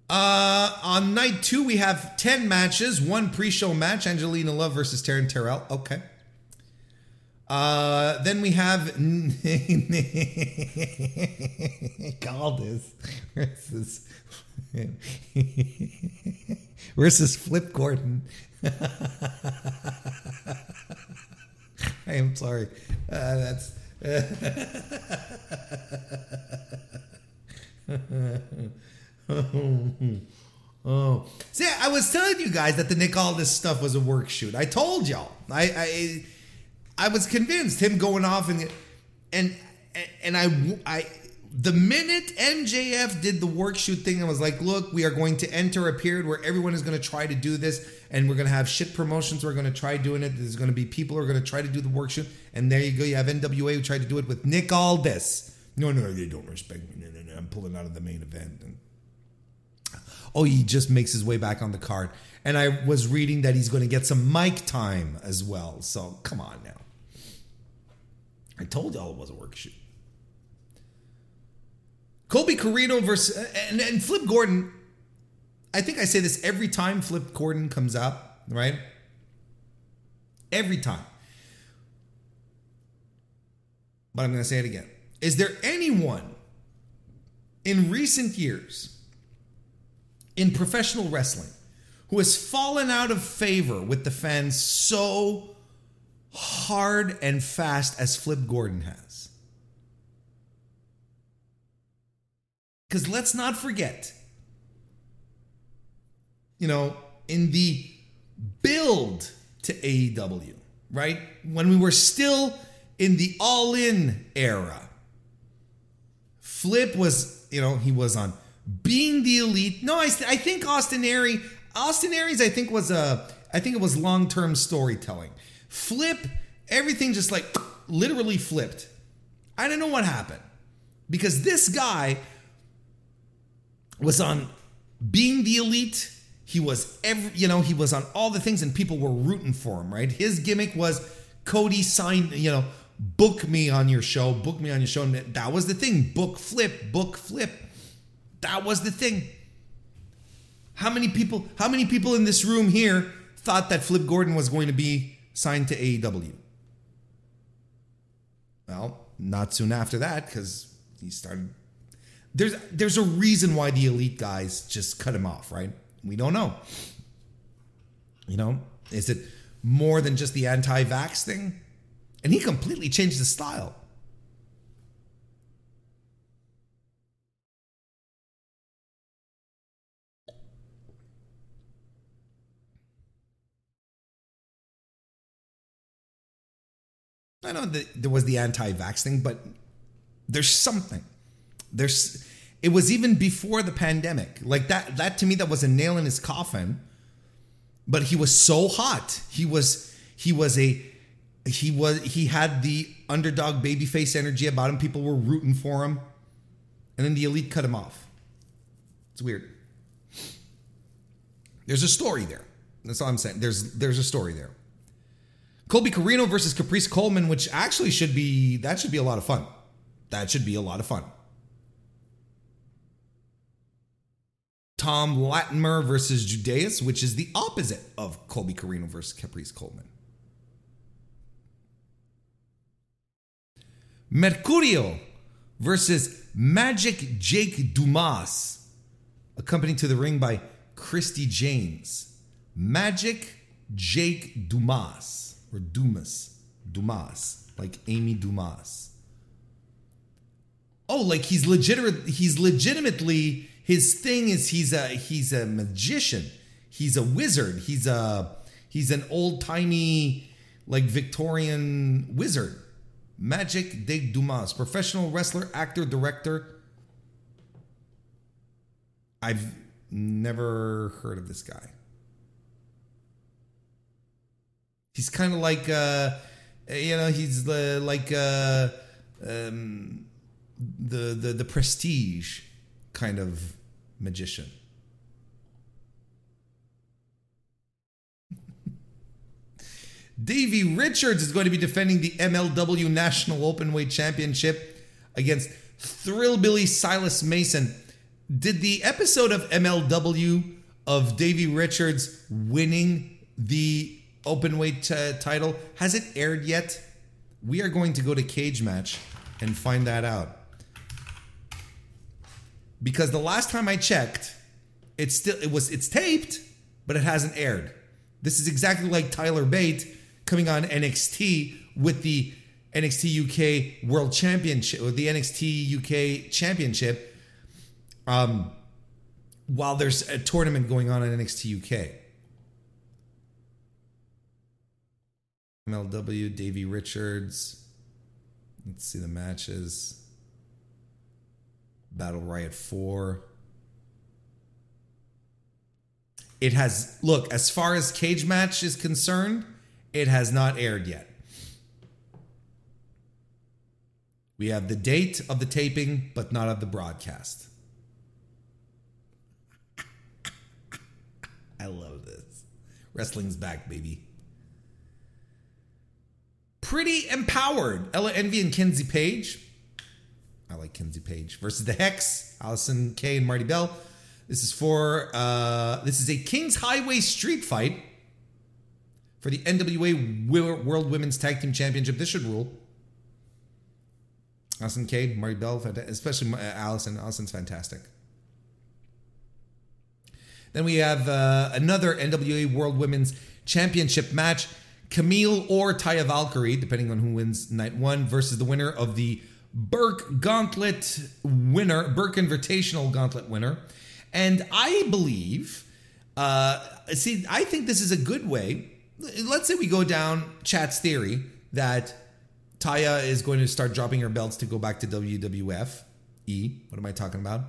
Uh, on night two, we have 10 matches, one pre show match Angelina Love versus Taryn Terrell. Okay. Uh, then we have *laughs* Galdis versus *laughs* versus Flip Gordon. *laughs* I am sorry. Uh, that's. *laughs* oh, see, I was telling you guys that the Nick Aldis stuff was a work shoot. I told y'all. I, I, I was convinced him going off and and and I, I the minute MJF did the work shoot thing, I was like, look, we are going to enter a period where everyone is going to try to do this, and we're going to have shit promotions who are going to try doing it. There's going to be people who are going to try to do the work shoot, and there you go. You have NWA who tried to do it with Nick Aldis. No, no, they don't respect me. No, no, no. I'm pulling out of the main event. And, oh, he just makes his way back on the card. And I was reading that he's going to get some mic time as well. So come on now. I told y'all it was a work shoot. Colby Corino versus and, and Flip Gordon. I think I say this every time Flip Gordon comes up, right? Every time. But I'm going to say it again. Is there anyone in recent years in professional wrestling who has fallen out of favor with the fans so hard and fast as Flip Gordon has? Because let's not forget, you know, in the build to AEW, right? When we were still in the all in era, Flip was, you know, he was on being the elite. No, I, I think Austin Aries, Austin Aries, I think was a, I think it was long term storytelling. Flip, everything just like literally flipped. I don't know what happened because this guy was on being the elite. He was every, you know, he was on all the things and people were rooting for him, right? His gimmick was Cody signed, you know, book me on your show, book me on your show. And that was the thing. Book flip, book flip. That was the thing. How many people, how many people in this room here thought that Flip Gordon was going to be signed to AEW? Well, not soon after that, because he started there's there's a reason why the elite guys just cut him off, right? We don't know. You know, is it more than just the anti-vax thing? And he completely changed the style. I know that there was the anti-vax thing, but there's something. There's it was even before the pandemic. Like that that to me that was a nail in his coffin. But he was so hot. He was he was a he was he had the underdog babyface energy about him. People were rooting for him. And then the elite cut him off. It's weird. There's a story there. That's all I'm saying. There's there's a story there. Colby Corino versus Caprice Coleman, which actually should be that should be a lot of fun. That should be a lot of fun. Tom Latimer versus Judais, which is the opposite of Colby Corino versus Caprice Coleman. Mercurio versus Magic Jake Dumas, accompanied to the ring by Christy James. Magic Jake Dumas, or Dumas, Dumas, like Amy Dumas. Oh, like he's legitimate. He's legitimately his thing is he's a he's a magician. He's a wizard. He's a he's an old timey like Victorian wizard. Magic de Dumas, professional wrestler, actor, director. I've never heard of this guy. He's kind of like, uh, you know, he's uh, like uh, um, the the the prestige kind of magician. *laughs* Davey Richards is going to be defending the MLW National Openweight Championship against Thrillbilly Silas Mason. Did the episode of MLW of Davey Richards winning the openweight t- title has it aired yet? We are going to go to Cage Match and find that out. Because the last time I checked, it's still it was it's taped, but it hasn't aired. This is exactly like Tyler Bate coming on NXT with the NXT UK World Championship, or the NXT UK Championship, um, while there's a tournament going on in NXT UK. MLW, Davey Richards. Let's see the matches. Battle Riot 4. It has, look, as far as cage match is concerned, it has not aired yet. We have the date of the taping, but not of the broadcast. I love this. Wrestling's back, baby. Pretty empowered. Ella Envy and Kenzie Paige. I like Kenzie Paige versus the Hex, Allison Kay and Marti Belle. This is for uh, this is a Kings Highway Street fight for the NWA World Women's Tag Team Championship. This should rule. Allison Kay, Marti Belle, especially uh, Allison. Allison's fantastic. Then we have uh, another NWA World Women's Championship match. Kamille or Taya Valkyrie, depending on who wins night one, versus the winner of the Burke Gauntlet winner, Burke Invitational Gauntlet winner. And I believe, uh, see, I think this is a good way. Let's say we go down Chat's theory that Taya is going to start dropping her belts to go back to WWF. E, what am I talking about?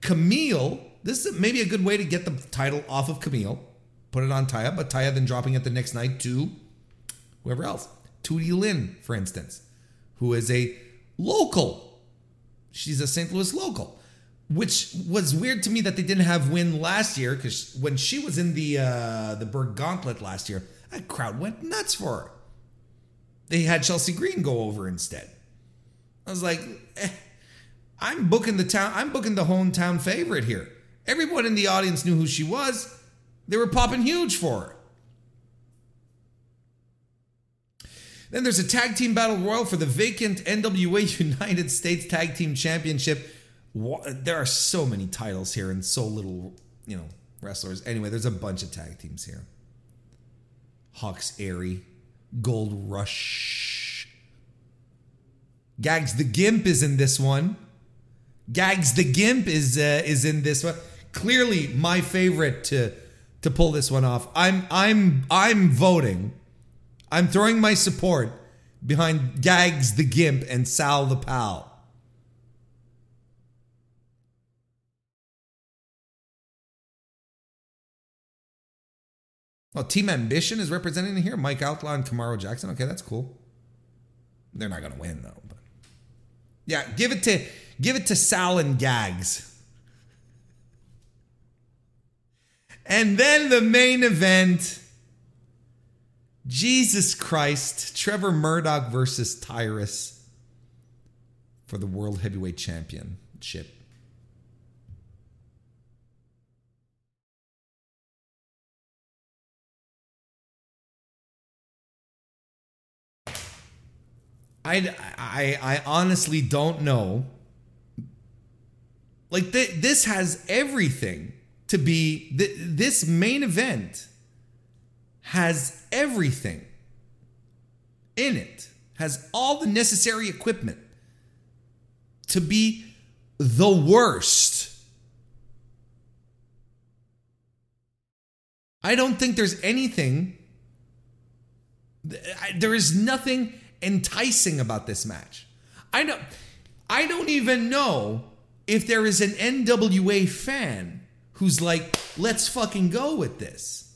Kamille, this is maybe a good way to get the title off of Kamille, put it on Taya, but Taya then dropping it the next night to whoever else. Tootie Lynn, for instance, who is a local. She's a St. Louis local, which was weird to me that they didn't have Win last year because when she was in the uh, the Burke Gauntlet last year, that crowd went nuts for her. They had Chelsea Green go over instead. I was like, eh, I'm booking the town. I'm booking the hometown favorite here. Everyone in the audience knew who she was. They were popping huge for her. Then there's a tag team battle royal for the vacant NWA *laughs* United States Tag Team Championship. There are so many titles here and so little, you know, wrestlers. Anyway, there's a bunch of tag teams here. Hawx Aerie, Gold Rush. Gags the Gimp is in this one. Gags the Gimp is uh, is in this one. Clearly, my favorite to to pull this one off. I'm I'm I'm voting I'm throwing my support behind Gags the Gimp and Sal the Pal. Oh, Team Ambition is representing here. Mike Outlaw and Camaro Jackson. Okay, that's cool. They're not gonna win though. But yeah, give it to give it to Sal and Gags. And then the main event. Jesus Christ, Trevor Murdoch versus Tyrus for the World Heavyweight Championship. I, I, I honestly don't know. Like, th- this has everything to be, th- this main event has everything in it, has all the necessary equipment to be the worst. I don't think there's anything, there is nothing enticing about this match. I don't I don't even know if there is an NWA fan who's like, let's fucking go with this.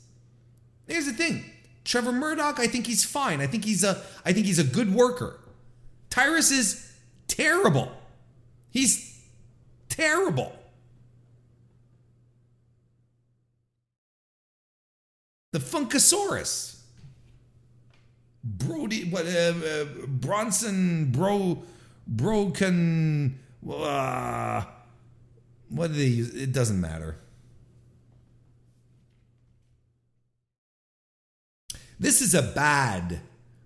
Here's the thing. Trevor Murdoch, I think he's fine. I think he's a I think he's a good worker. Tyrus is terrible. He's terrible. The Funkasaurus. Brody, what, uh, uh, Bronson, Bro, Broken, uh, what do they use? It doesn't matter. This is a bad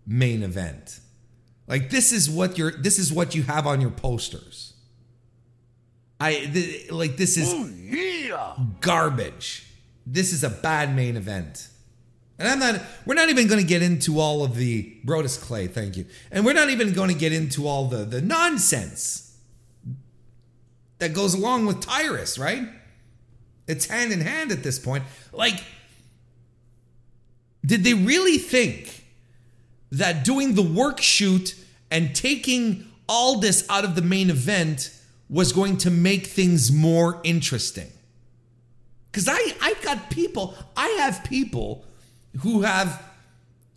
main event. Like this is what you're this is what you have on your posters. I th- like this is Oh, yeah. garbage. This is a bad main event. And I'm not, we're not even going to get into all of the, Brodus Clay, thank you. And we're not even going to get into all the, the nonsense that goes along with Tyrus, right? It's hand in hand at this point. Like, did they really think that doing the work shoot and taking all this out of the main event was going to make things more interesting? Because I, I've got people, I have people who have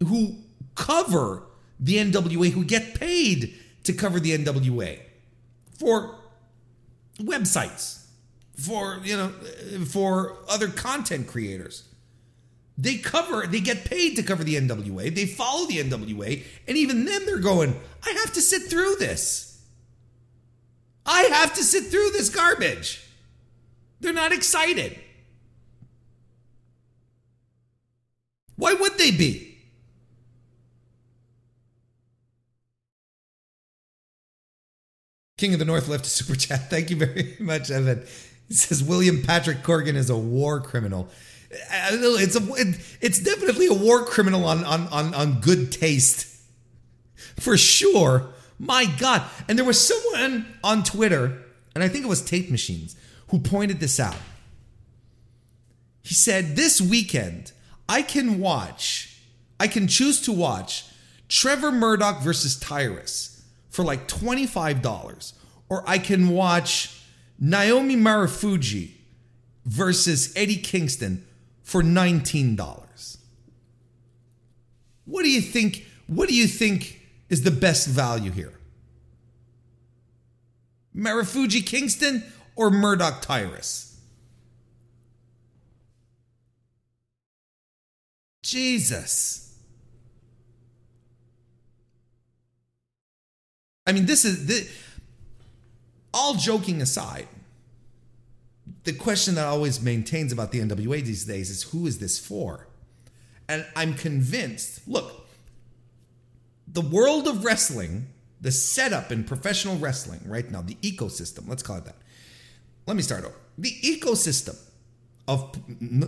who cover the NWA who get paid to cover the NWA for websites for you know for other content creators they cover they get paid to cover the NWA they follow the NWA and even then they're going I have to sit through this I have to sit through this garbage they're not excited Why would they be? King of the North left a super chat. *laughs* Thank you very *laughs* much, Evan. He says William Patrick Corgan is a war criminal. It's a, it's definitely a war criminal on, on, on, on good taste. For sure. My God. And there was someone on Twitter, and I think it was Tape Machines, who pointed this out. He said, This weekend, I can watch, I can choose to watch Trevor Murdoch versus Tyrus for like $25, or I can watch Naomichi Marufuji versus Eddie Kingston for $19. What do you think? What do you think is the best value here? Marufuji Kingston or Murdoch Tyrus? Jesus. I mean, this is the, all joking aside. The question that always maintains about the NWA these days is who is this for? And I'm convinced, look, the world of wrestling, the setup in professional wrestling right now, the ecosystem, let's call it that. Let me start over. The ecosystem of,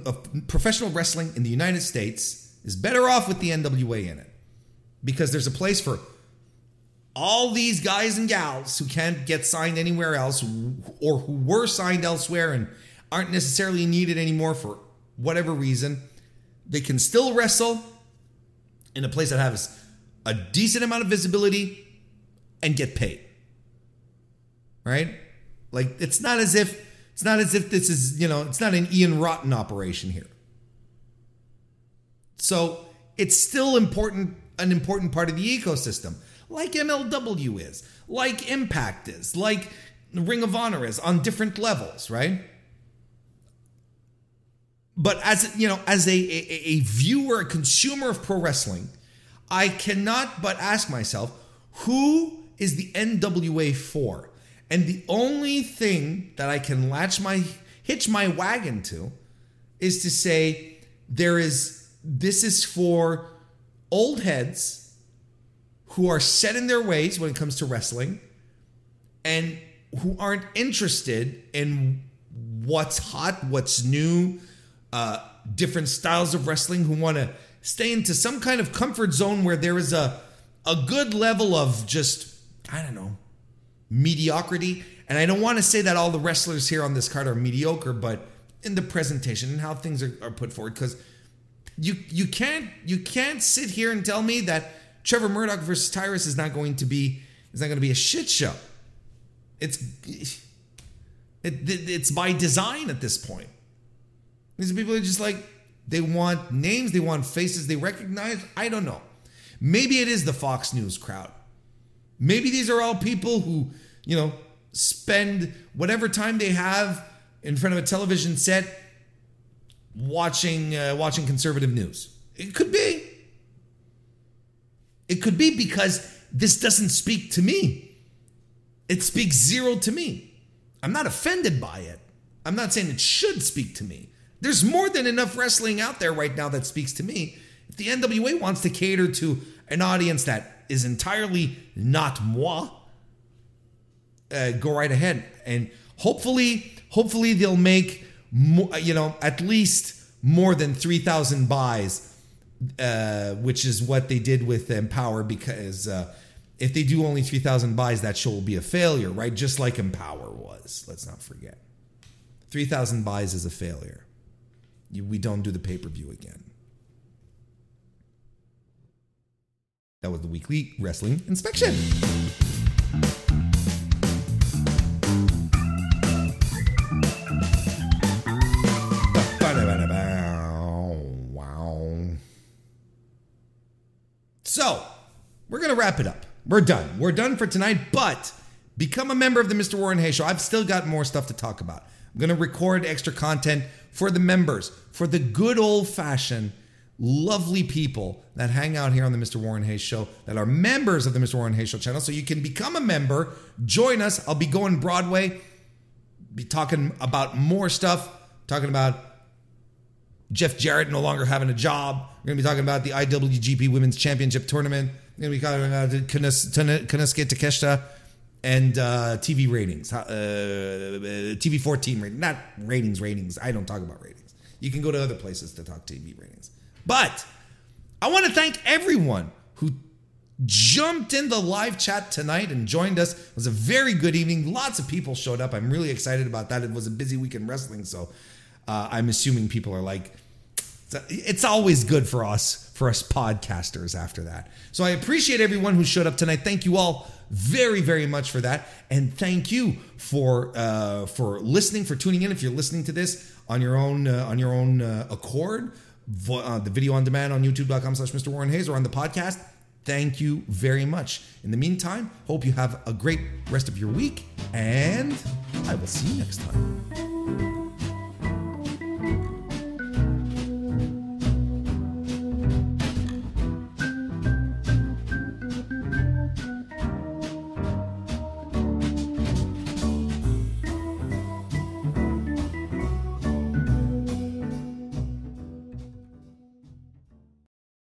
of professional wrestling in the United States is better off with the NWA in it because there's a place for all these guys and gals who can't get signed anywhere else or who were signed elsewhere and aren't necessarily needed anymore for whatever reason. They can still wrestle in a place that has a decent amount of visibility and get paid. Right? Like it's not as if it's not as if this is, you know, it's not an Ian Rotten operation here. So it's still important, an important part of the ecosystem, like MLW is, like Impact is, like Ring of Honor is on different levels, right? but as you know, as a, a, a viewer, a consumer of pro wrestling, I cannot but ask myself, who is the NWA for? And the only thing that I can latch my hitch my wagon to is to say there is this is for old heads who are set in their ways when it comes to wrestling and who aren't interested in what's hot, what's new, uh, different styles of wrestling, who want to stay into some kind of comfort zone where there is a a good level of just I don't know mediocrity. And I don't want to say that all the wrestlers here on this card are mediocre, but in the presentation and how things are, are put forward, because you you can't you can't sit here and tell me that Trevor Murdoch versus Tyrus is not going to be is not going to be a shit show. It's it, it's by design at this point. These people are just like they want names, they want faces they recognize. I don't know. Maybe it is the Fox News crowd. Maybe these are all people who, you know, spend whatever time they have in front of a television set watching uh, watching conservative news. It could be. It could be because this doesn't speak to me. It speaks zero to me. I'm not offended by it. I'm not saying it should speak to me. There's more than enough wrestling out there right now that speaks to me. If the NWA wants to cater to an audience that is entirely not moi, uh, go right ahead. And hopefully, hopefully they'll make you know at least more than three thousand buys, uh, which is what they did with EmPowerrr. Because uh, if they do only three thousand buys, that show will be a failure, right? Just like EmPowerrr was. Let's not forget. Three thousand buys is a failure. You, we don't do the pay per view again. That was the weekly wrestling inspection. So, we're going to wrap it up. We're done. We're done for tonight, but become a member of the Mr. Warren Hayes Show. I've still got more stuff to talk about. I'm going to record extra content for the members, for the good old fashioned, lovely people that hang out here on the Mr. Warren Hayes Show that are members of the Mr. Warren Hayes Show channel. So you can become a member, join us. I'll be going Broadway, be talking about more stuff, talking about Jeff Jarrett no longer having a job. We're going to be talking about the IWGP Women's Championship Tournament. We're going to be talking about Konosuke Takeshita and uh, TV ratings, uh, TV 14 rating, not ratings, ratings. I don't talk about ratings. You can go to other places to talk TV ratings. But I want to thank everyone who jumped in the live chat tonight and joined us. It was a very good evening. Lots of people showed up. I'm really excited about that. It was a busy week in wrestling, so uh, I'm assuming people are like, it's always good for us, for us podcasters after that. So I appreciate everyone who showed up tonight. Thank you all very, very much for that, and thank you for uh, for listening, for tuning in. If you're listening to this on your own uh, on your own uh, accord, uh, the video on demand on YouTube.com/slash Mr. Warren Hayes or on the podcast. Thank you very much. In the meantime, hope you have a great rest of your week, and I will see you next time.